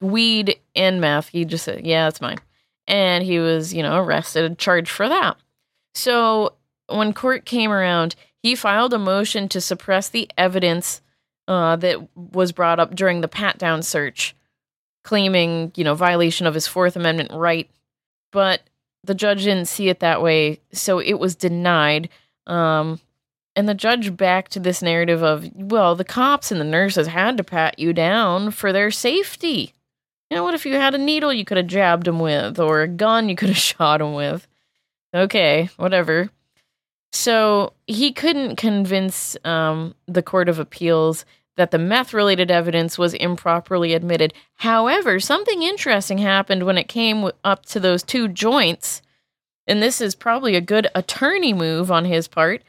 [SPEAKER 1] weed and meth. He just said, "Yeah, that's mine," and he was, you know, arrested and charged for that. So when court came around, he filed a motion to suppress the evidence uh, that was brought up during the pat down search, claiming, you know, violation of his Fourth Amendment right. But the judge didn't see it that way, so it was denied. Um, and the judge backed this narrative of, well, the cops and the nurses had to pat you down for their safety. You know, what if you had a needle you could have jabbed him with, or a gun you could have shot him with? Okay, whatever. So he couldn't convince um, the Court of Appeals that the meth related evidence was improperly admitted. However, something interesting happened when it came up to those two joints, and this is probably a good attorney move on his part.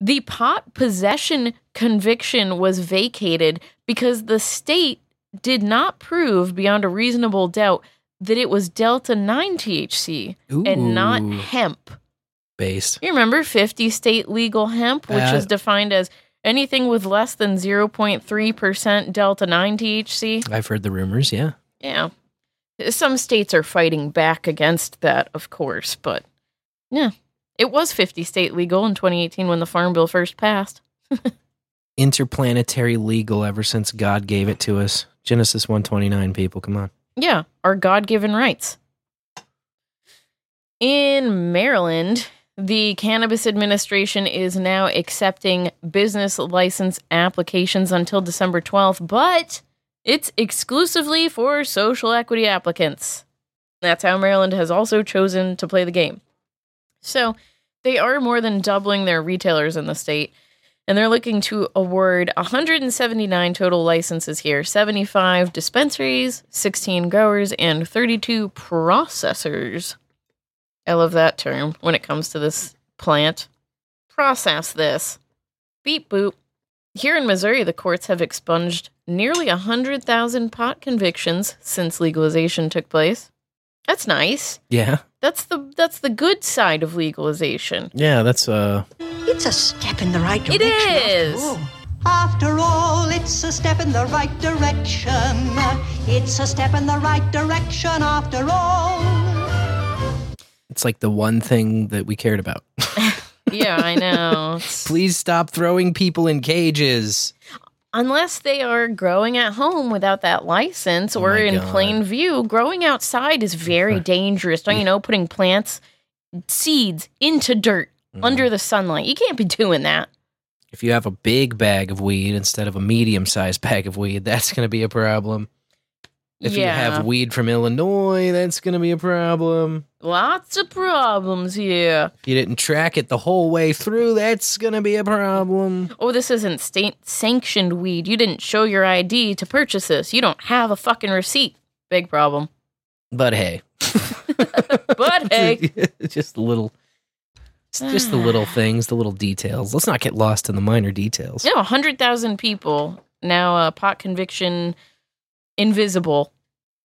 [SPEAKER 1] The pot possession conviction was vacated because the state did not prove beyond a reasonable doubt that it was Delta 9 THC and not hemp.
[SPEAKER 5] Based.
[SPEAKER 1] You remember 50 state legal hemp, which
[SPEAKER 5] Uh,
[SPEAKER 1] is defined as anything with less than 0.3% Delta 9 THC?
[SPEAKER 5] I've heard the rumors. Yeah.
[SPEAKER 1] Yeah. Some states are fighting back against that, of course, but yeah. It was 50 state legal in 2018 when the Farm Bill first passed.
[SPEAKER 5] Interplanetary legal ever since God gave it to us. Genesis 129, people. Come on.
[SPEAKER 1] Yeah, our God given rights. In Maryland, the Cannabis Administration is now accepting business license applications until December 12th, but it's exclusively for social equity applicants. That's how Maryland has also chosen to play the game. So they are more than doubling their retailers in the state, and they're looking to award 179 total licenses here 75 dispensaries, 16 growers, and 32 processors. I love that term when it comes to this plant. Process this. Beep boop. Here in Missouri, the courts have expunged nearly 100,000 pot convictions since legalization took place. That's nice.
[SPEAKER 5] Yeah.
[SPEAKER 1] That's the that's the good side of legalization.
[SPEAKER 5] Yeah, that's uh
[SPEAKER 21] It's a step in the right
[SPEAKER 1] It
[SPEAKER 21] direction.
[SPEAKER 1] is.
[SPEAKER 21] After all, it's a step in the right direction. It's a step in the right direction after all.
[SPEAKER 5] It's like the one thing that we cared about.
[SPEAKER 1] Yeah, I know.
[SPEAKER 5] Please stop throwing people in cages.
[SPEAKER 1] Unless they are growing at home without that license or
[SPEAKER 5] my
[SPEAKER 1] in
[SPEAKER 5] God.
[SPEAKER 1] plain view, growing outside is very dangerous. Don't you know? Putting plants, seeds into dirt
[SPEAKER 5] Mm-hmm.
[SPEAKER 1] under the sunlight. You can't be doing that.
[SPEAKER 5] If you have a big bag of weed instead of a medium sized bag of weed, that's going to be a problem. If you have weed from Illinois, that's going to be a problem.
[SPEAKER 1] Lots of problems here.
[SPEAKER 5] If you didn't track it the whole way through, that's going to be a problem.
[SPEAKER 1] Oh, this isn't state sanctioned weed. You didn't show your ID to purchase this. You don't have a fucking receipt. Big problem.
[SPEAKER 5] But hey,
[SPEAKER 1] But hey,
[SPEAKER 5] just the little, it's just the little things, the little details. Let's not get lost in the minor details.
[SPEAKER 1] know, 100,000 people now uh, pot conviction invisible.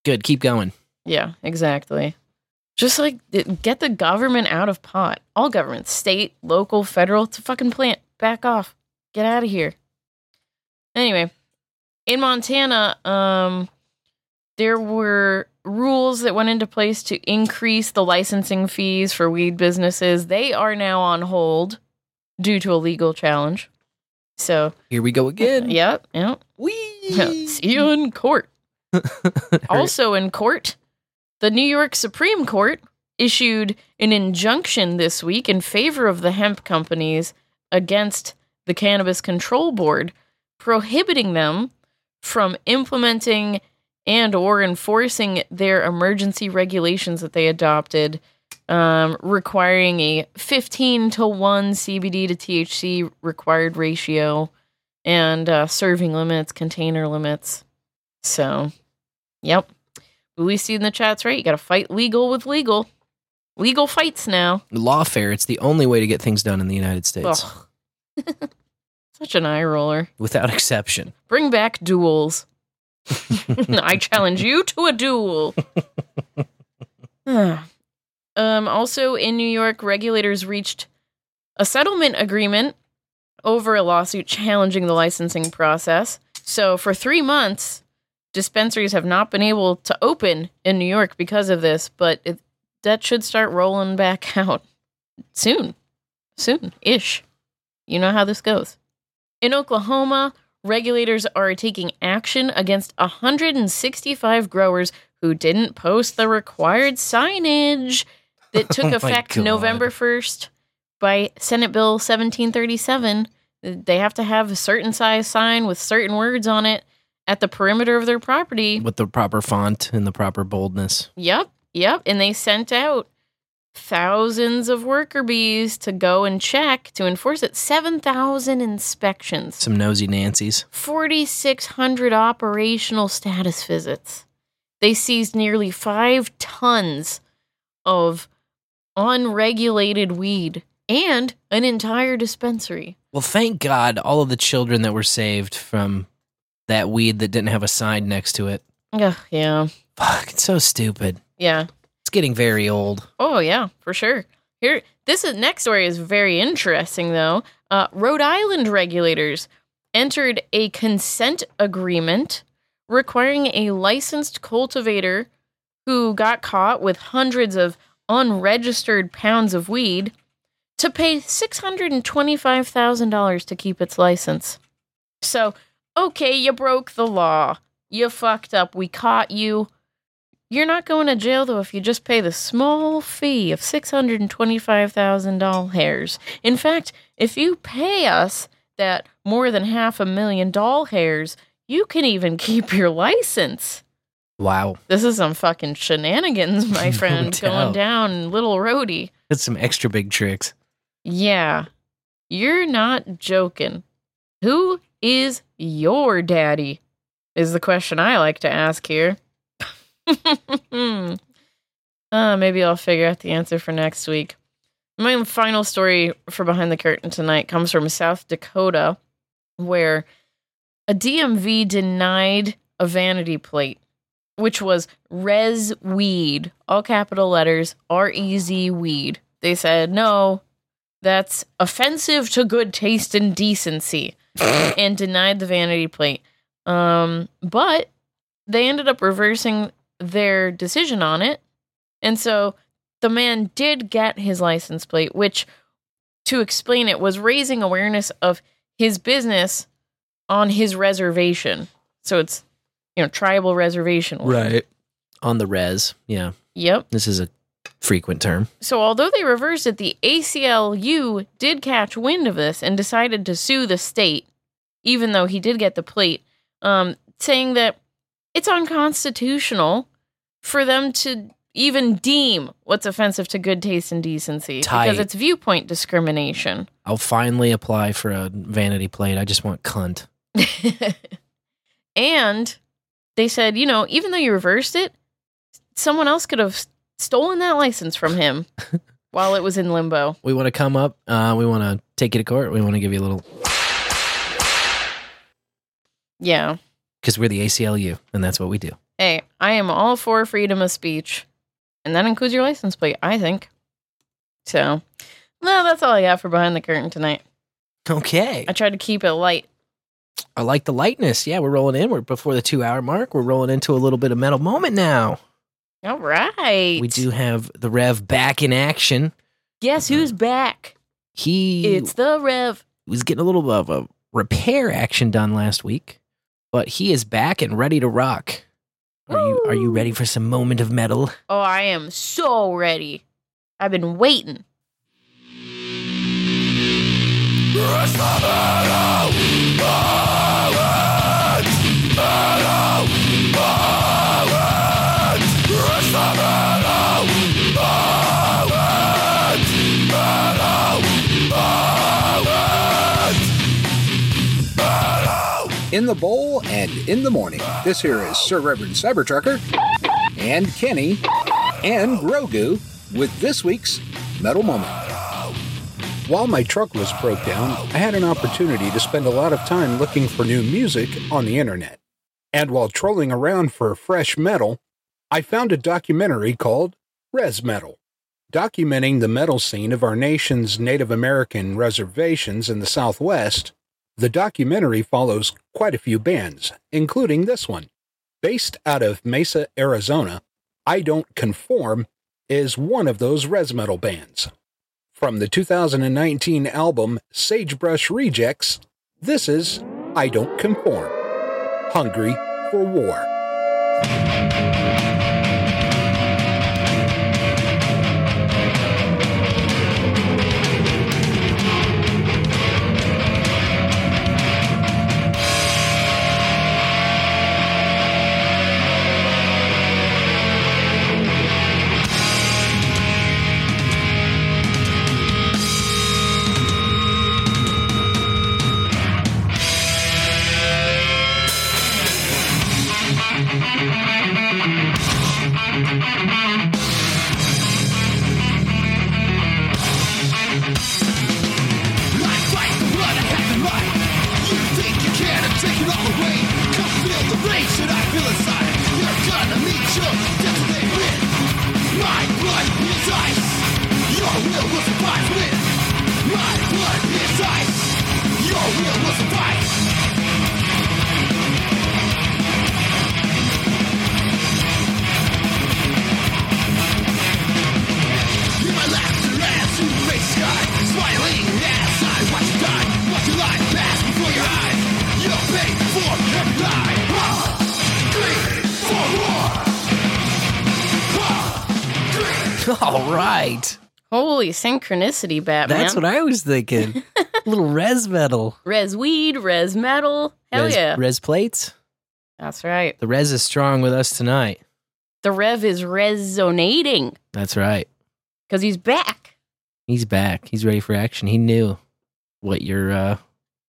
[SPEAKER 5] Good, keep going.
[SPEAKER 1] Yeah, exactly. Just like get the government out of pot. All governments, state, local, federal, to fucking plant. Back off. Get out of here. Anyway, in Montana, um, there were rules that went into place to increase the licensing fees for weed businesses. They are now on hold due to a legal challenge. So,
[SPEAKER 5] Here we go again.
[SPEAKER 1] yep, yep.
[SPEAKER 5] We
[SPEAKER 1] See you in court. also in court, the New York Supreme Court issued an injunction this week in favor of the hemp companies against the Cannabis Control Board, prohibiting them from implementing and or enforcing their emergency regulations that they adopted um, requiring a 15 to 1 CBD to THC required ratio and uh, serving limits, container limits. So, yep. We see in the chats, right? You got to fight legal with legal. Legal fights now.
[SPEAKER 5] Lawfare, it's the only way to get things done in the United States.
[SPEAKER 1] Such an eye roller.
[SPEAKER 5] Without exception.
[SPEAKER 1] Bring back duels. I challenge you to a duel. um, also in New York, regulators reached a settlement agreement over a lawsuit challenging the licensing process. So for three months, dispensaries have not been able to open in New York because of this, but it, that should start rolling back out soon. Soon ish. You know how this goes. In Oklahoma, regulators are taking action against 165 growers who didn't post the required signage that took
[SPEAKER 5] Oh
[SPEAKER 1] effect
[SPEAKER 5] God.
[SPEAKER 1] November 1st by Senate Bill 1737. They have to have a certain size sign with certain words on it at the perimeter of their property.
[SPEAKER 5] With the proper font and the proper boldness.
[SPEAKER 1] Yep, yep. And they sent out thousands of worker bees to go and check to enforce it. 7,000 inspections,
[SPEAKER 5] Some nosy Nancy's.
[SPEAKER 1] 4,600 operational status visits. They seized nearly five tons of unregulated weed and an entire dispensary.
[SPEAKER 5] Well, thank God all of the children that were saved from that weed that didn't have a sign next to it.
[SPEAKER 1] Ugh, yeah.
[SPEAKER 5] Fuck, it's so stupid.
[SPEAKER 1] Yeah.
[SPEAKER 5] It's getting very old.
[SPEAKER 1] Oh yeah, for sure. Here, this is, next story is very interesting though. Uh, Rhode Island regulators entered a consent agreement requiring a licensed cultivator who got caught with hundreds of unregistered pounds of weed to pay six hundred and twenty-five thousand dollars to keep its license. So, okay, you broke the law. You fucked up. We caught you. You're not going to jail though if you just pay the small fee of six hundred and twenty-five thousand dollars. Hairs. In fact, if you pay us that more than half a million doll hairs, you can even keep your license.
[SPEAKER 5] Wow.
[SPEAKER 1] This is some fucking shenanigans, my friend, going down Little Rhody.
[SPEAKER 5] That's some extra big tricks.
[SPEAKER 1] Yeah, you're not joking. Who is your daddy? Is the question I like to ask here. uh, maybe I'll figure out the answer for next week. My final story for Behind the Curtain tonight comes from South Dakota, where a DMV denied a vanity plate, which was Res Weed, all capital letters, R E Z Weed. They said, no, that's offensive to good taste and decency, and denied the vanity plate. Um, but they ended up reversing their decision on it. And so the man did get his license plate, which, to explain it, was raising awareness of his business on his reservation. So it's, you know, tribal reservation. Right.
[SPEAKER 5] On the res. Yeah.
[SPEAKER 1] Yep.
[SPEAKER 5] This is a frequent term.
[SPEAKER 1] So although they reversed it, the ACLU did catch wind of this and decided to sue the state, even though he did get the plate, um, saying that it's unconstitutional for them to even deem what's offensive to good taste and decency
[SPEAKER 5] Tight.
[SPEAKER 1] because it's viewpoint discrimination.
[SPEAKER 5] I'll finally apply for a vanity plate. I just want cunt.
[SPEAKER 1] and they said, you know, even though you reversed it, someone else could have stolen that license from him while it was in limbo.
[SPEAKER 5] We want to come up. Uh, we want to take you to court. We want to give you a little
[SPEAKER 1] Yeah.
[SPEAKER 5] because we're the ACLU, and that's what we do.
[SPEAKER 1] Hey, I am all for freedom of speech. And that includes your license plate, I think. So, well, that's all I got for Behind the Curtain tonight.
[SPEAKER 5] Okay.
[SPEAKER 1] I tried to keep it light.
[SPEAKER 5] I like the lightness. Yeah, we're rolling in. We're before the two hour mark. We're rolling into a little bit of metal moment now.
[SPEAKER 1] All right.
[SPEAKER 5] We do have the Rev back in action.
[SPEAKER 1] Guess who's uh, back?
[SPEAKER 5] He
[SPEAKER 1] It's the Rev.
[SPEAKER 5] was getting a little of a repair action done last week, but he is back and ready to rock. Are you are you ready for some moment of metal?
[SPEAKER 1] Oh, I am so ready. I've been waiting.
[SPEAKER 22] In the bowl and in the morning. This here is Sir Reverend Cybertrucker and Kenny and Grogu with this week's Metal Moment. While my truck was broke down, I had an opportunity to spend a lot of time looking for new music on the internet. And while trolling around for fresh metal, I found a documentary called Res Metal, documenting the metal scene of our nation's Native American reservations in the Southwest. The documentary follows quite a few bands, including this one. Based out of Mesa, Arizona, I Don't Konform is one of those res metal bands. From the 2019 album Sagebrush Rejects, this is I Don't Konform Hungry for War.
[SPEAKER 1] Synchronicity, Batman.
[SPEAKER 5] That's what I was thinking. little res metal.
[SPEAKER 1] Res weed, res metal. Hell
[SPEAKER 5] res,
[SPEAKER 1] yeah.
[SPEAKER 5] Res plates.
[SPEAKER 1] That's right.
[SPEAKER 5] The res is strong with us tonight.
[SPEAKER 1] The rev is resonating
[SPEAKER 5] That's right.
[SPEAKER 1] because he's back.
[SPEAKER 5] He's back. He's ready for action. He knew what your uh,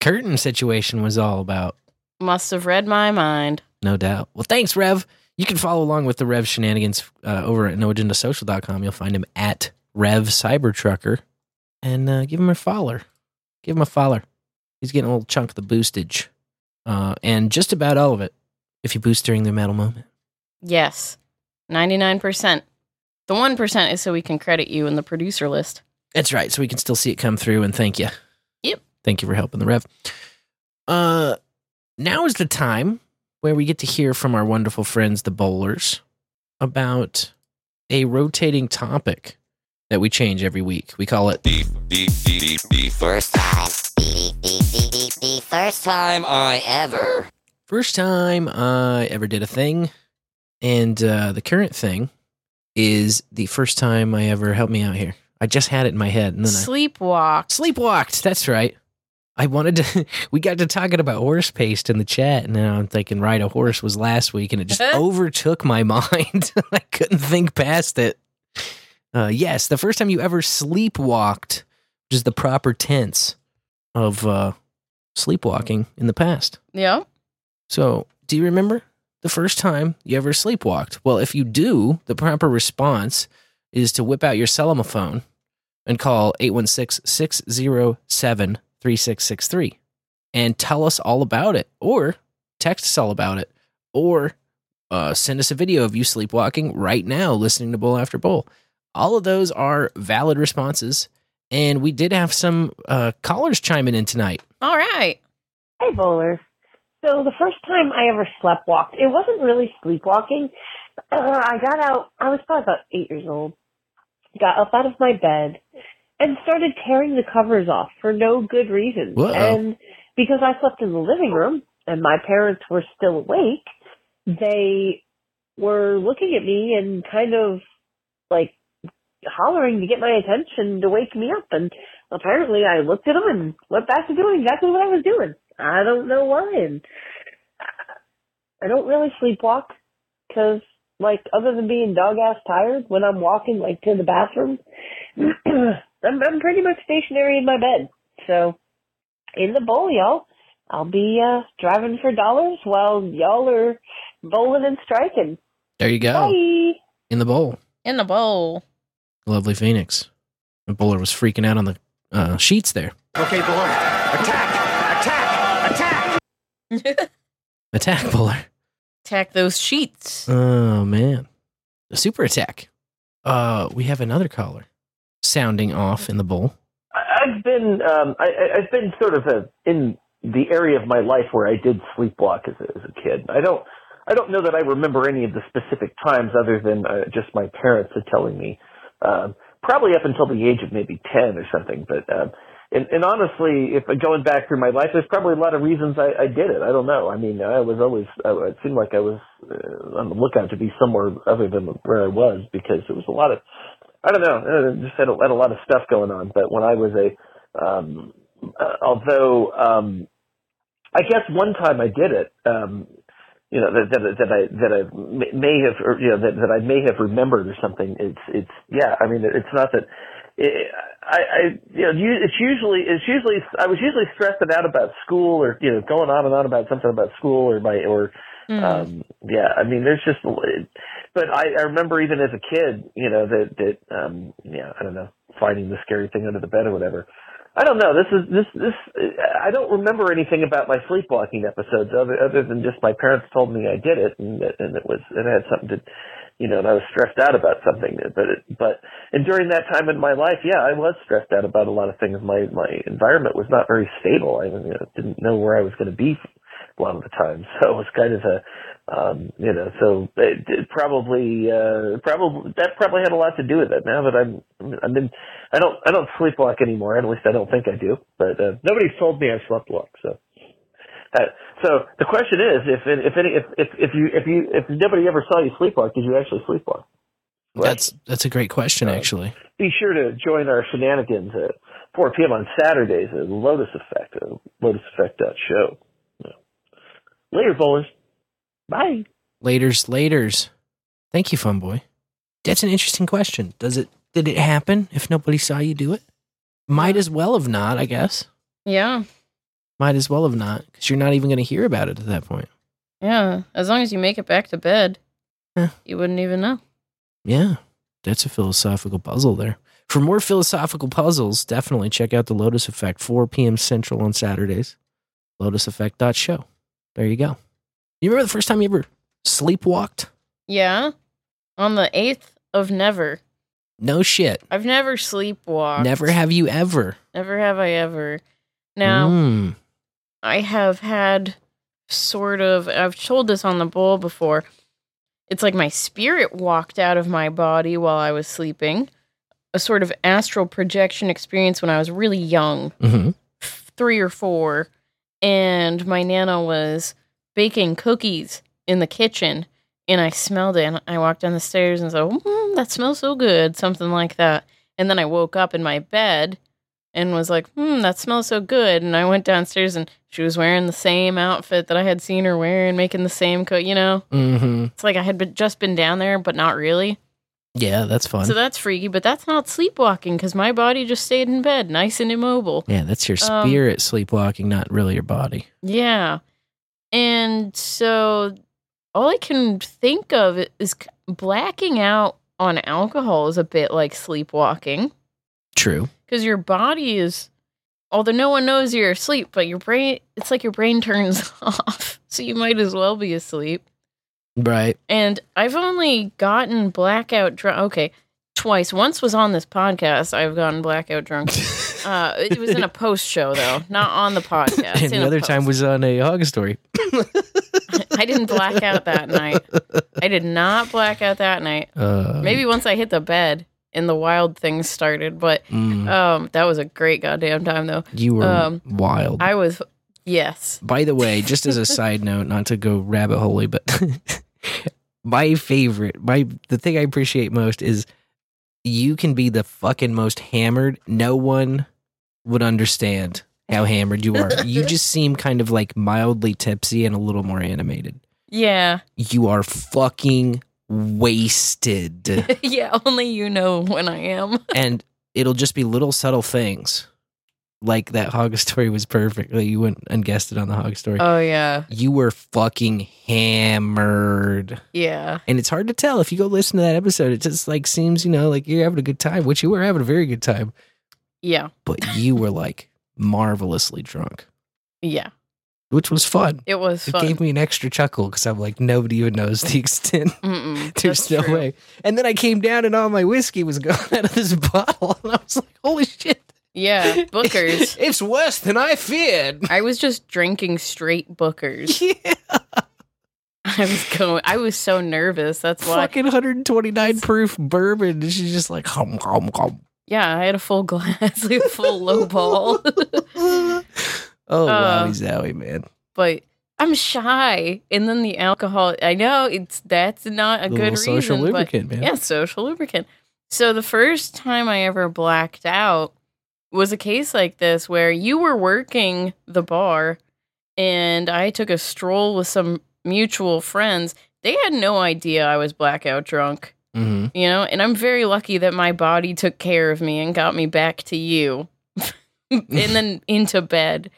[SPEAKER 5] curtain situation was all about.
[SPEAKER 1] Must have read my mind.
[SPEAKER 5] No doubt. Well, thanks, Rev. You can follow along with the Rev shenanigans uh, over at noagendasocial.com. You'll find him at Rev Cybertrucker and uh, give him a follower. Give him a follower. He's getting a little chunk of the boostage uh, and just about all of it if you boost during the metal moment.
[SPEAKER 1] Yes. 99%. The 1% is so we can credit you in the producer list.
[SPEAKER 5] That's right. So we can still see it come through and thank you.
[SPEAKER 1] Yep.
[SPEAKER 5] Thank you for helping the Rev. Uh, now is the time where we get to hear from our wonderful friends, the bowlers, about a rotating topic that we change every week. We call it
[SPEAKER 9] The first time. The, the, the, the, the first time I ever.
[SPEAKER 5] First time I ever did a thing. And uh, the current thing is the first time I ever helped me out here. I just had it in my head. And then I
[SPEAKER 1] Sleepwalk.
[SPEAKER 5] sleepwalked. That's right. I wanted to. We got to talking about horse paste in the chat, and now I'm thinking ride a horse was last week, and it just overtook my mind. I couldn't think past it. Uh, yes, the first time you ever sleepwalked, which is the proper tense of uh, sleepwalking in the past.
[SPEAKER 1] Yeah.
[SPEAKER 5] So, do you remember the first time you ever sleepwalked? Well, if you do, the proper response is to whip out your Celloma and call 816 607 3663 and tell us all about it, or text us all about it, or uh, send us a video of you sleepwalking right now, listening to Bowl After Bowl. All of those are valid responses. And we did have some uh, callers chiming in tonight.
[SPEAKER 1] All right.
[SPEAKER 23] Hey, bowlers. So the first time I ever sleptwalked, it wasn't really sleepwalking. Uh, I got out, I was probably about eight years old, got up out of my bed and started tearing the covers off for no good reason.
[SPEAKER 5] Whoa.
[SPEAKER 23] And because I slept in the living room and my parents were still awake, they were looking at me and kind of like hollering to get my attention to wake me up. And apparently I looked at him and went back to doing exactly what I was doing. I don't know why. And I don't really sleepwalk because, like, other than being dog ass tired when I'm walking, like, to the bathroom, I'm, I'm pretty much stationary in my bed. So, in the bowl, y'all, I'll be uh, driving for dollars while y'all are bowling and striking.
[SPEAKER 5] There you go.
[SPEAKER 23] Bye.
[SPEAKER 5] In the bowl.
[SPEAKER 1] In the bowl.
[SPEAKER 5] Lovely Phoenix. The bowler was freaking out on the uh, sheets there.
[SPEAKER 6] Okay, boy. Attack! Attack! Attack!
[SPEAKER 5] Attack bowler.
[SPEAKER 1] Attack those sheets.
[SPEAKER 5] Oh man. The super attack. Uh we have another caller sounding off in the bowl.
[SPEAKER 24] I've been um, I, I- I've been sort of a, in the area of my life where I did sleepwalk as a, as a kid. I don't I don't know that I remember any of the specific times other than uh, just my parents are telling me. Um, probably up until the age of maybe ten or something. But um, and, and honestly, if going back through my life, there's probably a lot of reasons I, I did it. I don't know. I mean, I was always uh, it seemed like I was uh, on the lookout to be somewhere other than where I was because it was a lot of I don't know. uh, Just had a, had a lot of stuff going on. But when I was a, um, uh, although um, I guess one time I did it, um, you know that that, that I that I may- have, or, you know that, that I may have remembered or something. It's it's yeah. I mean, it's not that. It, I, I you know it's usually it's usually I was usually stressed out about school or you know going on and on about something about school or my or um yeah i mean there's just but i i remember even as a kid you know that that um yeah i don't know finding the scary thing under the bed or whatever i don't know. This is this this i don't remember anything about my sleepwalking episodes other other than just my parents told me i did it and and it was and it had something to you know and i was stressed out about something but it but and during that time in my life yeah i was stressed out about a lot of things. My my environment was not very stable. I you know, didn't know where i was going to be a lot of the time. So it was kind of a, um, you know, so it, it probably, uh, probably that probably had a lot to do with it. Now that I'm, I've been, I don't, I don't sleepwalk anymore. At least I don't think I do. But uh, nobody's told me I sleptwalk. So, uh, so the question is, if if any, if if if you if you if nobody ever saw you sleepwalk, did you actually sleepwalk?
[SPEAKER 5] That's that's a great question, actually.
[SPEAKER 24] Be sure to join our shenanigans at 4 p.m. on Saturdays at Lotus Effect, at lotuseffect.show. Yeah. Later, bowlers. Bye.
[SPEAKER 5] Laters, laters. Thank you, fun boy. That's an interesting question. Does it did it happen if nobody saw you do it? Might as well have not, I guess.
[SPEAKER 1] Yeah.
[SPEAKER 5] Might as well have not, because you're not even going to hear about it at that point.
[SPEAKER 1] Yeah. As long as you make it back to bed, you wouldn't even know.
[SPEAKER 5] Yeah, that's a philosophical puzzle there. For more philosophical puzzles, definitely check out the Lotus Effect, 4 p.m. Central on Saturdays. LotusEffect.show. There you go. You remember the first time you ever sleepwalked?
[SPEAKER 1] Yeah. On the 8th of never.
[SPEAKER 5] No shit.
[SPEAKER 1] I've never sleepwalked.
[SPEAKER 5] Never have you ever.
[SPEAKER 1] Never have I ever. Now,
[SPEAKER 5] Mm.
[SPEAKER 1] I have had sort of, I've told this on the bowl before. It's like my spirit walked out of my body while I was sleeping. A sort of astral projection experience when I was really young,
[SPEAKER 5] Mhm.
[SPEAKER 1] three or four. And my nana was baking cookies in the kitchen. And I smelled it. And I walked down the stairs and said, mm, That smells so good. Something like that. And then I woke up in my bed and was like, hmm, that smells so good. And I went downstairs and she was wearing the same outfit that I had seen her wearing, making the same coat, you know?
[SPEAKER 5] Mm-hmm.
[SPEAKER 1] It's like I had been, just been down there, but not really.
[SPEAKER 5] Yeah, that's fun.
[SPEAKER 1] So that's freaky, but that's not sleepwalking because my body just stayed in bed, nice and immobile.
[SPEAKER 5] yeah, that's your
[SPEAKER 1] Um,
[SPEAKER 5] spirit sleepwalking, not really your body.
[SPEAKER 1] Yeah. And so all I can think of is blacking out on alcohol is a bit like sleepwalking.
[SPEAKER 5] True.
[SPEAKER 1] because your body is although no one knows you're asleep but your brain it's like your brain turns off so you might as well be asleep
[SPEAKER 5] Right.
[SPEAKER 1] and i've only gotten blackout drunk okay twice once was on this podcast i've gotten blackout drunk uh it was in a post show though not on the podcast
[SPEAKER 5] and the other
[SPEAKER 1] post.
[SPEAKER 5] time was on a hog story.
[SPEAKER 1] i didn't black out that night i did not black out that night
[SPEAKER 5] Uh,
[SPEAKER 1] maybe once i hit the bed and the wild things started but
[SPEAKER 5] Mm.
[SPEAKER 1] um that was a great goddamn time though
[SPEAKER 5] You were
[SPEAKER 1] um
[SPEAKER 5] wild.
[SPEAKER 1] I was, yes.
[SPEAKER 5] By the way, just as a side note, not to go rabbit holey, but my favorite, my the thing I appreciate most is you can be the fucking most hammered. No one would understand how hammered you are. you just seem kind of like mildly tipsy and a little more animated.
[SPEAKER 1] Yeah.
[SPEAKER 5] You are fucking wasted.
[SPEAKER 1] yeah, only you know when I am.
[SPEAKER 5] and it'll just be little subtle things. Like that hog story was perfect. Like you went and guessed it on the hog story.
[SPEAKER 1] Oh, yeah.
[SPEAKER 5] You were fucking hammered.
[SPEAKER 1] Yeah.
[SPEAKER 5] And it's hard to tell if you go listen to that episode. It just like seems, you know, like you're having a good time, which you were having a very good time.
[SPEAKER 1] Yeah.
[SPEAKER 5] But you were like marvelously drunk,
[SPEAKER 1] Yeah.
[SPEAKER 5] which was fun.
[SPEAKER 1] It was
[SPEAKER 5] It gave me an extra chuckle because I'm like, nobody even knows the extent. There's no
[SPEAKER 1] true.
[SPEAKER 5] way. And then I came down and all my whiskey was going out of this bottle. And I was like, holy shit.
[SPEAKER 1] Yeah, Booker's.
[SPEAKER 5] it's worse than I feared.
[SPEAKER 1] I was just drinking straight Booker's.
[SPEAKER 5] Yeah.
[SPEAKER 1] I was going, I was so nervous. That's why.
[SPEAKER 5] Fucking 129 proof bourbon. And she's just like, hum, hum, hum.
[SPEAKER 1] Yeah, I had a full glass, like a full low ball.
[SPEAKER 5] Oh,
[SPEAKER 1] Uh,
[SPEAKER 5] wowie zowie, man.
[SPEAKER 1] but I'm shy. And then the alcohol, I know it's that's not a, good reason.
[SPEAKER 5] social
[SPEAKER 1] but-
[SPEAKER 5] lubricant, man.
[SPEAKER 1] Yeah, social lubricant. So the first time I ever blacked out was a case like this where you were working the bar and I took a stroll with some mutual friends. They had no idea I was blackout drunk,
[SPEAKER 5] Mm-hmm.
[SPEAKER 1] you know, and I'm very lucky that my body took care of me and got me back to you and then into bed.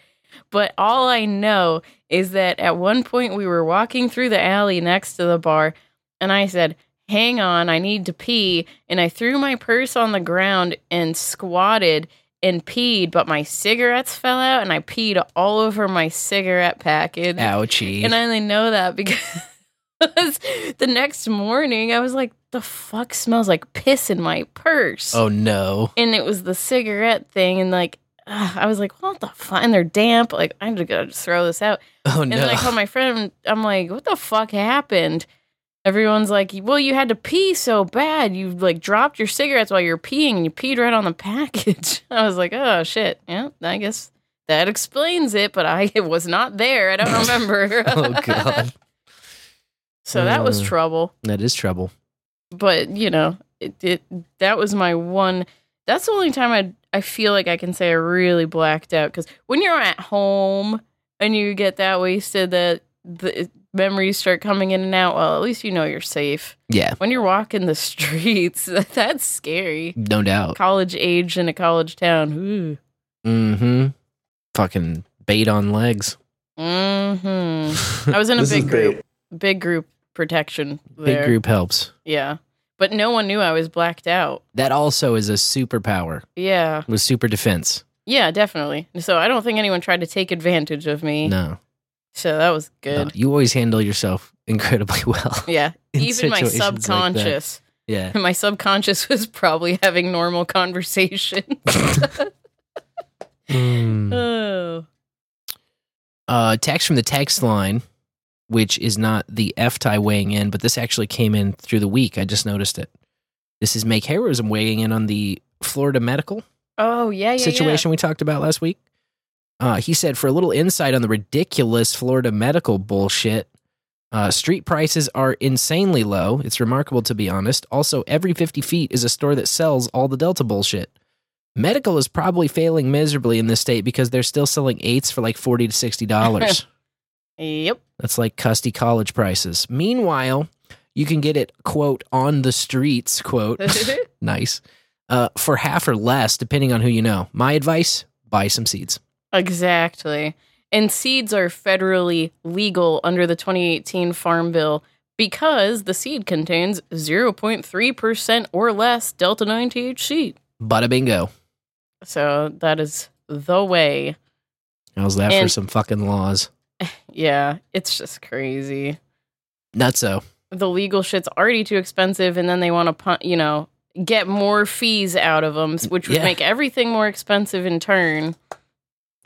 [SPEAKER 1] But all I know is that at one point we were walking through the alley next to the bar, and I said, Hang on, I need to pee. And I threw my purse on the ground and squatted and peed, but my cigarettes fell out and I peed all over my cigarette package.
[SPEAKER 5] Ouchie.
[SPEAKER 1] And I only know that because the next morning I was like, the fuck smells like piss in my purse
[SPEAKER 5] oh, no.
[SPEAKER 1] and it was the cigarette thing and like ugh, i was like what the fuck and they're damp like i'm just gonna just throw this out
[SPEAKER 5] Oh,
[SPEAKER 1] and
[SPEAKER 5] no.
[SPEAKER 1] then i called my friend i'm like what the fuck happened everyone's like well you had to pee so bad you like dropped your cigarettes while you're peeing and you peed right on the package i was like oh shit yeah i guess that explains it but i was not there i don't remember
[SPEAKER 5] oh, God.
[SPEAKER 1] so that was
[SPEAKER 5] Uh,
[SPEAKER 1] trouble
[SPEAKER 5] That is trouble.
[SPEAKER 1] but you know, it, it that was my one. That's the only time I I feel like I can say I really blacked out because when you're at home and you get that wasted, that the memories start coming in and out. Well, at least you know you're safe.
[SPEAKER 5] Yeah.
[SPEAKER 1] When you're walking the streets, that's scary.
[SPEAKER 5] No doubt.
[SPEAKER 1] College age in a college town. Ooh.
[SPEAKER 5] Mm-hmm. Fucking bait on legs.
[SPEAKER 1] Mm-hmm. I was in a big group. Big group protection.
[SPEAKER 5] Big group helps.
[SPEAKER 1] Yeah. But no one knew I was blacked out.
[SPEAKER 5] That also is a superpower
[SPEAKER 1] Yeah.
[SPEAKER 5] with super defense.
[SPEAKER 1] Yeah, definitely. So I don't think anyone tried to take advantage of me.
[SPEAKER 5] No.
[SPEAKER 1] So that was
[SPEAKER 5] no.
[SPEAKER 1] good.
[SPEAKER 5] You always handle yourself incredibly well.
[SPEAKER 1] Yeah.
[SPEAKER 5] in
[SPEAKER 1] Even my
[SPEAKER 5] situations like
[SPEAKER 1] subconscious.
[SPEAKER 5] Yeah.
[SPEAKER 1] My subconscious was probably having normal conversation.
[SPEAKER 5] Mm.
[SPEAKER 1] oh.
[SPEAKER 5] Uh, text from the text line, which is not the F tie weighing in, but this actually came in through the week. I just noticed it. This is Make Heroism weighing in on the Florida medical
[SPEAKER 1] Oh, yeah, yeah.
[SPEAKER 5] situation we talked about last week. Uh, he said, for a little insight on the ridiculous Florida medical bullshit, uh, street prices are insanely low. It's remarkable, to be honest. Also, every 50 feet is a store that sells all the Delta bullshit. Medical is probably failing miserably in this state because they're still selling eights for like 40 to $60.
[SPEAKER 1] Yep.
[SPEAKER 5] That's like custy college prices. Meanwhile, you can get it, quote, on the streets, quote, nice, uh, for half or less, depending on who you know. My advice buy some seeds.
[SPEAKER 1] Exactly. And seeds are federally legal under the 2018 Farm Bill because the seed contains 0.3% or less Delta 9 THC.
[SPEAKER 5] Bada bingo.
[SPEAKER 1] So that is the way.
[SPEAKER 5] How's that for some fucking laws?
[SPEAKER 1] Yeah, it's just crazy.
[SPEAKER 5] Nutso.
[SPEAKER 1] The legal shit's already too expensive, and then they want to, you know, get more fees out of them, which would
[SPEAKER 5] Yeah.
[SPEAKER 1] make everything more expensive in turn.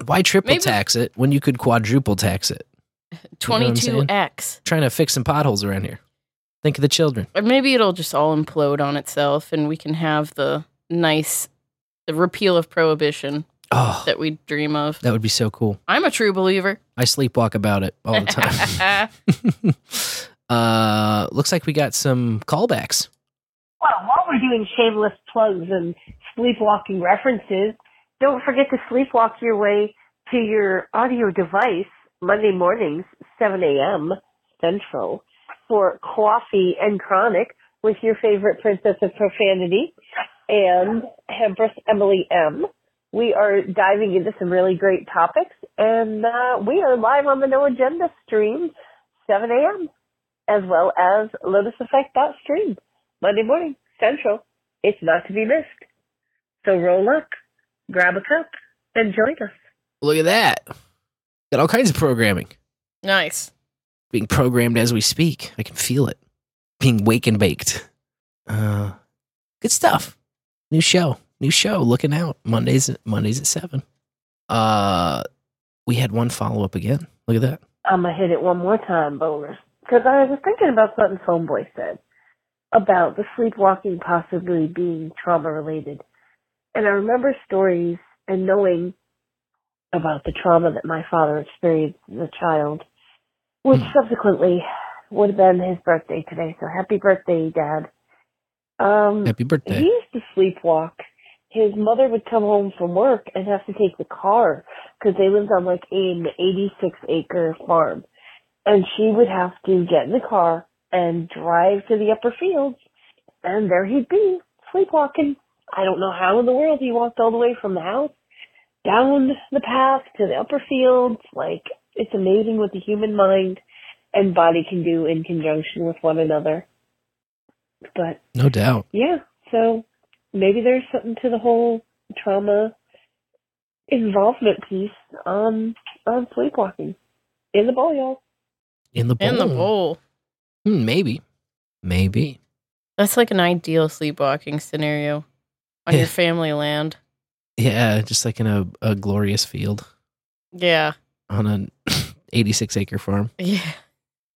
[SPEAKER 5] Why triple
[SPEAKER 1] Maybe-
[SPEAKER 5] tax it when you could quadruple tax it? You know what I'm saying?
[SPEAKER 1] 22x.
[SPEAKER 5] Trying to fix some potholes around here. Think of the children.
[SPEAKER 1] Or maybe it'll just all implode on itself, and we can have the nice the repeal of prohibition
[SPEAKER 5] Oh,
[SPEAKER 1] that we dream of.
[SPEAKER 5] that would be so cool.
[SPEAKER 1] I'm a true believer.
[SPEAKER 5] I sleepwalk about it all the time. uh, looks like we got some callbacks.
[SPEAKER 23] Well, while we're doing shameless plugs and sleepwalking references, don't forget to sleepwalk your way to your audio device Monday mornings, 7 a.m. Central, for Coffee and Chronic with your favorite Princess of Profanity and Empress Emily M. We are diving into some really great topics, and uh, we are live on the No Agenda stream, 7 a.m., as well as Lotus Effect dot stream. Monday morning, Central. It's not to be missed. So roll up, grab a cup, and join us.
[SPEAKER 5] Look at that. Got all kinds of programming
[SPEAKER 1] Nice.
[SPEAKER 5] being programmed as we speak. I can feel it being wake and baked. Uh, good stuff. New show. New show. Looking out. Mondays. Mondays at seven. Uh, we had one follow up again. Look at that.
[SPEAKER 23] I'm gonna hit it one more time, Bowler, because I was thinking about something Phoneboy said about the sleepwalking possibly being trauma related, and I remember stories and knowing about the trauma that my father experienced as a child, which subsequently would have been his birthday today. So happy birthday, Dad. Um,
[SPEAKER 5] Happy birthday.
[SPEAKER 23] He used to sleepwalk. His mother would come home from work and have to take the car because they lived on like an 86 acre farm. And she would have to get in the car and drive to the upper fields. And there he'd be, sleepwalking. I don't know how in the world he walked all the way from the house down the path to the upper fields. Like, it's amazing what the human mind and body can do in conjunction with one another. But
[SPEAKER 5] No doubt.
[SPEAKER 23] yeah, so maybe there's something to the whole trauma involvement piece on on sleepwalking in the bowl, y'all.
[SPEAKER 5] In the bowl.
[SPEAKER 1] In the bowl.
[SPEAKER 5] Hmm, maybe. Maybe.
[SPEAKER 1] That's like an ideal sleepwalking scenario on your family land.
[SPEAKER 5] Yeah, just like in a, a glorious field
[SPEAKER 1] Yeah.
[SPEAKER 5] on an 86 acre farm.
[SPEAKER 1] Yeah.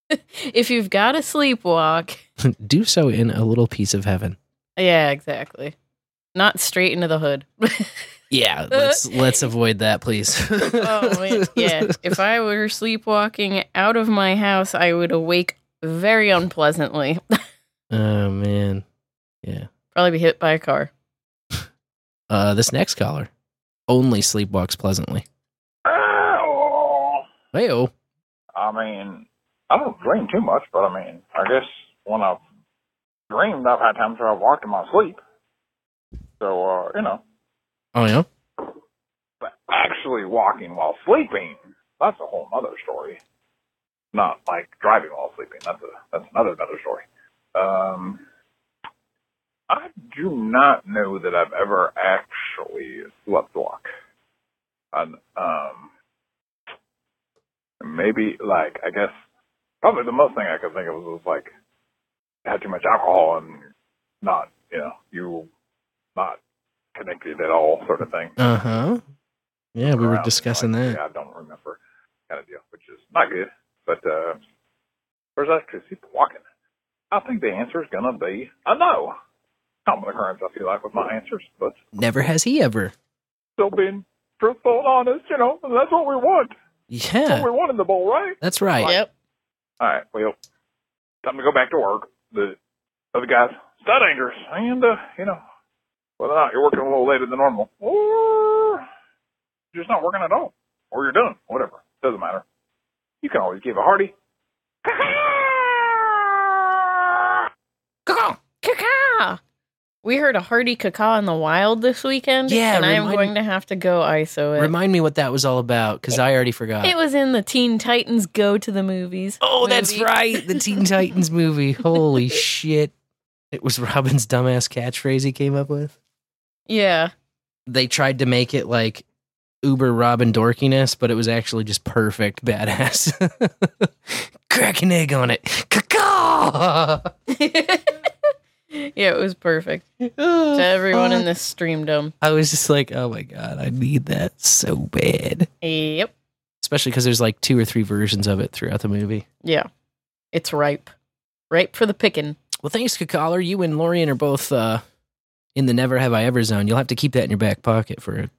[SPEAKER 1] if you've got to sleepwalk,
[SPEAKER 5] Do so in a little piece of heaven.
[SPEAKER 1] yeah, exactly. Not straight into the hood.
[SPEAKER 5] Yeah, let's let's avoid that, please.
[SPEAKER 1] oh man, yeah. If I were sleepwalking out of my house, I would awake very unpleasantly.
[SPEAKER 5] Oh man. Yeah.
[SPEAKER 1] Probably be hit by a car.
[SPEAKER 5] Uh this next caller only sleepwalks pleasantly.
[SPEAKER 25] Oh,
[SPEAKER 5] Heyo.
[SPEAKER 25] I mean, I don't dream too much, but I mean, I guess when I've dreamed, I've had times where I've walked in my sleep. So, uh, you know,
[SPEAKER 5] Oh yeah?
[SPEAKER 25] but actually walking while sleeping, that's a whole other story. Not like driving while sleeping. That's a that's another another story. Um, I do not know that I've ever actually slept walk. And, um, maybe like I guess probably the most thing I could think of was like had too much alcohol and not you know you not connected at all sort of thing.
[SPEAKER 5] Uh-huh. Yeah, we were discussing
[SPEAKER 25] like,
[SPEAKER 5] that.
[SPEAKER 25] Yeah, I don't remember kind of deal, which is not good. But uh, where's actually people walking? I think the answer is gonna be a no. Common occurrence, I feel like, with my answers, but
[SPEAKER 5] Never has he ever.
[SPEAKER 25] still being truthful and honest. You know, that's what we want. That's
[SPEAKER 5] Yeah.
[SPEAKER 25] what we want in the bowl, right?
[SPEAKER 5] That's right.
[SPEAKER 1] Yep.
[SPEAKER 25] All right, well, time to go back to work. The other guys, still dangerous, and uh, you know, whether or not you're working a little later than normal, or just not working at all, or you're done, whatever, doesn't matter. You can always give a hearty.
[SPEAKER 1] Caca! We heard a hearty caca in the wild this weekend.
[SPEAKER 5] Yeah,
[SPEAKER 1] and I am going to have to go ISO it.
[SPEAKER 5] Remind me what that was all about, because I already forgot.
[SPEAKER 1] it was in the Teen Titans Go to the Movies.
[SPEAKER 5] Oh, that's right. The Teen Titans movie. Holy shit. It was Robin's dumbass catchphrase he came up with.
[SPEAKER 1] Yeah.
[SPEAKER 5] They tried to make it like uber Robin dorkiness, but it was actually just perfect badass. Crack an egg on it. Caca!
[SPEAKER 1] Yeah, it was perfect. to everyone in this stream dome.
[SPEAKER 5] I was just like, oh my god, I need that so bad.
[SPEAKER 1] Yep.
[SPEAKER 5] Especially because there's like two or three versions of it throughout the movie.
[SPEAKER 1] Yeah. It's ripe. Ripe for the picking.
[SPEAKER 5] Well, thanks, Cacaller. You and Lorian are both uh, in the Never Have I Ever zone. You'll have to keep that in your back pocket for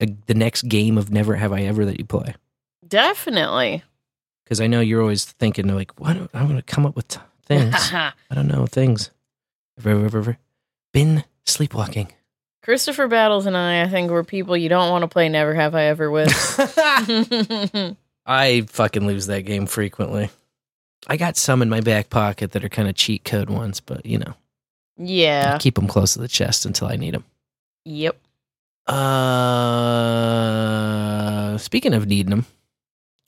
[SPEAKER 5] a, the next game of Never Have I Ever that you play.
[SPEAKER 1] Definitely.
[SPEAKER 5] Because I know you're always thinking, like, what? I'm going to come up with t- things. I don't know, things. Been sleepwalking?
[SPEAKER 1] Christopher Battles and I, I think, were people you don't want to play Never Have I Ever with.
[SPEAKER 5] I fucking lose that game frequently. I got some in my back pocket that are kind of cheat code ones, but you know,
[SPEAKER 1] yeah.
[SPEAKER 5] I keep them close to the chest until I need them.
[SPEAKER 1] Yep.
[SPEAKER 5] Uh, speaking of needing them,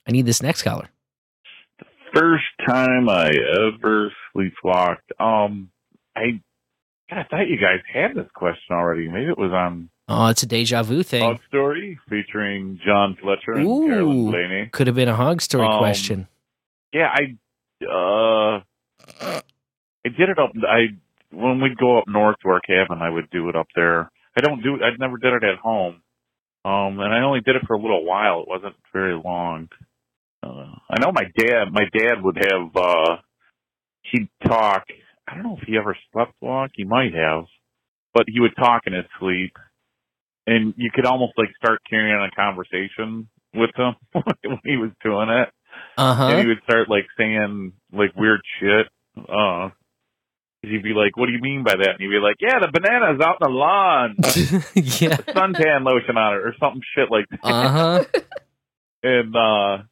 [SPEAKER 5] I need this next caller.
[SPEAKER 26] First time I ever sleepwalked. Um, I, I thought you guys had this question already. Maybe it was on
[SPEAKER 5] Oh, it's a deja vu thing.
[SPEAKER 26] Hog Story featuring John Fletcher and Carolyn
[SPEAKER 5] Ooh,
[SPEAKER 26] Blaney.
[SPEAKER 5] could have been a hog story
[SPEAKER 26] Um,
[SPEAKER 5] question.
[SPEAKER 26] Yeah, I, uh, I did it up. I when we'd go up north to our cabin, I would do it up there. I don't do. I never did it at home. Um, and I only did it for a little while. It wasn't very long. Uh, I know my dad. My dad would have. uh He'd talk. I don't know if he ever slept walk. He might have, but he would talk in his sleep, and you could almost like start carrying on a conversation with him when he was doing it.
[SPEAKER 5] Uh-huh.
[SPEAKER 26] And he would start like saying like weird shit. Uh, he'd be like, "What do you mean by that?" And he'd be like, "Yeah, the banana's out in the lawn.
[SPEAKER 5] yeah,
[SPEAKER 26] suntan lotion on it, or something shit like that."
[SPEAKER 5] Uh huh.
[SPEAKER 26] and uh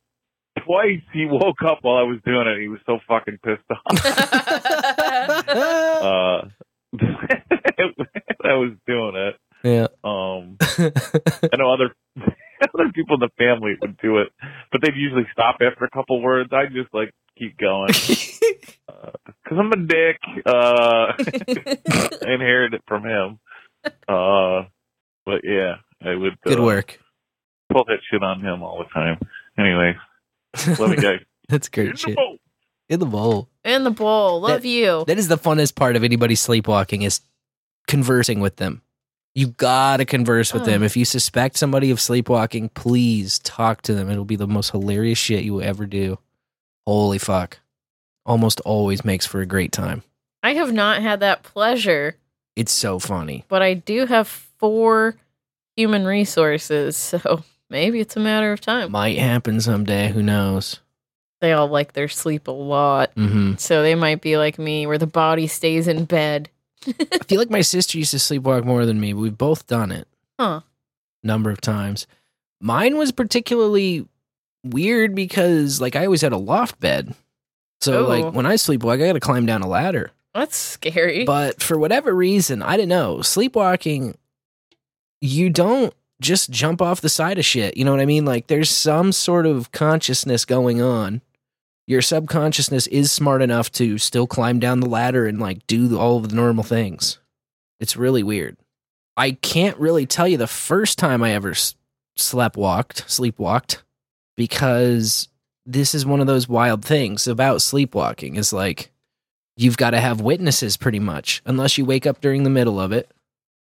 [SPEAKER 26] twice he woke up while I was doing it. He was so fucking pissed off. uh, I was doing it.
[SPEAKER 5] Yeah.
[SPEAKER 26] Um, I know other other people in the family would do it, but they'd usually stop after a couple words. I would just like keep going because I'm a dick. Uh, I inherited it from him. Uh, but yeah, I would.
[SPEAKER 5] Good
[SPEAKER 26] uh,
[SPEAKER 5] work.
[SPEAKER 26] Pull that shit on him all the time. Anyway, let me go.
[SPEAKER 5] That's great shit. In the bowl.
[SPEAKER 1] In the bowl. Love
[SPEAKER 5] That-
[SPEAKER 1] you.
[SPEAKER 5] That is the funnest part of anybody sleepwalking is conversing with them. You gotta converse with them.
[SPEAKER 1] Oh.
[SPEAKER 5] If you suspect somebody of sleepwalking, please talk to them. It'll be the most hilarious shit you will ever do. Holy fuck. Almost always makes for a great time.
[SPEAKER 1] I have not had that pleasure,
[SPEAKER 5] It's so funny.
[SPEAKER 1] but I do have four human resources, so maybe it's a matter of time.
[SPEAKER 5] Might happen someday. Who knows?
[SPEAKER 1] They all like their sleep a lot.
[SPEAKER 5] Mhm.
[SPEAKER 1] So they might be like me, where the body stays in bed.
[SPEAKER 5] I feel like my sister used to sleepwalk more than me, we've both done it
[SPEAKER 1] Huh.
[SPEAKER 5] number of times. Mine was particularly weird because like I always had a loft bed. So
[SPEAKER 1] Oh.
[SPEAKER 5] like when I sleepwalk, I got to climb down a ladder.
[SPEAKER 1] That's scary.
[SPEAKER 5] But for whatever reason, I don't know, sleepwalking you don't just jump off the side of shit. You know what I mean? Like there's some sort of consciousness going on. Your subconsciousness is smart enough to still climb down the ladder and like do all of the normal things. It's really weird. I can't really tell you the first time I ever slept walked, sleepwalked, because this is one of those wild things about sleepwalking. Is like you've got to have witnesses pretty much, unless you wake up during the middle of it.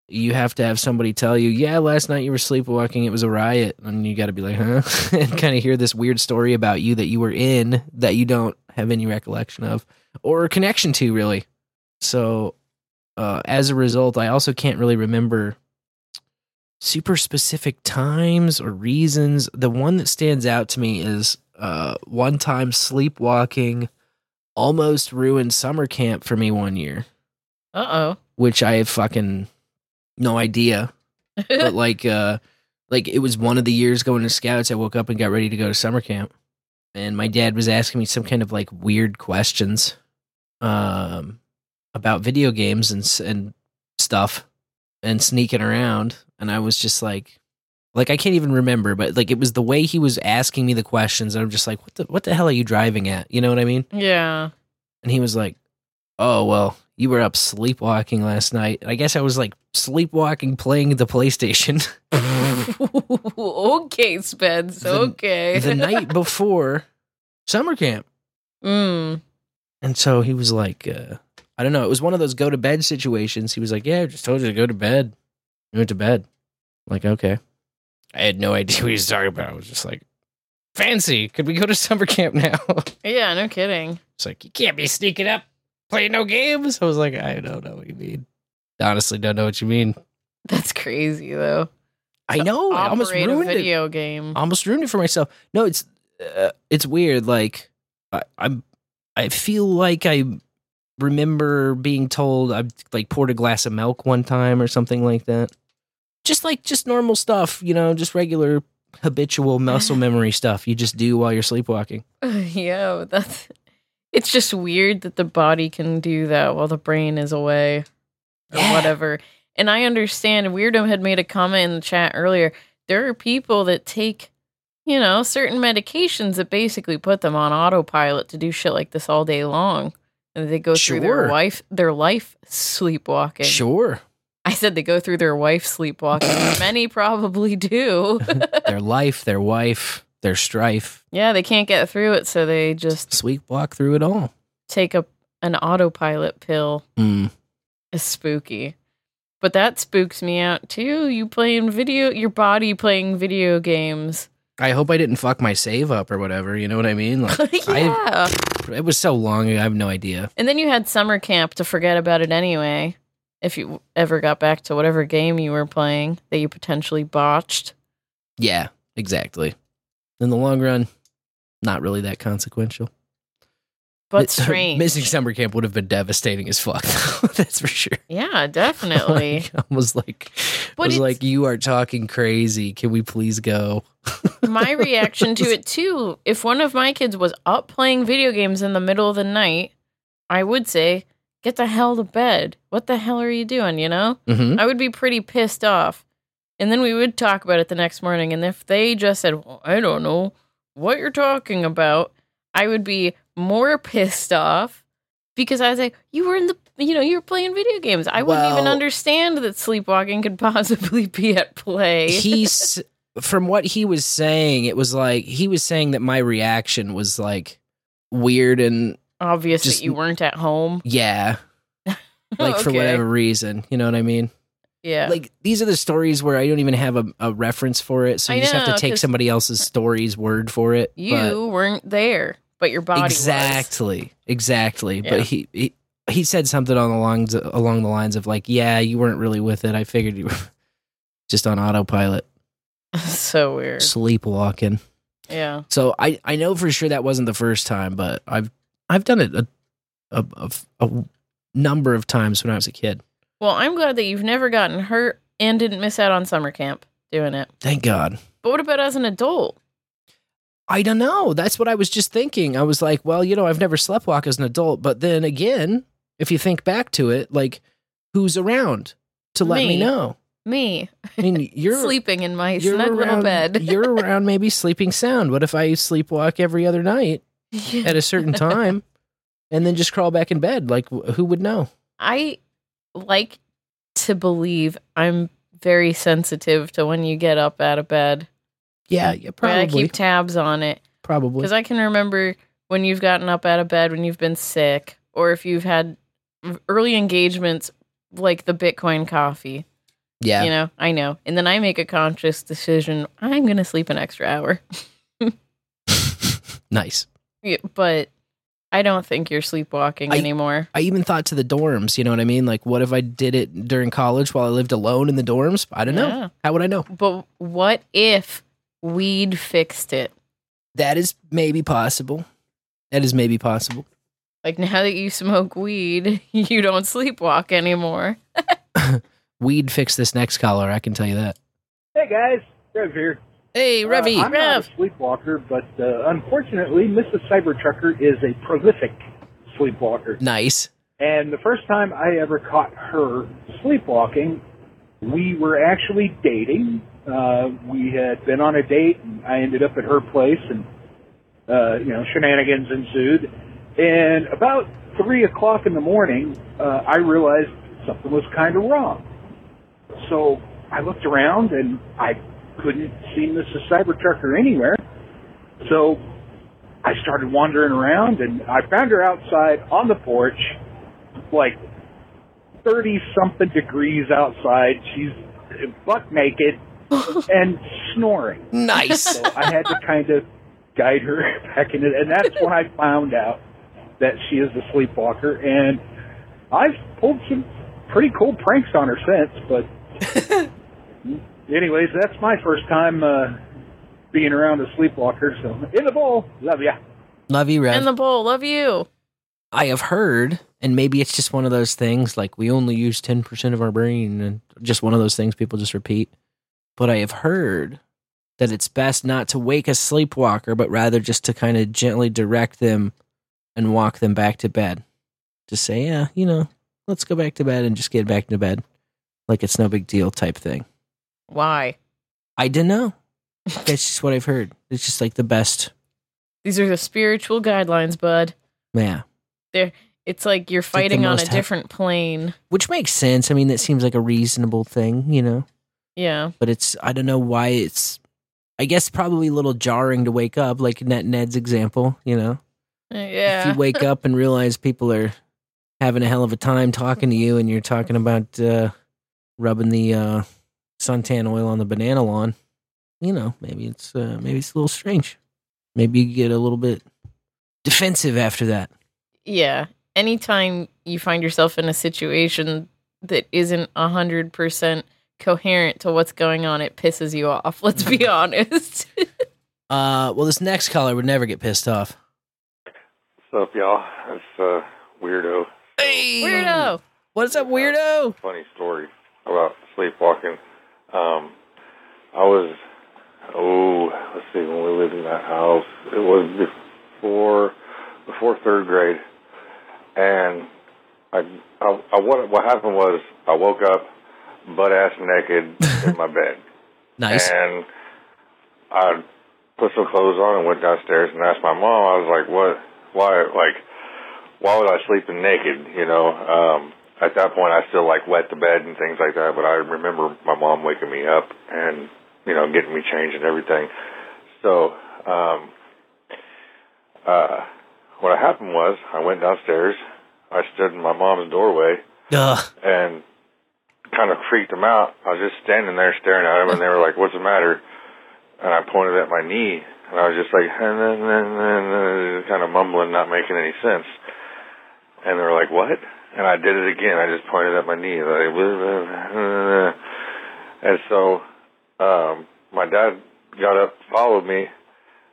[SPEAKER 5] You have to have somebody tell you, "Yeah, last night you were sleepwalking. It was a riot," and you got to be like, "Huh?" and kind of hear this weird story about you that you were in that you don't have any recollection of or connection to, really. So, uh, as a result, I also can't really remember super specific times or reasons. The one that stands out to me is uh, one time sleepwalking almost ruined summer camp for me one year,
[SPEAKER 1] Uh oh.
[SPEAKER 5] which I fucking no idea. but like, uh, like it was one of the years going to scouts. I woke up and got ready to go to summer camp, and my dad was asking me some kind of like weird questions, um, about video games and and stuff, and sneaking around. And I was just like, like I can't even remember, but like it was the way he was asking me the questions. And I'm just like, what the what the hell are you driving at? You know what I mean?
[SPEAKER 1] Yeah.
[SPEAKER 5] And he was like, "Oh well, you were up sleepwalking last night." I guess I was like sleepwalking, playing the PlayStation
[SPEAKER 1] okay, Spence.
[SPEAKER 5] The-
[SPEAKER 1] okay.
[SPEAKER 5] the night before summer camp.
[SPEAKER 1] Mm.
[SPEAKER 5] And so he was like, uh, I don't know. It was one of those go to bed situations. He was like, Yeah, I just told you to go to bed. You went to bed. I'm like, okay. I had no idea what he was talking about. I was just like, fancy. Could we go to summer camp now?
[SPEAKER 1] Yeah, no kidding.
[SPEAKER 5] It's like, you can't be sneaking up, playing no games. I was like, I don't know what you mean. Honestly, don't know what you mean.
[SPEAKER 1] That's crazy though.
[SPEAKER 5] I know. I almost
[SPEAKER 1] Operate a
[SPEAKER 5] ruined it.
[SPEAKER 1] video game.
[SPEAKER 5] almost ruined it for myself. No, it's uh, it's weird. Like I, I'm, I feel like I remember being told I like poured a glass of milk one time or something like that. Just like just normal stuff, you know, just regular habitual muscle memory stuff you just do while you're sleepwalking.
[SPEAKER 1] yeah, that's it's just weird that the body can do that while the brain is away or whatever. And I understand Weirdo had made a comment in the chat earlier. There are people that take, you know, certain medications that basically put them on autopilot to do shit like this all day long. And they go through their wife their life sleepwalking.
[SPEAKER 5] Sure,
[SPEAKER 1] I said they go through their wife sleepwalking. Many probably do.
[SPEAKER 5] their life, their wife, their strife,
[SPEAKER 1] yeah, they can't get through it, so they just
[SPEAKER 5] sleepwalk through it all.
[SPEAKER 1] take a an autopilot pill.
[SPEAKER 5] Mm.
[SPEAKER 1] It's spooky. But that spooks me out too. You playing video your body playing video games.
[SPEAKER 5] I hope I didn't fuck my save up or whatever. You know what I mean? Like,
[SPEAKER 1] yeah.
[SPEAKER 5] I, it was so long. I have no idea.
[SPEAKER 1] and then you had summer camp to forget about it anyway. If you ever got back to whatever game you were playing that you potentially botched.
[SPEAKER 5] Yeah, exactly. In the long run, not really that consequential.
[SPEAKER 1] But strange.
[SPEAKER 5] Missing summer camp would have been devastating as fuck. That's for sure.
[SPEAKER 1] Yeah, definitely.
[SPEAKER 5] I was like,
[SPEAKER 1] But
[SPEAKER 5] I was like, you are talking crazy. Can we please go?
[SPEAKER 1] my reaction to it too if one of my kids was up playing video games in the middle of the night i would say get the hell to bed what the hell are you doing you know
[SPEAKER 5] Mhm.
[SPEAKER 1] i would be pretty pissed off and then we would talk about it the next morning and if they just said well, i don't know what you're talking about i would be more pissed off because i was like you were in the you know you were playing video games i wouldn't even understand that sleepwalking could possibly be at play
[SPEAKER 5] He's from what he was saying, it was like he was saying that my reaction was like weird and
[SPEAKER 1] obvious
[SPEAKER 5] just-
[SPEAKER 1] that you weren't at home
[SPEAKER 5] yeah, like for whatever reason. You know what I mean?
[SPEAKER 1] Yeah.
[SPEAKER 5] Like these are the stories where I don't even have a, a reference for it, so
[SPEAKER 1] I
[SPEAKER 5] you just have
[SPEAKER 1] know,
[SPEAKER 5] to take
[SPEAKER 1] 'cause-
[SPEAKER 5] somebody else's story's word for it.
[SPEAKER 1] you
[SPEAKER 5] but-
[SPEAKER 1] weren't there, but your body was.
[SPEAKER 5] exactly, exactly.
[SPEAKER 1] Yeah.
[SPEAKER 5] But he, he he said something on the lines along the lines of like, "Yeah, you weren't really with it. I figured you were just on autopilot,
[SPEAKER 1] so weird.
[SPEAKER 5] sleepwalking."
[SPEAKER 1] Yeah.
[SPEAKER 5] So I I know for sure that wasn't the first time, but I've I've done it a a, a, a number of times when I was a kid.
[SPEAKER 1] Well, I'm glad that you've never gotten hurt and didn't miss out on summer camp doing it.
[SPEAKER 5] Thank God.
[SPEAKER 1] But what about as an adult?
[SPEAKER 5] I don't know. That's what I was just thinking. I was like, well, you know, I've never sleptwalk as an adult, but then again, if you think back to it, like who's around to let me,
[SPEAKER 1] Me.
[SPEAKER 5] know?
[SPEAKER 1] Me
[SPEAKER 5] I mean, you're
[SPEAKER 1] sleeping in my snug little bed.
[SPEAKER 5] you're around maybe sleeping sound. What if I sleepwalk every other night at a certain time and then just crawl back in bed? Like who would know?
[SPEAKER 1] I like to believe I'm very sensitive to when you get up out of bed.
[SPEAKER 5] Yeah, yeah,
[SPEAKER 1] I
[SPEAKER 5] probably.
[SPEAKER 1] keep tabs on it
[SPEAKER 5] Probably.
[SPEAKER 1] because I can remember when you've gotten up out of bed when you've been sick or if you've had early engagements like the Bitcoin coffee.
[SPEAKER 5] Yeah.
[SPEAKER 1] You know, I know. And then I make a conscious decision I'm going to sleep an extra hour.
[SPEAKER 5] Nice.
[SPEAKER 1] Yeah, but I don't think you're sleepwalking
[SPEAKER 5] I-
[SPEAKER 1] anymore.
[SPEAKER 5] I even thought to the dorms, you know what I mean? Like, what if I did it during college while I lived alone in the dorms? I don't
[SPEAKER 1] Yeah.
[SPEAKER 5] know. How would I know?
[SPEAKER 1] But what if weed fixed it?
[SPEAKER 5] That is maybe possible. That is maybe possible.
[SPEAKER 1] Like now that you smoke weed, you don't sleepwalk anymore.
[SPEAKER 5] Weed fixed this next collar, I can tell you that.
[SPEAKER 25] Hey guys, Rev here.
[SPEAKER 5] Hey,
[SPEAKER 25] Uh,
[SPEAKER 5] Revy.
[SPEAKER 25] I'm not a sleepwalker, but uh, unfortunately, Mrs. Cybertrucker is a prolific sleepwalker.
[SPEAKER 5] Nice.
[SPEAKER 25] And the first time I ever caught her sleepwalking, we were actually dating. Uh, we had been on a date, and I ended up at her place, and uh, you know, shenanigans ensued. And about three o'clock in the morning, uh, I realized something was kind of wrong. So I looked around, and I couldn't see Mrs. Cybertrucker anywhere. So I started wandering around, and I found her outside on the porch, like 30 something degrees outside. She's buck naked and snoring.
[SPEAKER 5] Nice.
[SPEAKER 25] So I had to kind of guide her back in it. And that's when I found out that she is a sleepwalker. And I've pulled some pretty cool pranks on her since. But, anyways, that's my first time uh, being around a sleepwalker. So, in the bowl. Love ya.
[SPEAKER 5] Love you, Rev.
[SPEAKER 1] In the bowl, love you.
[SPEAKER 5] I have heard, and maybe it's just one of those things like we only use 10% of our brain, and just one of those things people just repeat. But I have heard that it's best not to wake a sleepwalker, but rather just to kind of gently direct them and walk them back to bed. To say, yeah, you know, let's go back to bed and just get back to bed. Like it's no big deal type thing.
[SPEAKER 1] Why?
[SPEAKER 5] I don't know. That's just what I've heard. It's just like the best.
[SPEAKER 1] These are the spiritual guidelines, bud.
[SPEAKER 5] Yeah.
[SPEAKER 1] They're it's like you're
[SPEAKER 5] like
[SPEAKER 1] fighting on a
[SPEAKER 5] hap-
[SPEAKER 1] different plane.
[SPEAKER 5] Which makes sense. I mean, that seems like a reasonable thing, you know?
[SPEAKER 1] Yeah.
[SPEAKER 5] but it's I don't know why it's I guess probably a little jarring to wake up, like NetNed's example, you know.
[SPEAKER 1] Uh, Yeah.
[SPEAKER 5] If you wake up and realize people are having a hell of a time talking to you and you're talking about uh rubbing the uh suntan oil on the banana lawn, you know, maybe it's uh maybe it's a little strange. Maybe you get a little bit defensive after that.
[SPEAKER 1] Yeah. Anytime you find yourself in a situation that isn't a hundred percent coherent to what's going on, it pisses you off. Let's be honest.
[SPEAKER 5] Uh well this next caller would never get pissed off.
[SPEAKER 27] What's up, y'all? It's uh, weirdo.
[SPEAKER 5] Hey,
[SPEAKER 1] weirdo.
[SPEAKER 5] What's up, weirdo?
[SPEAKER 27] Funny story about sleepwalking. Um, I was, oh, let's see, when we lived in that house, it was before before third grade, and I, I, I what what happened was I woke up butt ass naked in my bed.
[SPEAKER 5] Nice.
[SPEAKER 27] And I put some clothes on and went downstairs and asked my mom. I was like, "What? Why? Like, why was I sleeping naked?" You know. Um, at that point, I still like wet the bed and things like that. But I remember my mom waking me up and you know getting me changed and everything. So, um, uh, what happened was I went downstairs. I stood in my mom's doorway
[SPEAKER 5] Ugh.
[SPEAKER 27] and kind of freaked them out. I was just standing there staring at them, and they were like, "What's the matter?" And I pointed at my knee, and I was just like, and then, and then, uh, kind of mumbling, not making any sense. And they were like, "What?" And I did it again. I just pointed at my knee, like, and so um, my dad got up, followed me,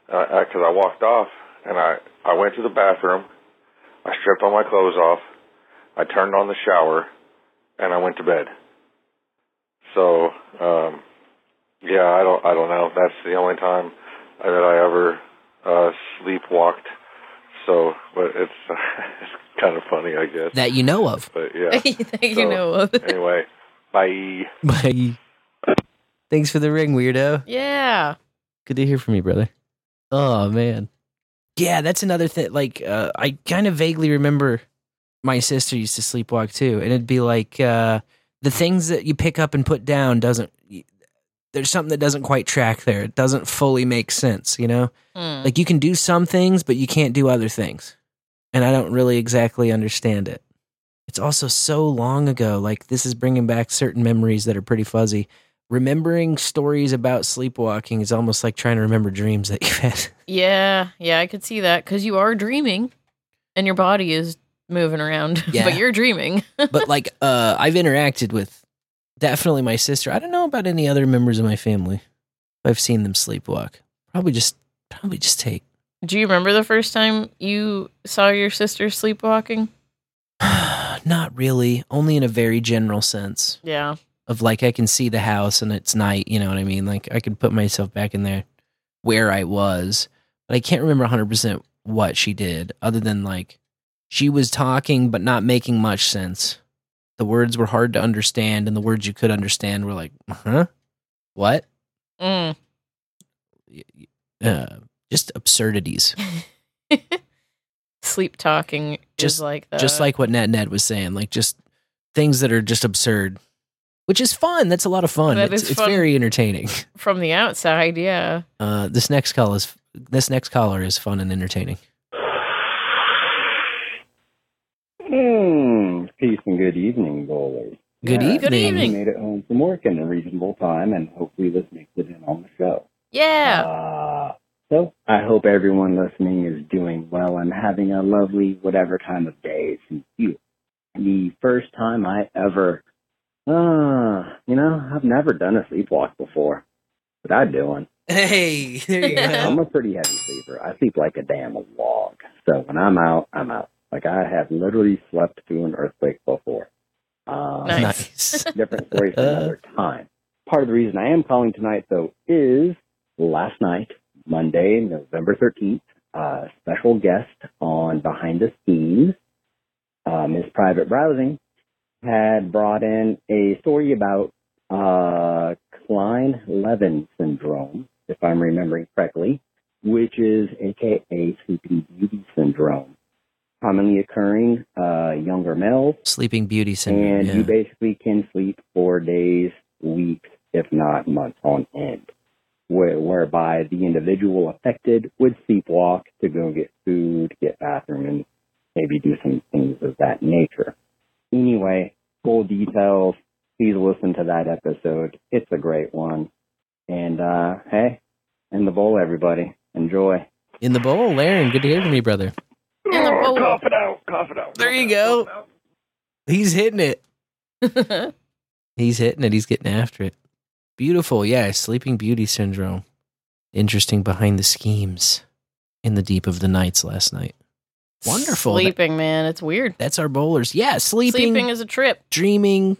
[SPEAKER 27] because I walked off and I I went to the bathroom. I stripped all my clothes off. I turned on the shower, and I went to bed. So, um, yeah, I don't I don't know. That's the only time that I ever uh, sleepwalked. So, but it's it's kind of funny, I guess.
[SPEAKER 5] That you know of.
[SPEAKER 27] But yeah,
[SPEAKER 1] that you
[SPEAKER 27] So,
[SPEAKER 1] know of.
[SPEAKER 27] anyway, bye.
[SPEAKER 5] Bye. Thanks for the ring, weirdo.
[SPEAKER 1] Yeah.
[SPEAKER 5] Good to hear from you, brother. Oh man. Yeah, that's another thing. Like, uh, I kind of vaguely remember my sister used to sleepwalk too, and it'd be like uh, the things that you pick up and put down doesn't. There's something that doesn't quite track there. It doesn't fully make sense, you know.
[SPEAKER 1] Mm.
[SPEAKER 5] Like you can do some things, but you can't do other things, and I don't really exactly understand it. It's also so long ago. Like this is bringing back certain memories that are pretty fuzzy. Remembering stories about sleepwalking is almost like trying to remember dreams that you've had.
[SPEAKER 1] Yeah, yeah, I could see that because you are dreaming, and your body is moving around,
[SPEAKER 5] Yeah.
[SPEAKER 1] but you're dreaming.
[SPEAKER 5] but like uh I've interacted with definitely my sister. I don't know about any other members of my family. I've seen them sleepwalk. Probably just probably just take.
[SPEAKER 1] Do you remember the first time you saw your sister sleepwalking?
[SPEAKER 5] Not really, only in a very general sense
[SPEAKER 1] Yeah.
[SPEAKER 5] of like I can see the house and it's night, you know what I mean? Like I could put myself back in there where I was, but I can't remember 100% what she did other than like she was talking but not making much sense. The words were hard to understand and the words you could understand were like, "Huh? What?"
[SPEAKER 1] Mm.
[SPEAKER 5] uh, just absurdities.
[SPEAKER 1] Sleep talking
[SPEAKER 5] Just
[SPEAKER 1] is like that.
[SPEAKER 5] just like what NetNed was saying, like just things that are just absurd, which is fun. That's a lot of fun.
[SPEAKER 1] That
[SPEAKER 5] it's
[SPEAKER 1] is
[SPEAKER 5] it's
[SPEAKER 1] fun.
[SPEAKER 5] very entertaining.
[SPEAKER 1] from the outside, yeah.
[SPEAKER 5] Uh, this next call is this next caller is fun and entertaining.
[SPEAKER 28] Hmm. Peace and good evening, bowlers.
[SPEAKER 5] Good
[SPEAKER 28] Yeah,
[SPEAKER 5] Good evening.
[SPEAKER 28] you Made it home from work in a reasonable time, and hopefully this makes it in on the show.
[SPEAKER 1] Yeah.
[SPEAKER 28] Uh, so I hope everyone listening is doing well and having a lovely whatever time of day since you. The first time I ever, uh, you know, I've never done a sleepwalk before, but I do one.
[SPEAKER 5] Hey, there you go.
[SPEAKER 28] I'm a pretty heavy sleeper. I sleep like a damn log. So when I'm out, I'm out. Like I have literally slept through an earthquake before. Um,
[SPEAKER 5] Nice.
[SPEAKER 28] different story for another time. Part of the reason I am calling tonight, though, is last night, Monday, November 13th, uh, special guest on Behind the Scenes, uh, Miss Private Browsing, had brought in a story about uh, Kleine-Levin syndrome, if I'm remembering correctly, which is AKA Sleeping Beauty syndrome, commonly occurring uh, younger males
[SPEAKER 5] Sleeping Beauty syndrome.
[SPEAKER 28] and
[SPEAKER 5] yeah.
[SPEAKER 28] you basically can sleep for days, weeks, if not months on end, where, whereby the individual affected would sleepwalk to go get food, get bathroom, and maybe do some things of that nature. Anyway, full details, please listen to that episode. It's a great one. And, uh, hey, in the bowl, everybody. Enjoy.
[SPEAKER 5] In the bowl, Laren. Good to hear from you, brother. In the bowl.
[SPEAKER 28] Oh, cough it out, cough it out.
[SPEAKER 5] There you go. He's hitting it. He's hitting it. He's getting after it. Beautiful. Yeah, Sleeping Beauty syndrome. Interesting behind the schemes in the deep of the nights last night. Wonderful. That-
[SPEAKER 1] Sleeping, man. It's weird.
[SPEAKER 5] that's our bowlers. Yeah, sleeping,
[SPEAKER 1] Sleeping is a trip.
[SPEAKER 5] dreaming,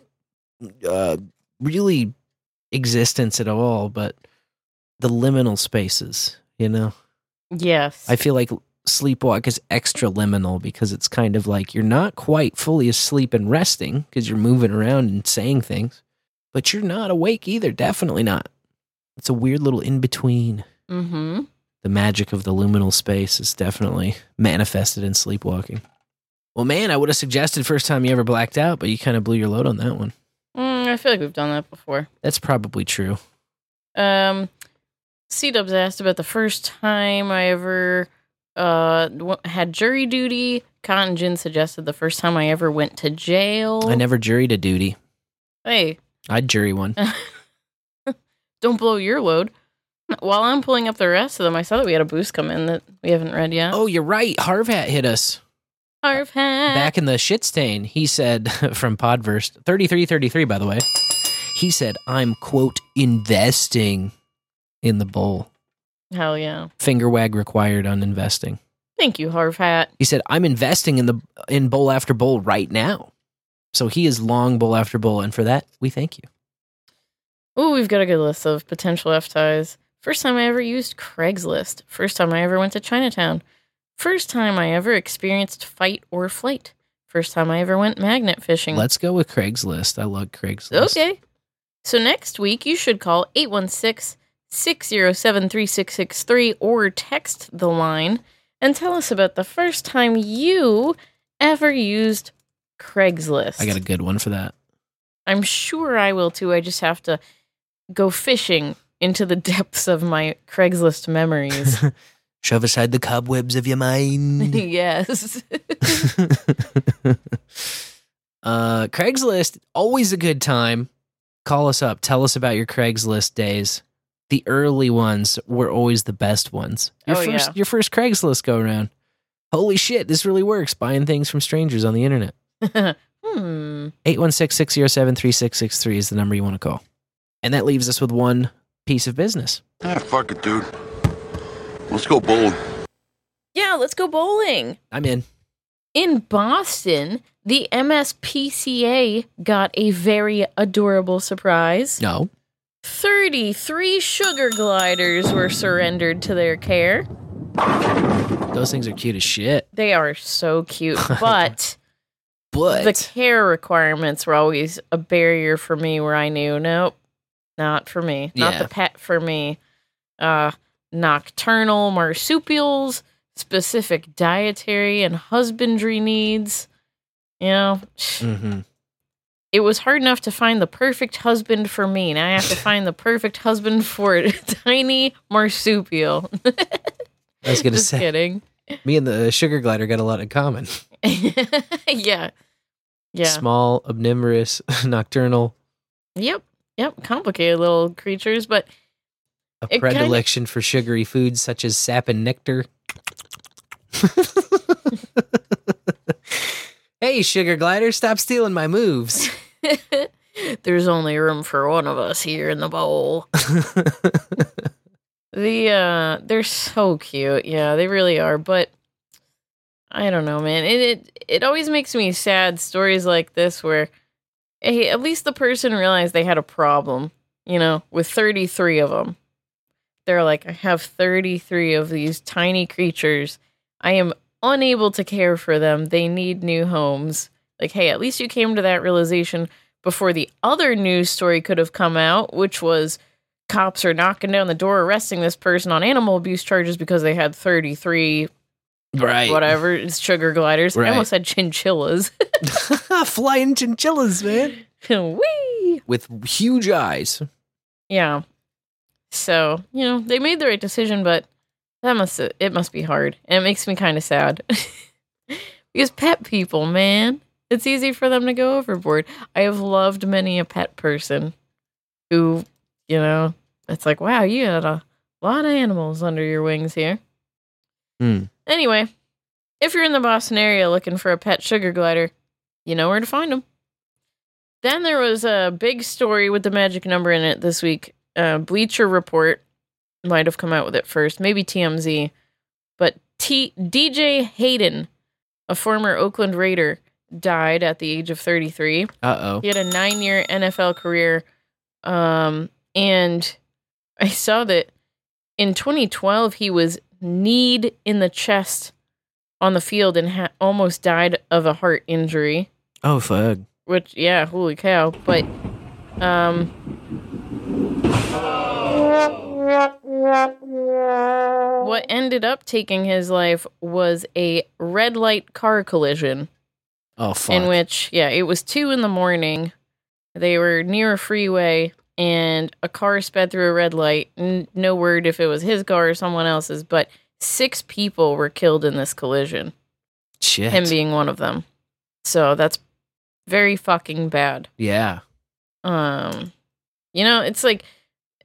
[SPEAKER 5] uh, really existence at all, but the liminal spaces, you know?
[SPEAKER 1] Yes.
[SPEAKER 5] I feel like sleepwalk is extra liminal because it's kind of like you're not quite fully asleep and resting because you're moving around and saying things, but you're not awake either. Definitely not. It's a weird little in between.
[SPEAKER 1] mm-hmm.
[SPEAKER 5] The magic of the liminal space is definitely manifested in sleepwalking. Well, man, I would have suggested first time you ever blacked out, but you kind of blew your load on that one.
[SPEAKER 1] Mm, I feel like we've done that before.
[SPEAKER 5] That's probably true.
[SPEAKER 1] Um, C Dubs asked about the first time I ever uh had jury duty. Cotton Gin suggested the first time I ever went to jail.
[SPEAKER 5] I never juried a duty.
[SPEAKER 1] Hey,
[SPEAKER 5] I'd jury one.
[SPEAKER 1] don't blow your load. While I'm pulling up the rest of them, I saw that we had a boost come in that we haven't read yet.
[SPEAKER 5] Oh, you're right. harvhat hit us.
[SPEAKER 1] harvhat.
[SPEAKER 5] back in the shit stain, he said from Podverse 3333, by the way, he said, I'm quote investing in the bowl.
[SPEAKER 1] Hell yeah.
[SPEAKER 5] Finger wag required on investing.
[SPEAKER 1] Thank you, harvhat.
[SPEAKER 5] He said, "I'm investing in the in bowl after bowl right now." So he is long bowl after bowl, and for that we thank you.
[SPEAKER 1] Ooh, we've got a good list of potential F ties. First time I ever used Craigslist. First time I ever went to Chinatown. First time I ever experienced fight or flight. First time I ever went magnet fishing.
[SPEAKER 5] Let's go with Craigslist. I love Craigslist.
[SPEAKER 1] Okay. So next week, you should call 816 607 3663 or text the line and tell us about the first time you ever used Craigslist.
[SPEAKER 5] I got a good one for that.
[SPEAKER 1] I'm sure I will too. I just have to go fishing into the depths of my Craigslist memories.
[SPEAKER 5] Shove aside the cobwebs of your mind.
[SPEAKER 1] yes.
[SPEAKER 5] uh, Craigslist, always a good time. Call us up. Tell us about your Craigslist days. The early ones were always the best ones. Your
[SPEAKER 1] Oh,
[SPEAKER 5] first
[SPEAKER 1] yeah.
[SPEAKER 5] your first Craigslist go around. Holy shit, this really works. Buying things from strangers on the internet.
[SPEAKER 1] Hmm.
[SPEAKER 5] 816-607-3663 is the number you want to call. And that leaves us with one piece of business.
[SPEAKER 29] Ah, fuck it, dude. Let's go bowling.
[SPEAKER 1] Yeah, let's go bowling.
[SPEAKER 5] I'm in.
[SPEAKER 1] In Boston, the MSPCA got a very adorable surprise.
[SPEAKER 5] No.
[SPEAKER 1] 33 sugar gliders were surrendered to their care.
[SPEAKER 5] Those things are cute as shit.
[SPEAKER 1] They are so cute, but
[SPEAKER 5] But
[SPEAKER 1] the care requirements were always a barrier for me where I knew, nope, not for me. Not
[SPEAKER 5] Yeah.
[SPEAKER 1] the pet for me. Uh nocturnal marsupials, specific dietary and husbandry needs. You know,
[SPEAKER 5] mm-hmm.
[SPEAKER 1] it was hard enough to find the perfect husband for me. Now I have to find the perfect husband for a tiny marsupial.
[SPEAKER 5] I was gonna
[SPEAKER 1] Just
[SPEAKER 5] say
[SPEAKER 1] kidding.
[SPEAKER 5] Me and the uh, sugar glider got a lot in common.
[SPEAKER 1] yeah. Yeah.
[SPEAKER 5] Small, omnivorous, nocturnal,
[SPEAKER 1] Yep. Yep. Complicated little creatures, but
[SPEAKER 5] a
[SPEAKER 1] It kinda-
[SPEAKER 5] predilection for sugary foods such as sap and nectar. hey, sugar glider, stop stealing my moves.
[SPEAKER 1] there's only room for one of us here in the bowl. The uh they're so cute. Yeah, they really are, but I don't know, man. It it, it always makes me sad stories like this where hey, at least the person realized they had a problem, you know, with 33 of them. They're like, I have 33 of these tiny creatures. I am unable to care for them. They need new homes. Like, hey, at least you came to that realization before the other news story could have come out, which was cops are knocking down the door, arresting this person on animal abuse charges because they had 33
[SPEAKER 5] Right.
[SPEAKER 1] whatever, it's sugar gliders.
[SPEAKER 5] Right.
[SPEAKER 1] I almost said chinchillas.
[SPEAKER 5] Flying chinchillas, man.
[SPEAKER 1] Whee!
[SPEAKER 5] With huge eyes.
[SPEAKER 1] Yeah. So, you know, they made the right decision, but that must it must be hard. And it makes me kind of sad. because pet people, man, it's easy for them to go overboard. I have loved many a pet person who, you know, it's like, wow, you had a lot of animals under your wings here.
[SPEAKER 5] Hmm.
[SPEAKER 1] Anyway, if you're in the Boston area looking for a pet sugar glider, you know where to find them. Then there was a big story with the magic number in it this week. Uh, Bleacher Report might have come out with it first, maybe TMZ, but T- DJ Hayden, a former Oakland Raider, died at the age of 33.
[SPEAKER 5] Uh oh.
[SPEAKER 1] He had a nine year NFL career. Um, and I saw that in 2012, he was kneed in the chest on the field and ha- almost died of a heart injury.
[SPEAKER 5] Oh fuck.
[SPEAKER 1] Which, yeah, holy cow. But, um, what ended up taking his life was a red light car collision
[SPEAKER 5] Oh fuck.
[SPEAKER 1] in which yeah it was two in the morning they were near a freeway and a car sped through a red light N- no word if it was his car or someone else's but six people were killed in this collision
[SPEAKER 5] Shit.
[SPEAKER 1] him being one of them so that's very fucking bad
[SPEAKER 5] yeah.
[SPEAKER 1] um you know it's like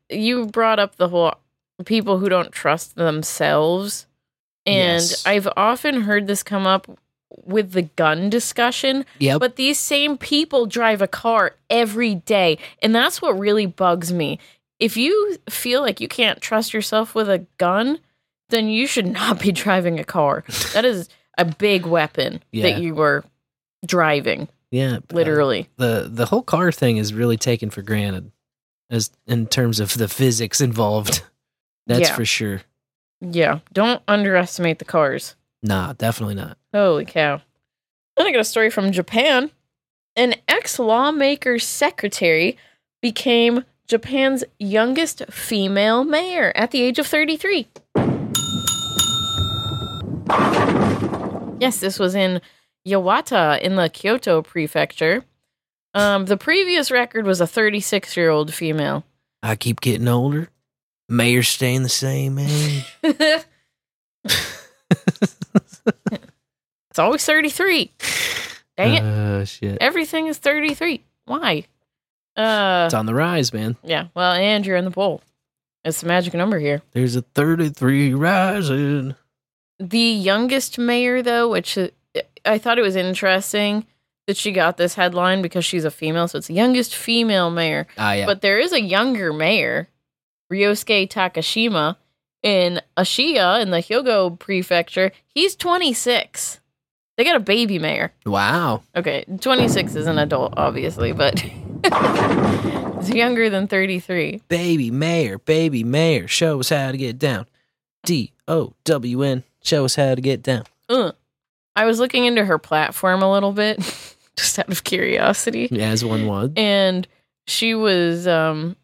[SPEAKER 1] you brought up the whole people who don't trust themselves and
[SPEAKER 5] Yes.
[SPEAKER 1] i've often heard this come up with the gun discussion
[SPEAKER 5] Yep.
[SPEAKER 1] but these same people drive a car every day and that's what really bugs me if you feel like you can't trust yourself with a gun, then you should not be driving a car. That is a big weapon
[SPEAKER 5] Yeah.
[SPEAKER 1] that you were driving,
[SPEAKER 5] Yeah, uh,
[SPEAKER 1] literally.
[SPEAKER 5] the the whole car thing is really taken for granted, as in terms of the physics involved. That's
[SPEAKER 1] Yeah.
[SPEAKER 5] for sure.
[SPEAKER 1] Yeah, don't underestimate the cars.
[SPEAKER 5] Nah, definitely not.
[SPEAKER 1] Holy cow. Then I got a story from Japan. An ex lawmaker's secretary became Japan's youngest female mayor at the age of 33. Yes, this was in Yawata in the Kyoto prefecture. Um, the previous record was a 36 year old female.
[SPEAKER 5] I keep getting older. Mayor's staying the same age.
[SPEAKER 1] It's always 33. Dang it.
[SPEAKER 5] Oh shit!
[SPEAKER 1] Everything is 33. Why? Uh,
[SPEAKER 5] It's on the rise, man.
[SPEAKER 1] yeah. Well, and you're in the bowl. It's the magic number here.
[SPEAKER 5] There's a 33 rising.
[SPEAKER 1] The youngest mayor, though, which uh, I thought it was interesting that she got this headline because she's a female. So it's the youngest female mayor.
[SPEAKER 5] Ah, yeah.
[SPEAKER 1] But there is a younger mayor, Ryosuke Takashima, in Ashiya in the Hyogo prefecture. He's 26. They got a baby mayor.
[SPEAKER 5] Wow.
[SPEAKER 1] Okay, 26 is an adult, obviously, but it's younger than 33.
[SPEAKER 5] Baby mayor, baby mayor, show us how to get down. D O W N, show us how to get down.
[SPEAKER 1] Ugh. I was looking into her platform a little bit, just out of curiosity.
[SPEAKER 5] As one would.
[SPEAKER 1] And she was um,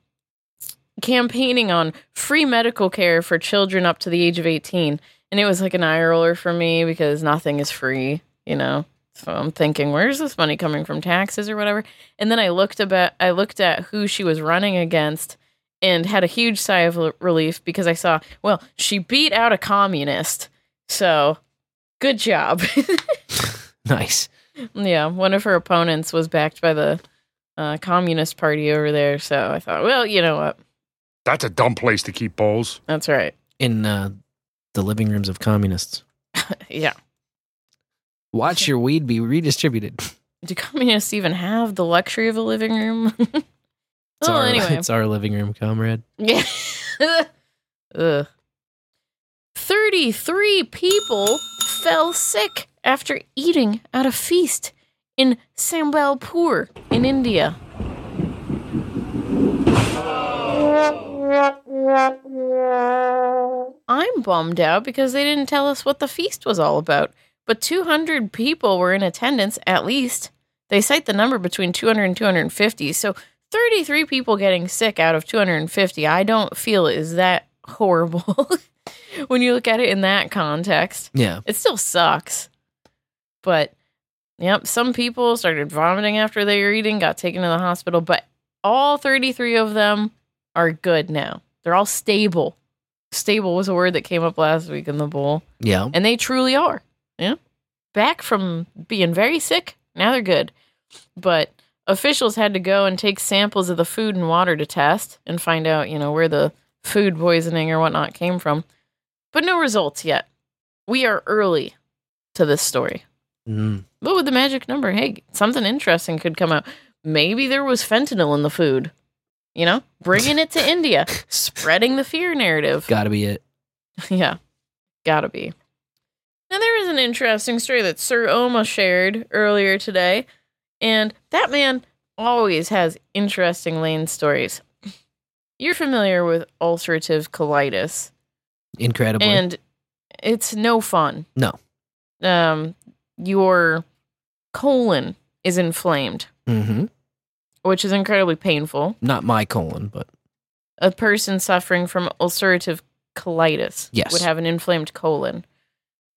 [SPEAKER 1] campaigning on free medical care for children up to the age of 18. And it was like an eye roller for me because nothing is free, you know? So I'm thinking, where's this money coming from? Taxes or whatever? And then I looked about, I looked at who she was running against and had a huge sigh of l- relief because I saw, well, she beat out a communist. So good job.
[SPEAKER 5] Nice.
[SPEAKER 1] Yeah, one of her opponents was backed by the uh, Communist Party over there. So I thought, well, you know what?
[SPEAKER 30] That's a dumb place to keep bowls.
[SPEAKER 1] That's right.
[SPEAKER 5] In uh, the living rooms of communists.
[SPEAKER 1] Yeah.
[SPEAKER 5] Watch your weed be redistributed.
[SPEAKER 1] Do communists even have the luxury of a living room?
[SPEAKER 5] It's,
[SPEAKER 1] oh,
[SPEAKER 5] our,
[SPEAKER 1] anyway.
[SPEAKER 5] it's our living room, comrade.
[SPEAKER 1] Yeah. Ugh. 33 people fell sick after eating at a feast in Sambalpur in India. I'm bummed out because they didn't tell us what the feast was all about. But 200 people were in attendance at least. They cite the number between 200 and 250. So 33 people getting sick out of 250, I don't feel is that horrible when you look at it in that context.
[SPEAKER 5] Yeah.
[SPEAKER 1] It still sucks. But yep, some people started vomiting after they were eating, got taken to the hospital, but all 33 of them are good now. They're all stable. Stable was a word that came up last week in the bowl.
[SPEAKER 5] Yeah.
[SPEAKER 1] And they truly are. Yeah. Back from being very sick, now they're good. But officials had to go and take samples of the food and water to test and find out, you know, where the food poisoning or whatnot came from. But no results yet. We are early to this story.
[SPEAKER 5] Mm.
[SPEAKER 1] But with the magic number, hey, something interesting could come out. Maybe there was fentanyl in the food. You know, bringing it to India, spreading the fear narrative.
[SPEAKER 5] Gotta be it.
[SPEAKER 1] Yeah, gotta be. Now, there is an interesting story that Sir Oma shared earlier today, and that man always has interesting lane stories. You're familiar with ulcerative colitis,
[SPEAKER 5] Incredibly.
[SPEAKER 1] and it's no fun.
[SPEAKER 5] no.
[SPEAKER 1] Um, your colon is inflamed,
[SPEAKER 5] Mm-hmm.
[SPEAKER 1] Which is incredibly painful.
[SPEAKER 5] Not my colon, but
[SPEAKER 1] a person suffering from ulcerative colitis
[SPEAKER 5] Yes.
[SPEAKER 1] would have an inflamed colon.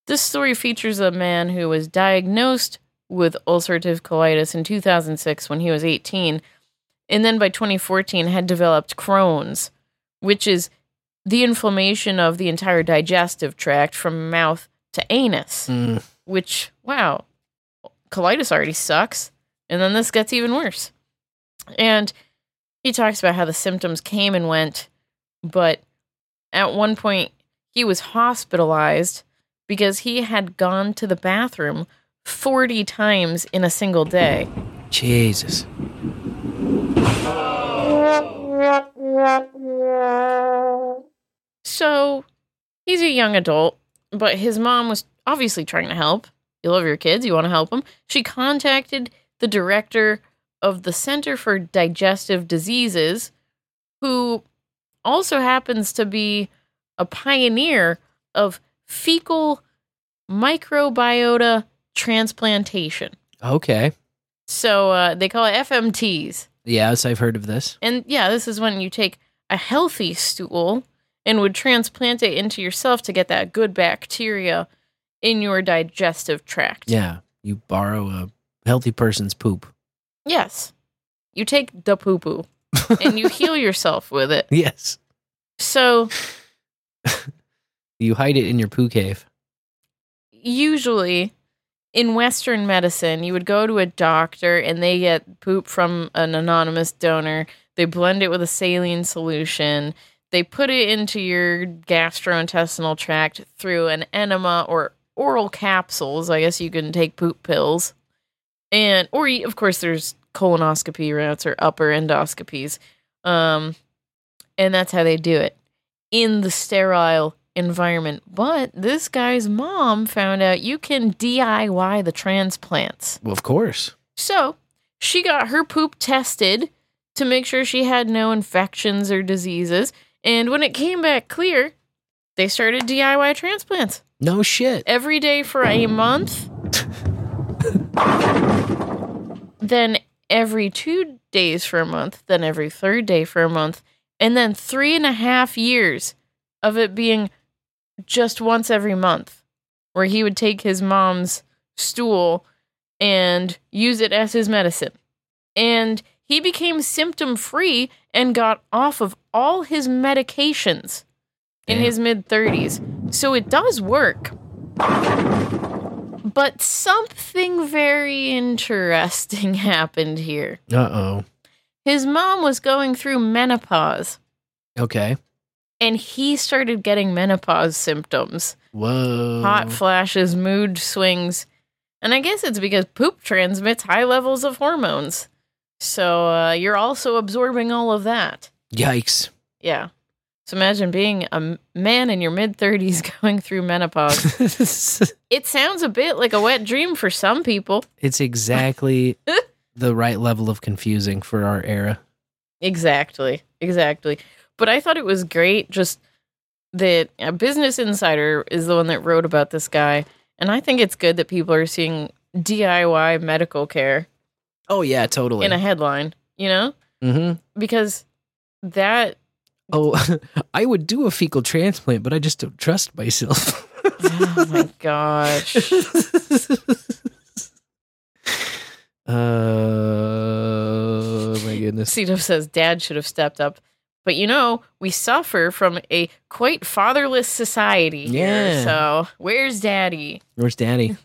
[SPEAKER 1] This story features a man who was diagnosed with ulcerative colitis in 2006 when he was 18, and then by 2014 had developed Crohn's, which is the inflammation of the entire digestive tract from mouth to anus.
[SPEAKER 5] Mm.
[SPEAKER 1] Which, wow, colitis already sucks, and then this gets even worse. And he talks about how the symptoms came and went, but at one point he was hospitalized because he had gone to the bathroom 40 times in a single day.
[SPEAKER 5] Jesus.
[SPEAKER 1] So he's a young adult, but his mom was obviously trying to help. You love your kids, you want to help them. She contacted the director of the Center for Digestive Diseases, who also happens to be a pioneer of fecal microbiota transplantation.
[SPEAKER 5] Okay.
[SPEAKER 1] So uh, they call it FMTs.
[SPEAKER 5] Yes, I've heard of this.
[SPEAKER 1] And yeah, this is when you take a healthy stool and would transplant it into yourself to get that good bacteria in your digestive tract.
[SPEAKER 5] Yeah. You borrow a healthy person's poop.
[SPEAKER 1] Yes. You take the poo poo and you heal yourself with it.
[SPEAKER 5] Yes.
[SPEAKER 1] So
[SPEAKER 5] You hide it in your poo cave.
[SPEAKER 1] usually in Western medicine, you would go to a doctor and they get poop from an anonymous donor. They blend it with a saline solution. They put it into your gastrointestinal tract through an enema or oral capsules. I guess you can take poop pills. And, or of course, there's colonoscopy routes or upper endoscopies. Um, and that's how they do it in the sterile environment. But this guy's mom found out you can DIY the transplants.
[SPEAKER 5] Well, of course.
[SPEAKER 1] So she got her poop tested to make sure she had no infections or diseases. And when it came back clear, they started DIY transplants
[SPEAKER 5] No shit.
[SPEAKER 1] every day for a month. then every two days for a month, then every third day for a month, and then three and a half years of it being just once every month, where he would take his mom's stool and use it as his medicine. And he became symptom free and got off of all his medications in his mid 30s. So it does work. But something very interesting happened here.
[SPEAKER 5] Uh oh.
[SPEAKER 1] His mom was going through menopause
[SPEAKER 5] Okay.
[SPEAKER 1] and he started getting menopause symptoms
[SPEAKER 5] Whoa.
[SPEAKER 1] hot flashes, mood swings. And I guess it's because poop transmits high levels of hormones. So uh, you're also absorbing all of that.
[SPEAKER 5] Yikes.
[SPEAKER 1] Yeah. So imagine being a man in your mid 30s going through menopause. it sounds a bit like a wet dream for some people.
[SPEAKER 5] It's exactly the right level of confusing for our era.
[SPEAKER 1] Exactly. Exactly. But I thought it was great just that a Business Insider is the one that wrote about this guy. And I think it's good that people are seeing DIY medical care
[SPEAKER 5] Oh yeah, totally.
[SPEAKER 1] in a headline, you know?
[SPEAKER 5] mm-hmm.
[SPEAKER 1] Because that
[SPEAKER 5] Oh, I would do a fecal transplant, but I just don't trust myself.
[SPEAKER 1] oh my gosh.
[SPEAKER 5] Oh my goodness.
[SPEAKER 1] Cito says dad should have stepped up. But you know, we suffer from a quite fatherless society here.
[SPEAKER 5] Yeah.
[SPEAKER 1] So where's daddy?
[SPEAKER 5] Where's Daddy?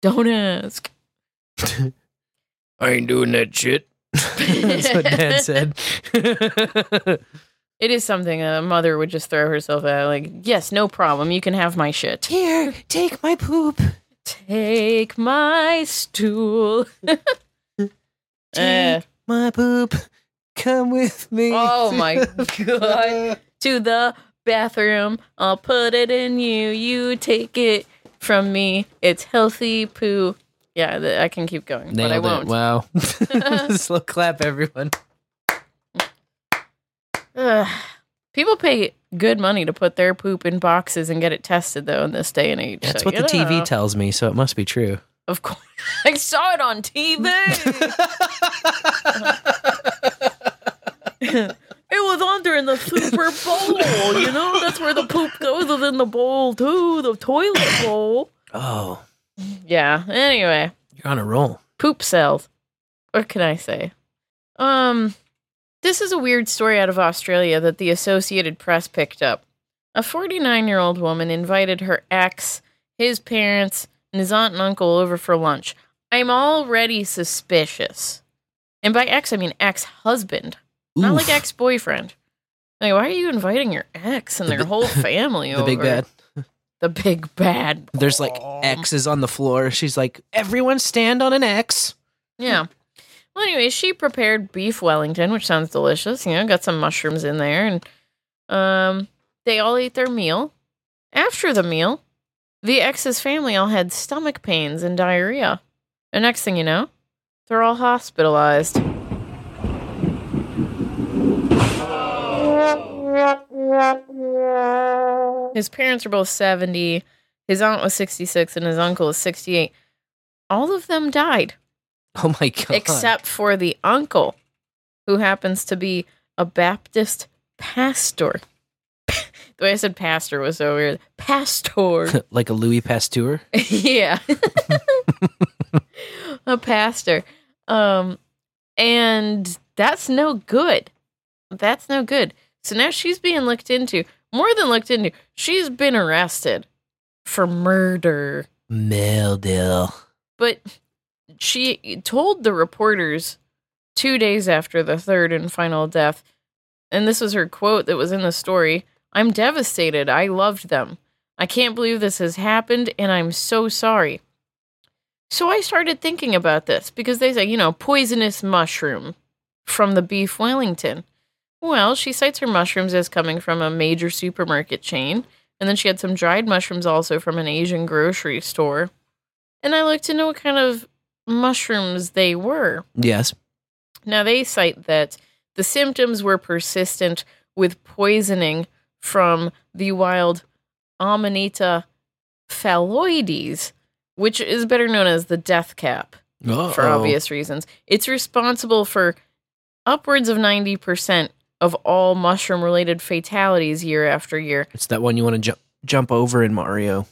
[SPEAKER 1] Don't ask.
[SPEAKER 5] I ain't doing that shit. That's what Dad said.
[SPEAKER 1] It is something a mother would just throw herself at. Like, yes, no problem. You can have my shit.
[SPEAKER 5] Here, take my poop.
[SPEAKER 1] Take my stool. Eh.
[SPEAKER 5] my poop. Come with me.
[SPEAKER 1] Oh my god. to the bathroom. I'll put it in you. You take it from me. It's healthy poo. Yeah, I can keep going,
[SPEAKER 5] Nailed
[SPEAKER 1] but I
[SPEAKER 5] it.
[SPEAKER 1] won't.
[SPEAKER 5] Wow. Slow clap, everyone.
[SPEAKER 1] Ugh. People pay good money to put their poop in boxes and get it tested, though, in this day and age.
[SPEAKER 5] That's
[SPEAKER 1] So,
[SPEAKER 5] what the
[SPEAKER 1] you
[SPEAKER 5] TV tells me, so it must be true.
[SPEAKER 1] Of course. I saw it on TV. it was on during the Super Bowl, you know? That's where the poop goes is in the bowl, too. The toilet bowl.
[SPEAKER 5] Oh,
[SPEAKER 1] Yeah, anyway.
[SPEAKER 5] you're on a roll.
[SPEAKER 1] Poop cells. What can I say? Um, this is a weird story out of Australia that the Associated Press picked up. A 49 year old woman invited her ex, his parents, and his aunt and uncle over for lunch. I'm already suspicious. And by ex, I mean ex husband, not like ex boyfriend. Like, why are you inviting your ex and their whole family over?
[SPEAKER 5] The
[SPEAKER 1] over?
[SPEAKER 5] big bad.
[SPEAKER 1] The big bad.
[SPEAKER 5] There's like X's on the floor. She's like, everyone stand on an X.
[SPEAKER 1] Yeah. Well, anyway, she prepared beef Wellington, which sounds delicious. You know, got some mushrooms in there, and um, they all ate their meal. After the meal, the ex's family all had stomach pains and diarrhea. And next thing you know, they're all hospitalized. His parents are both 70. His aunt was 66 and his uncle is 68. All of them died
[SPEAKER 5] Oh my god.
[SPEAKER 1] except for the uncle, who happens to be a Baptist pastor. the way I said pastor was so weird. Pastor.
[SPEAKER 5] like a Louis Pasteur.
[SPEAKER 1] yeah. a pastor. Um and that's no good. That's no good. So now she's being looked into. More than looked into. She's been arrested for murder.
[SPEAKER 5] Murder.
[SPEAKER 1] But she told the reporters 2 days after the third and final death and this was her quote that was in the story. I'm devastated. I loved them. I can't believe this has happened, and I'm so sorry. So I started thinking about this because they say, you know, poisonous mushroom from the beef Wellington. Well, she cites her mushrooms as coming from a major supermarket chain, and then she had some dried mushrooms also from an Asian grocery store. And I looked into what kind of mushrooms they were.
[SPEAKER 5] Yes.
[SPEAKER 1] Now, they cite that the symptoms were persistent with poisoning from the wild Amanita phalloides, which is better known as the death cap for
[SPEAKER 5] Uh-oh.
[SPEAKER 1] obvious reasons. It's responsible for upwards of 90% of all mushroom related fatalities year after year.
[SPEAKER 5] It's that one you want to jump jump over in Mario.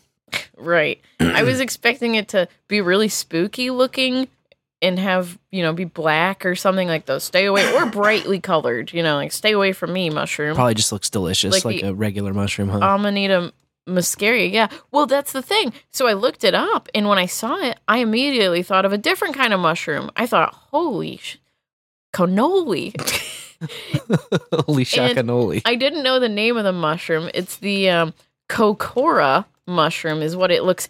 [SPEAKER 1] Right. I was expecting it to be really spooky looking and have, you know, be black or something like those. Stay away or brightly colored, you know, like stay away from me, mushroom.
[SPEAKER 5] Probably just looks delicious,
[SPEAKER 1] Like
[SPEAKER 5] like,
[SPEAKER 1] the-
[SPEAKER 5] a regular mushroom, huh?
[SPEAKER 1] Amanita muscaria. Yeah. Well, that's the thing. So I looked it up, and when I saw it, I immediately thought of a different kind of mushroom. I thought, holy sh- cannoli.
[SPEAKER 5] Holy shakanoli.
[SPEAKER 1] I didn't know the name of the mushroom. It's the um, Coccora mushroom, is what it looks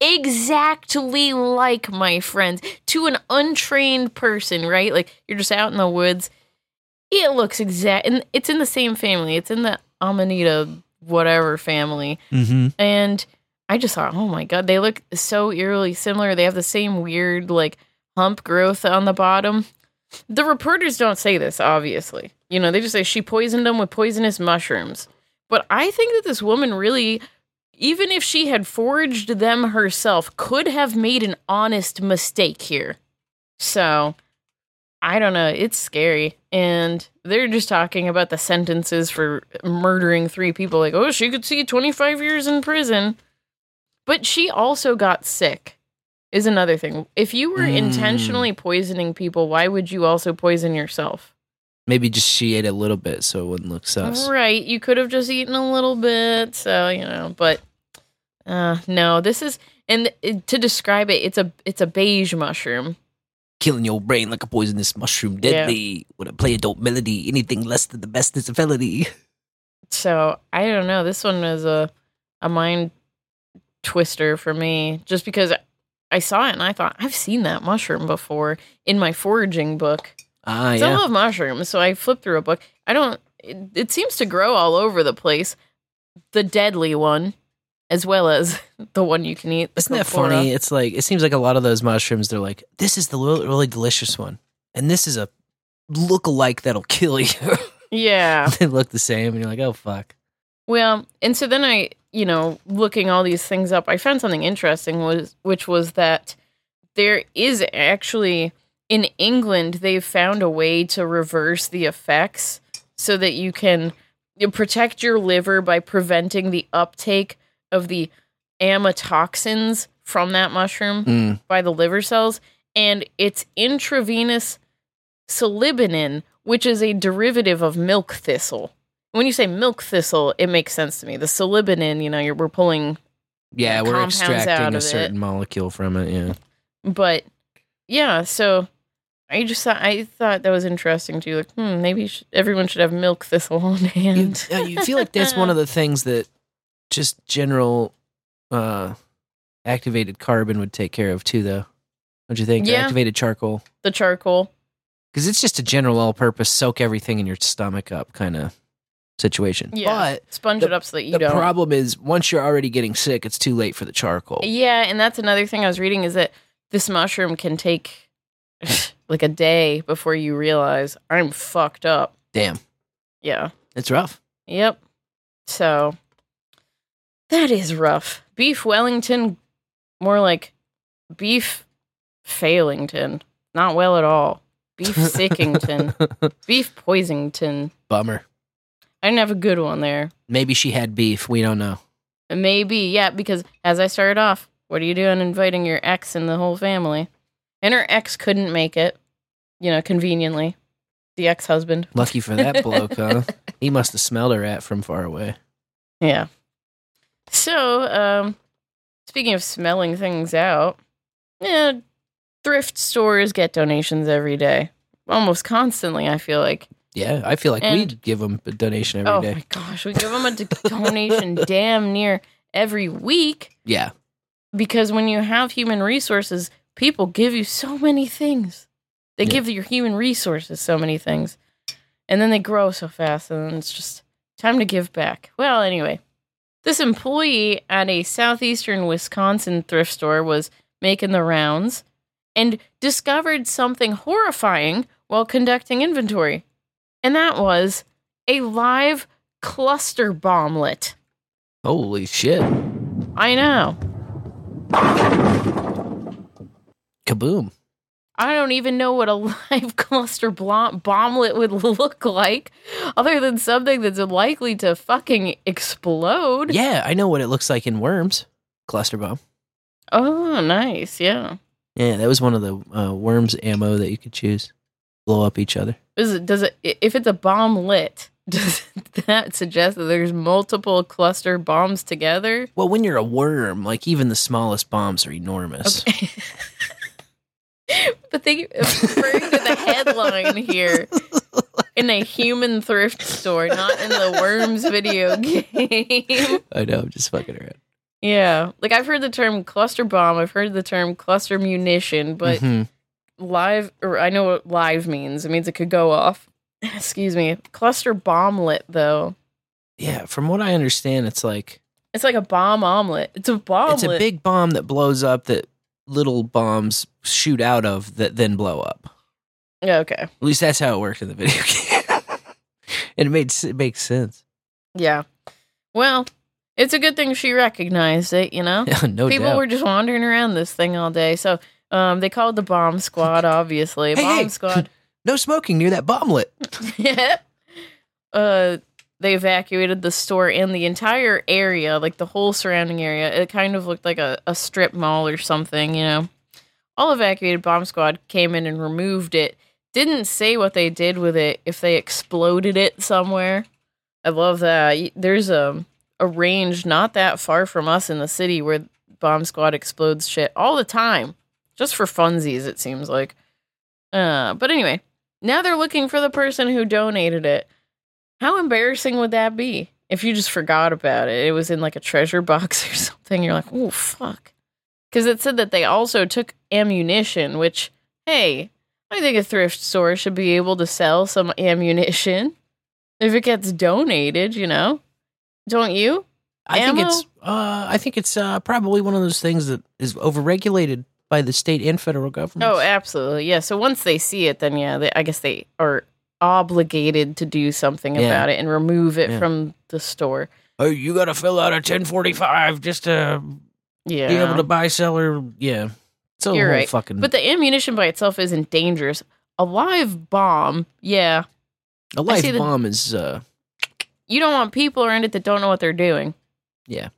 [SPEAKER 1] exactly like, my friends. To an untrained person, right? Like you're just out in the woods. It looks exact, and it's in the same family. It's in the Amanita whatever family.
[SPEAKER 5] Mm-hmm.
[SPEAKER 1] And I just thought, oh my god, they look so eerily similar. They have the same weird like hump growth on the bottom. The reporters don't say this, obviously. You know, they just say she poisoned them with poisonous mushrooms. But I think that this woman really, even if she had forged them herself, could have made an honest mistake here. So I don't know. It's scary. And they're just talking about the sentences for murdering three people. Like, oh, she could see 25 years in prison. But she also got sick, is another thing. If you were
[SPEAKER 5] Mm.
[SPEAKER 1] intentionally poisoning people, why would you also poison yourself?
[SPEAKER 5] Maybe just she ate a little bit so it wouldn't look sus.
[SPEAKER 1] Right. You could have just eaten a little bit. So, you know, but uh no, this is and to describe it, it's a it's a beige mushroom.
[SPEAKER 5] Killing your brain like a poisonous mushroom, deadly. With a play adult melody, anything less than the best is a felony.
[SPEAKER 1] So I don't know. This one was a a mind twister for me, just because I saw it and I thought I've seen that mushroom before in my foraging book.
[SPEAKER 5] Ah,
[SPEAKER 1] So I love mushrooms, so I flipped through a book. I don't. It, it seems to grow all over the place. The deadly one, as well as the one you can eat.
[SPEAKER 5] Isn't that funny? It's like it seems like a lot of those mushrooms. They're like, this is the really, really delicious one, and this is a look-alike that'll kill you.
[SPEAKER 1] Yeah.
[SPEAKER 5] they look the same, and you're like, oh fuck.
[SPEAKER 1] Well, and so then I, you know, looking all these things up, I found something interesting was which was that there is actually in England they've found a way to reverse the effects so that you can protect your liver by preventing the uptake of the amatoxins from that mushroom
[SPEAKER 5] Mm.
[SPEAKER 1] by the liver cells and it's intravenous silibinin which is a derivative of milk thistle when you say milk thistle it makes sense to me the silibinin you know you're, we're pulling
[SPEAKER 5] Yeah, we're extracting a
[SPEAKER 1] it.
[SPEAKER 5] certain molecule from it. Yeah.
[SPEAKER 1] but yeah so i just thought i thought that was interesting too like hmm maybe sh- everyone should have milk thistle on hand
[SPEAKER 5] Yeah, you feel like that's one of the things that just general uh activated carbon would take care of too, though. Don't you think?
[SPEAKER 1] Yeah.
[SPEAKER 5] Activated charcoal.
[SPEAKER 1] the charcoal
[SPEAKER 5] because it's just a general all-purpose soak everything in your stomach up kind of situation.
[SPEAKER 1] Yeah,
[SPEAKER 5] But
[SPEAKER 1] sponge
[SPEAKER 5] the-
[SPEAKER 1] it up so that you
[SPEAKER 5] the
[SPEAKER 1] don't.
[SPEAKER 5] The problem is once you're already getting sick, it's too late for the charcoal.
[SPEAKER 1] Yeah, and that's another thing I was reading is that this mushroom can take like a day before you realize I'm fucked up.
[SPEAKER 5] Damn,
[SPEAKER 1] Yeah.
[SPEAKER 5] it's rough.
[SPEAKER 1] Yep. So that is rough. Beef Wellington, more like beef Failington. Not well at all. Beef Sickington. beef Poisington.
[SPEAKER 5] Bummer.
[SPEAKER 1] I didn't have a good one there.
[SPEAKER 5] Maybe she had beef. We don't know.
[SPEAKER 1] Maybe, yeah, because as I started off, what are you doing inviting your ex and the whole family? And her ex couldn't make it, you know, conveniently. The ex husband.
[SPEAKER 5] Lucky for that bloke, huh? He must have smelled her at from far away.
[SPEAKER 1] Yeah. So, um, speaking of smelling things out, yeah, thrift stores get donations every day, almost constantly. I feel like.
[SPEAKER 5] Yeah, I feel like
[SPEAKER 1] And-
[SPEAKER 5] we'd give them a donation every day. oh day.
[SPEAKER 1] my gosh, we give them a donation damn near every week
[SPEAKER 5] Yeah.
[SPEAKER 1] because when you have human resources, people give you so many things. They
[SPEAKER 5] Yeah.
[SPEAKER 1] give your human resources so many things, and then they grow so fast, and then it's just time to give back. Well, anyway, this employee at a southeastern Wisconsin thrift store was making the rounds and discovered something horrifying while conducting inventory, and that was a live cluster bomblet.
[SPEAKER 5] Holy shit.
[SPEAKER 1] I know.
[SPEAKER 5] Kaboom.
[SPEAKER 1] I don't even know what a live cluster blom- bomblet would look like, other than something that's likely to fucking explode.
[SPEAKER 5] Yeah, I know what it looks like in Worms. Cluster bomb.
[SPEAKER 1] Oh, nice. Yeah.
[SPEAKER 5] Yeah, that was one of the uh, Worms ammo that you could choose. Blow up each other.
[SPEAKER 1] Is it? Does it? If it's a bomb lit, does that suggest that there's multiple cluster bombs together?
[SPEAKER 5] Well, when you're a worm, like even the smallest bombs are enormous.
[SPEAKER 1] But they referring to the headline here in a human thrift store, not in the Worms video game.
[SPEAKER 5] I know, I'm just fucking around.
[SPEAKER 1] Yeah, like I've heard the term cluster bomb. I've heard the term cluster munition, but
[SPEAKER 5] Mhm.
[SPEAKER 1] live, or I know what live means. It means it could go off. Excuse me. Cluster bomblet, though.
[SPEAKER 5] Yeah, from what I understand, it's like
[SPEAKER 1] It's like a bomb omelet. It's a bomb.
[SPEAKER 5] it's a big bomb that blows up that little bombs shoot out of that then blow up.
[SPEAKER 1] Yeah, okay.
[SPEAKER 5] At least that's how it worked in the video game. and it made it makes sense.
[SPEAKER 1] Yeah. Well, it's a good thing she recognized it, you know?
[SPEAKER 5] No
[SPEAKER 1] People
[SPEAKER 5] doubt.
[SPEAKER 1] were just wandering around this thing all day. So um, they called the bomb squad, obviously.
[SPEAKER 5] Hey,
[SPEAKER 1] bomb
[SPEAKER 5] hey.
[SPEAKER 1] squad.
[SPEAKER 5] No smoking near that bomblet.
[SPEAKER 1] yeah. Uh, they evacuated the store and the entire area, like the whole surrounding area. It kind of looked like a, a strip mall or something, you know. All evacuated bomb squad came in and removed it. Didn't say what they did with it, if they exploded it somewhere. I love that. There's a, a range not that far from us in the city where bomb squad explodes shit all the time. Just for funsies, it seems like. Uh, but anyway, now they're looking for the person who donated it. How embarrassing would that be if you just forgot about it? It was in like a treasure box or something. You're like, oh, fuck. Because it said that they also took ammunition, which, hey, I think a thrift store should be able to sell some ammunition if it gets donated, you know? Don't you?
[SPEAKER 5] I
[SPEAKER 1] Ammo?
[SPEAKER 5] think it's uh, I think it's uh, probably one of those things that is overregulated by the state and federal government.
[SPEAKER 1] Oh, absolutely. Yeah. So once they see it, then yeah, they, I guess they are obligated to do something
[SPEAKER 5] Yeah.
[SPEAKER 1] about it and remove it
[SPEAKER 5] Yeah.
[SPEAKER 1] from the store.
[SPEAKER 5] Oh, you got to fill out a 1045 just to
[SPEAKER 1] Yeah.
[SPEAKER 5] be able to buy, sell, or yeah. It's a
[SPEAKER 1] You're right.
[SPEAKER 5] fucking.
[SPEAKER 1] But the ammunition by itself isn't dangerous. A live bomb, yeah.
[SPEAKER 5] A live
[SPEAKER 1] see the-
[SPEAKER 5] bomb is uh,
[SPEAKER 1] You don't want people around it that don't know what they're doing,
[SPEAKER 5] yeah.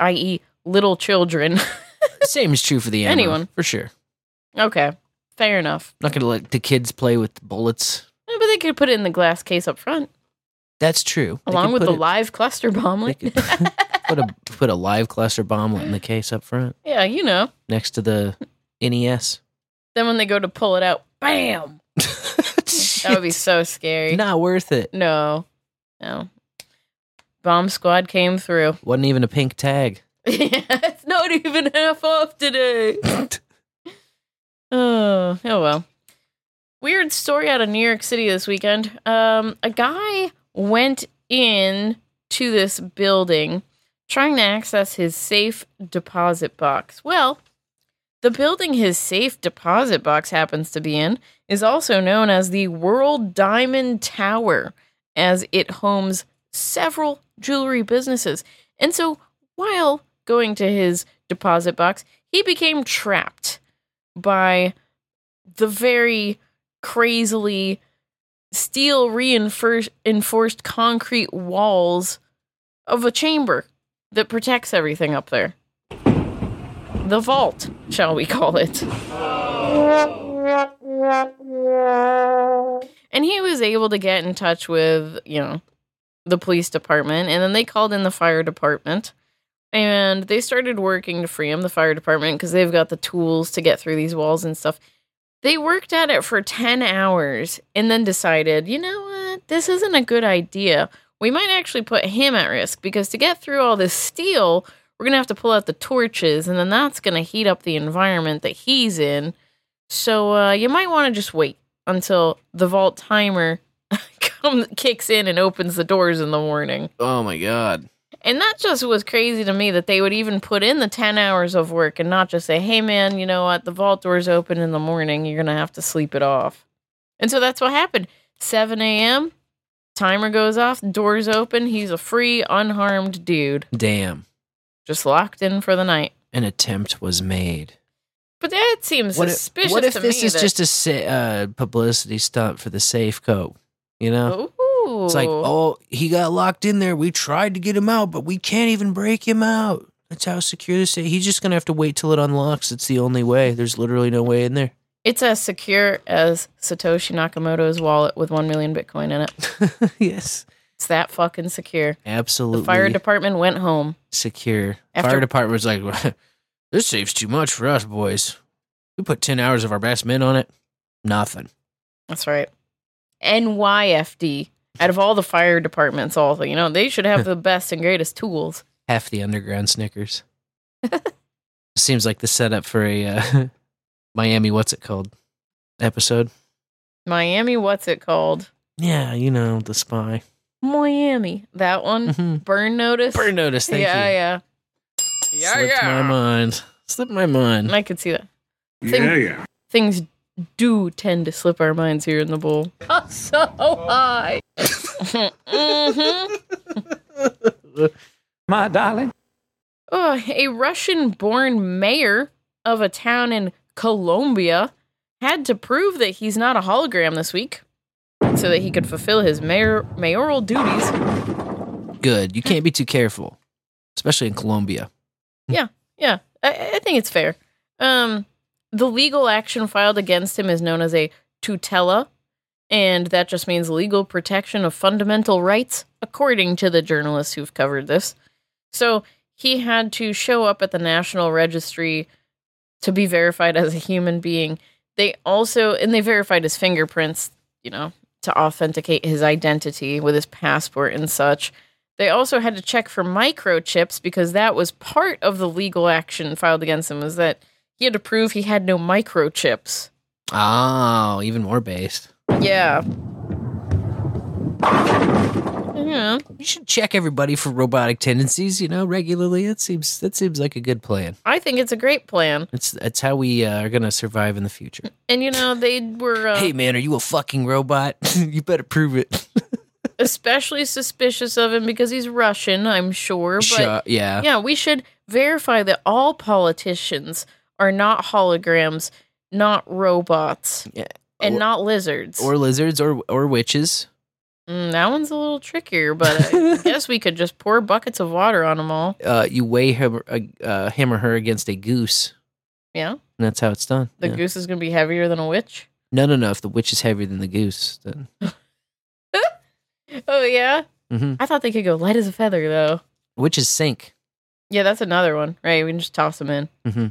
[SPEAKER 1] i.e., little children.
[SPEAKER 5] Same is true for the ammo,
[SPEAKER 1] Anyone.
[SPEAKER 5] for sure.
[SPEAKER 1] okay, fair enough.
[SPEAKER 5] Not gonna let the kids play with bullets.
[SPEAKER 1] But they could put it in the glass case up front,
[SPEAKER 5] That's true. They
[SPEAKER 1] along
[SPEAKER 5] could
[SPEAKER 1] with
[SPEAKER 5] put
[SPEAKER 1] the
[SPEAKER 5] it-
[SPEAKER 1] live cluster bomblet.
[SPEAKER 5] put a put a live cluster bomblet in the case up front
[SPEAKER 1] yeah, you know.
[SPEAKER 5] next to the NES.
[SPEAKER 1] Then when they go to pull it out, bam! that would be so scary.
[SPEAKER 5] Not worth it.
[SPEAKER 1] No, no. Bomb squad came through.
[SPEAKER 5] Wasn't even a pink tag.
[SPEAKER 1] Yeah, it's not even half off today. oh, oh well. Weird story out of New York City this weekend. Um, a guy went in to this building trying to access his safe deposit box. Well, the building his safe deposit box happens to be in is also known as the World Diamond Tower, as it homes several jewelry businesses. And so, while going to his deposit box, he became trapped by the very crazily steel reinforced concrete walls of a chamber that protects everything up there. The vault, shall we call it. And he was able to get in touch with, you know, the police department, and then they called in the fire department. And they started working to free him, the fire department, because they've got the tools to get through these walls and stuff. They worked at it for 10 hours and then decided, you know what, this isn't a good idea. We might actually put him at risk because to get through all this steel, we're going to have to pull out the torches, and then that's going to heat up the environment that he's in. So uh, you might want to just wait until the vault timer come, kicks in and opens the doors in the morning.
[SPEAKER 5] Oh my god.
[SPEAKER 1] And that just was crazy to me that they would even put in the 10 hours of work and not just say, hey, man, you know what? The vault door's open in the morning. You're going to have to sleep it off. And so that's what happened. 7 a.m., timer goes off, doors open. He's a free, unharmed dude,
[SPEAKER 5] Damn.
[SPEAKER 1] just locked in for the night.
[SPEAKER 5] An attempt was made.
[SPEAKER 1] But that seems
[SPEAKER 5] What if,
[SPEAKER 1] suspicious
[SPEAKER 5] what if this is
[SPEAKER 1] that-
[SPEAKER 5] just a uh, publicity stunt for the safe code? You know?
[SPEAKER 1] Ooh.
[SPEAKER 5] It's like, oh, he got locked in there. We tried to get him out, but we can't even break him out. That's how secure this is. He's just gonna have to wait till it unlocks. It's the only way. There's literally no way in there.
[SPEAKER 1] It's as secure as Satoshi Nakamoto's wallet with 1 million Bitcoin in it.
[SPEAKER 5] yes.
[SPEAKER 1] It's that fucking secure.
[SPEAKER 5] Absolutely
[SPEAKER 1] The fire department went home.
[SPEAKER 5] secure.
[SPEAKER 1] After-
[SPEAKER 5] Fire was like, this saves too much for us, boys. We put ten hours of our best men on it. Nothing.
[SPEAKER 1] That's right. NYFD. Out of all the fire departments, also, you know, they should have the best and greatest tools.
[SPEAKER 5] Half the underground Snickers. Seems like the setup for a uh, Miami. What's it called? Episode.
[SPEAKER 1] Miami, what's it called?
[SPEAKER 5] Yeah, you know the spy.
[SPEAKER 1] Miami. That one? Burn notice?
[SPEAKER 5] Burn notice. Thank
[SPEAKER 1] yeah,
[SPEAKER 5] you.
[SPEAKER 1] yeah. Yeah,
[SPEAKER 5] Slipped
[SPEAKER 1] yeah.
[SPEAKER 5] my mind. Slipped my mind.
[SPEAKER 1] I could see that. Thing- yeah, yeah. Things do tend to slip our minds here in the bowl. so high. mm-hmm.
[SPEAKER 31] My darling.
[SPEAKER 1] Oh, a Russian born mayor of a town in Colombia had to prove that he's not a hologram this week so that he could fulfill his mayor mayoral duties.
[SPEAKER 5] Good. You can't be too careful, especially in Colombia.
[SPEAKER 1] Yeah, yeah. I, I think it's fair. Um, the legal action filed against him is known as a tutela, and that just means legal protection of fundamental rights, according to the journalists who've covered this. So he had to show up at the National Registry to be verified as a human being. They also, and they verified his fingerprints, you know, to authenticate his identity with his passport and such. They also had to check for microchips because that was part of the legal action filed against him. Was that he had to prove he had no microchips.
[SPEAKER 5] Oh, even more based.
[SPEAKER 1] Yeah. Yeah.
[SPEAKER 5] You should check everybody for robotic tendencies, you know, regularly. That seems that seems like a good plan.
[SPEAKER 1] I think it's a great plan.
[SPEAKER 5] It's that's how we uh, are gonna survive in the future.
[SPEAKER 1] And you know, they were uh,
[SPEAKER 5] Hey man, are you a fucking robot? you better prove it.
[SPEAKER 1] especially suspicious of him because he's Russian, I'm sure. But
[SPEAKER 5] Sure, yeah.
[SPEAKER 1] Yeah, we should verify that all politicians are not holograms, not robots, and
[SPEAKER 5] Or-
[SPEAKER 1] not lizards.
[SPEAKER 5] or lizards or or witches.
[SPEAKER 1] Mm, that one's a little trickier, but I guess we could just pour buckets of water on them all.
[SPEAKER 5] Uh, you weigh him, uh, uh, him or her against a goose,
[SPEAKER 1] Yeah,
[SPEAKER 5] and that's how it's done.
[SPEAKER 1] the
[SPEAKER 5] Yeah.
[SPEAKER 1] goose is going to be heavier than a witch.
[SPEAKER 5] No, no, no. If the witch is heavier than the goose, then
[SPEAKER 1] Oh yeah,
[SPEAKER 5] Mhm.
[SPEAKER 1] I thought they could go light as a feather though.
[SPEAKER 5] witches sink.
[SPEAKER 1] Yeah, that's another one, right? We can just toss them in.
[SPEAKER 5] hmm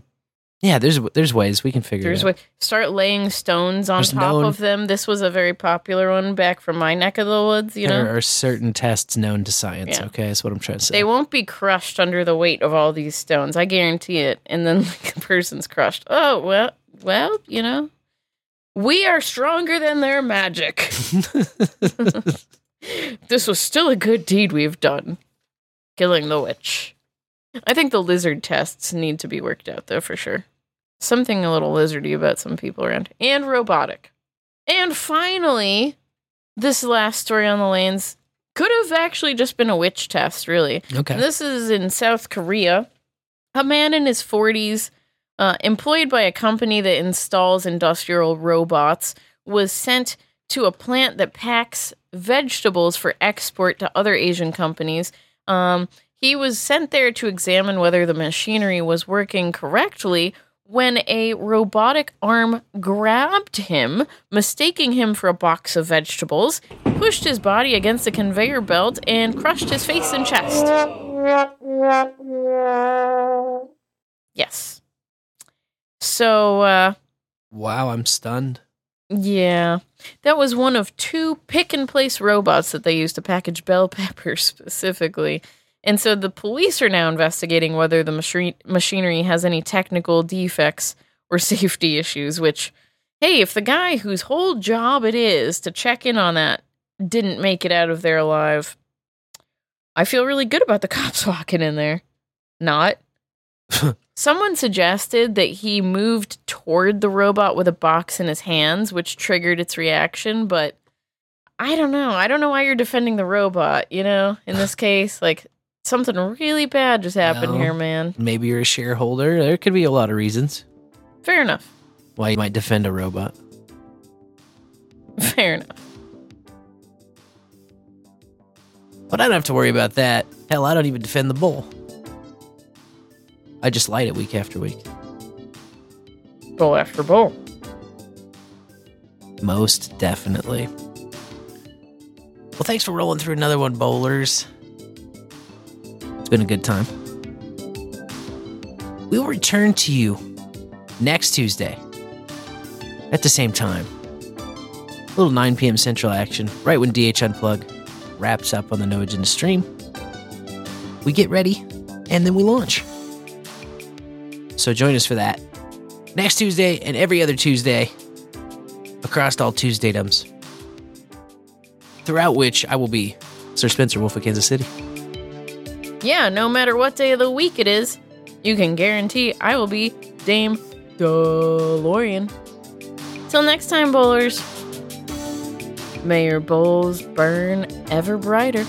[SPEAKER 5] Yeah, there's there's ways we can figure
[SPEAKER 1] There's
[SPEAKER 5] it
[SPEAKER 1] way
[SPEAKER 5] out.
[SPEAKER 1] start laying stones on
[SPEAKER 5] There's
[SPEAKER 1] top
[SPEAKER 5] known-
[SPEAKER 1] of them. This was a very popular one back from my neck of the woods. You know,
[SPEAKER 5] there are certain tests known to science.
[SPEAKER 1] Yeah.
[SPEAKER 5] Okay, that's what I'm trying to say.
[SPEAKER 1] They won't be crushed under the weight of all these stones. I guarantee it. And then like, the person's crushed. Oh well, well, you know, We are stronger than their magic. this was still a good deed we've done. Killing the witch. I think the lizard tests need to be worked out, though, for sure. Something a little lizardy about some people around. And robotic. And finally, this last story on the lanes could have actually just been a witch test, really.
[SPEAKER 5] Okay.
[SPEAKER 1] And this is in South Korea. A man in his 40s, uh, employed by a company that installs industrial robots, was sent to a plant that packs vegetables for export to other Asian companies. Um, he was sent there to examine whether the machinery was working correctly when a robotic arm grabbed him, mistaking him for a box of vegetables, pushed his body against the conveyor belt, and crushed his face and chest. Yes. So, uh,
[SPEAKER 5] Wow, I'm stunned.
[SPEAKER 1] yeah, that was one of two pick and place robots that they used to package bell peppers specifically. And so the police are now investigating whether the machi- machinery has any technical defects or safety issues, which, hey, if the guy whose whole job it is to check in on that didn't make it out of there alive, I feel really good about the cops walking in there. Not. Someone suggested that he moved toward the robot with a box in his hands, which triggered its reaction, but I don't know. I don't know why you're defending the robot, you know, in this case. Like, something really bad just happened
[SPEAKER 5] Well,
[SPEAKER 1] here, man.
[SPEAKER 5] Maybe you're a shareholder. There could be a lot of reasons
[SPEAKER 1] Fair enough.
[SPEAKER 5] why you might defend a robot.
[SPEAKER 1] Fair enough.
[SPEAKER 5] But I don't have to worry about that. Hell, I don't even defend the bull. I just light it week after week.
[SPEAKER 1] Bowl after bowl.
[SPEAKER 5] Most definitely. Well, thanks for rolling through another one, bowlers. It's been a good time. We will return to you next Tuesday at the same time. A little 9 p.m. Central action, right when DH Unplug wraps up on the No Agenda stream. We get ready and then we launch. So join us for that next Tuesday and every other Tuesday across all Tuesdaydums. Throughout which I will be Sir Spencer Wolf of Kansas City.
[SPEAKER 1] Yeah, no matter what day of the week it is, you can guarantee I will be Dame DeLorean. Till next time, bowlers. May your bowls burn ever brighter.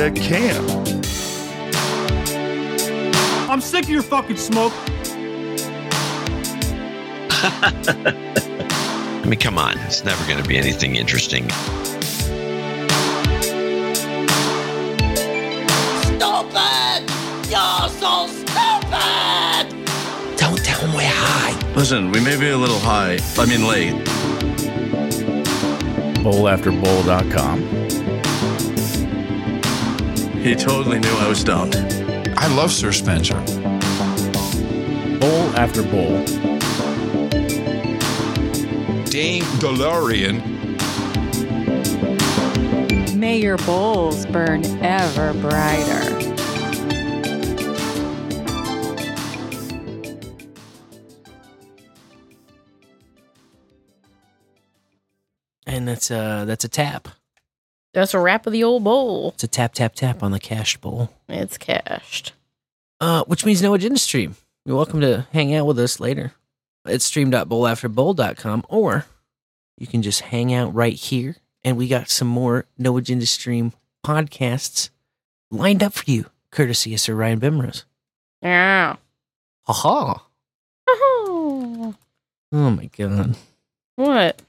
[SPEAKER 31] You can't. I'm sick of your fucking smoke.
[SPEAKER 32] I mean, come on. It's never going to be anything interesting.
[SPEAKER 9] Stupid! You're so stupid!
[SPEAKER 32] Don't tell him we're high.
[SPEAKER 29] Listen, we may be a little high. I mean, late.
[SPEAKER 33] bowlafterbowl.com.
[SPEAKER 29] He totally knew I was stoned.
[SPEAKER 30] I love Sir Spencer.
[SPEAKER 33] Bowl after bowl.
[SPEAKER 30] Dame DeLorean.
[SPEAKER 34] May your bowls burn ever brighter.
[SPEAKER 5] And that's uh that's a tap.
[SPEAKER 1] That's a wrap of the old bowl.
[SPEAKER 5] It's a tap tap tap on the cached bowl.
[SPEAKER 1] It's cached.
[SPEAKER 5] Uh, which means no agenda stream. You're welcome to hang out with us later. It's stream.bowlafterbowl.com or you can just hang out right here and we got some more no agenda stream podcasts lined up for you, courtesy of Sir Ryan Bimrose.
[SPEAKER 1] Yeah.
[SPEAKER 5] Ha ha.
[SPEAKER 1] Oh,
[SPEAKER 5] Oh my god.
[SPEAKER 1] what?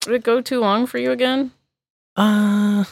[SPEAKER 1] Did it go too long for you again?
[SPEAKER 5] Uh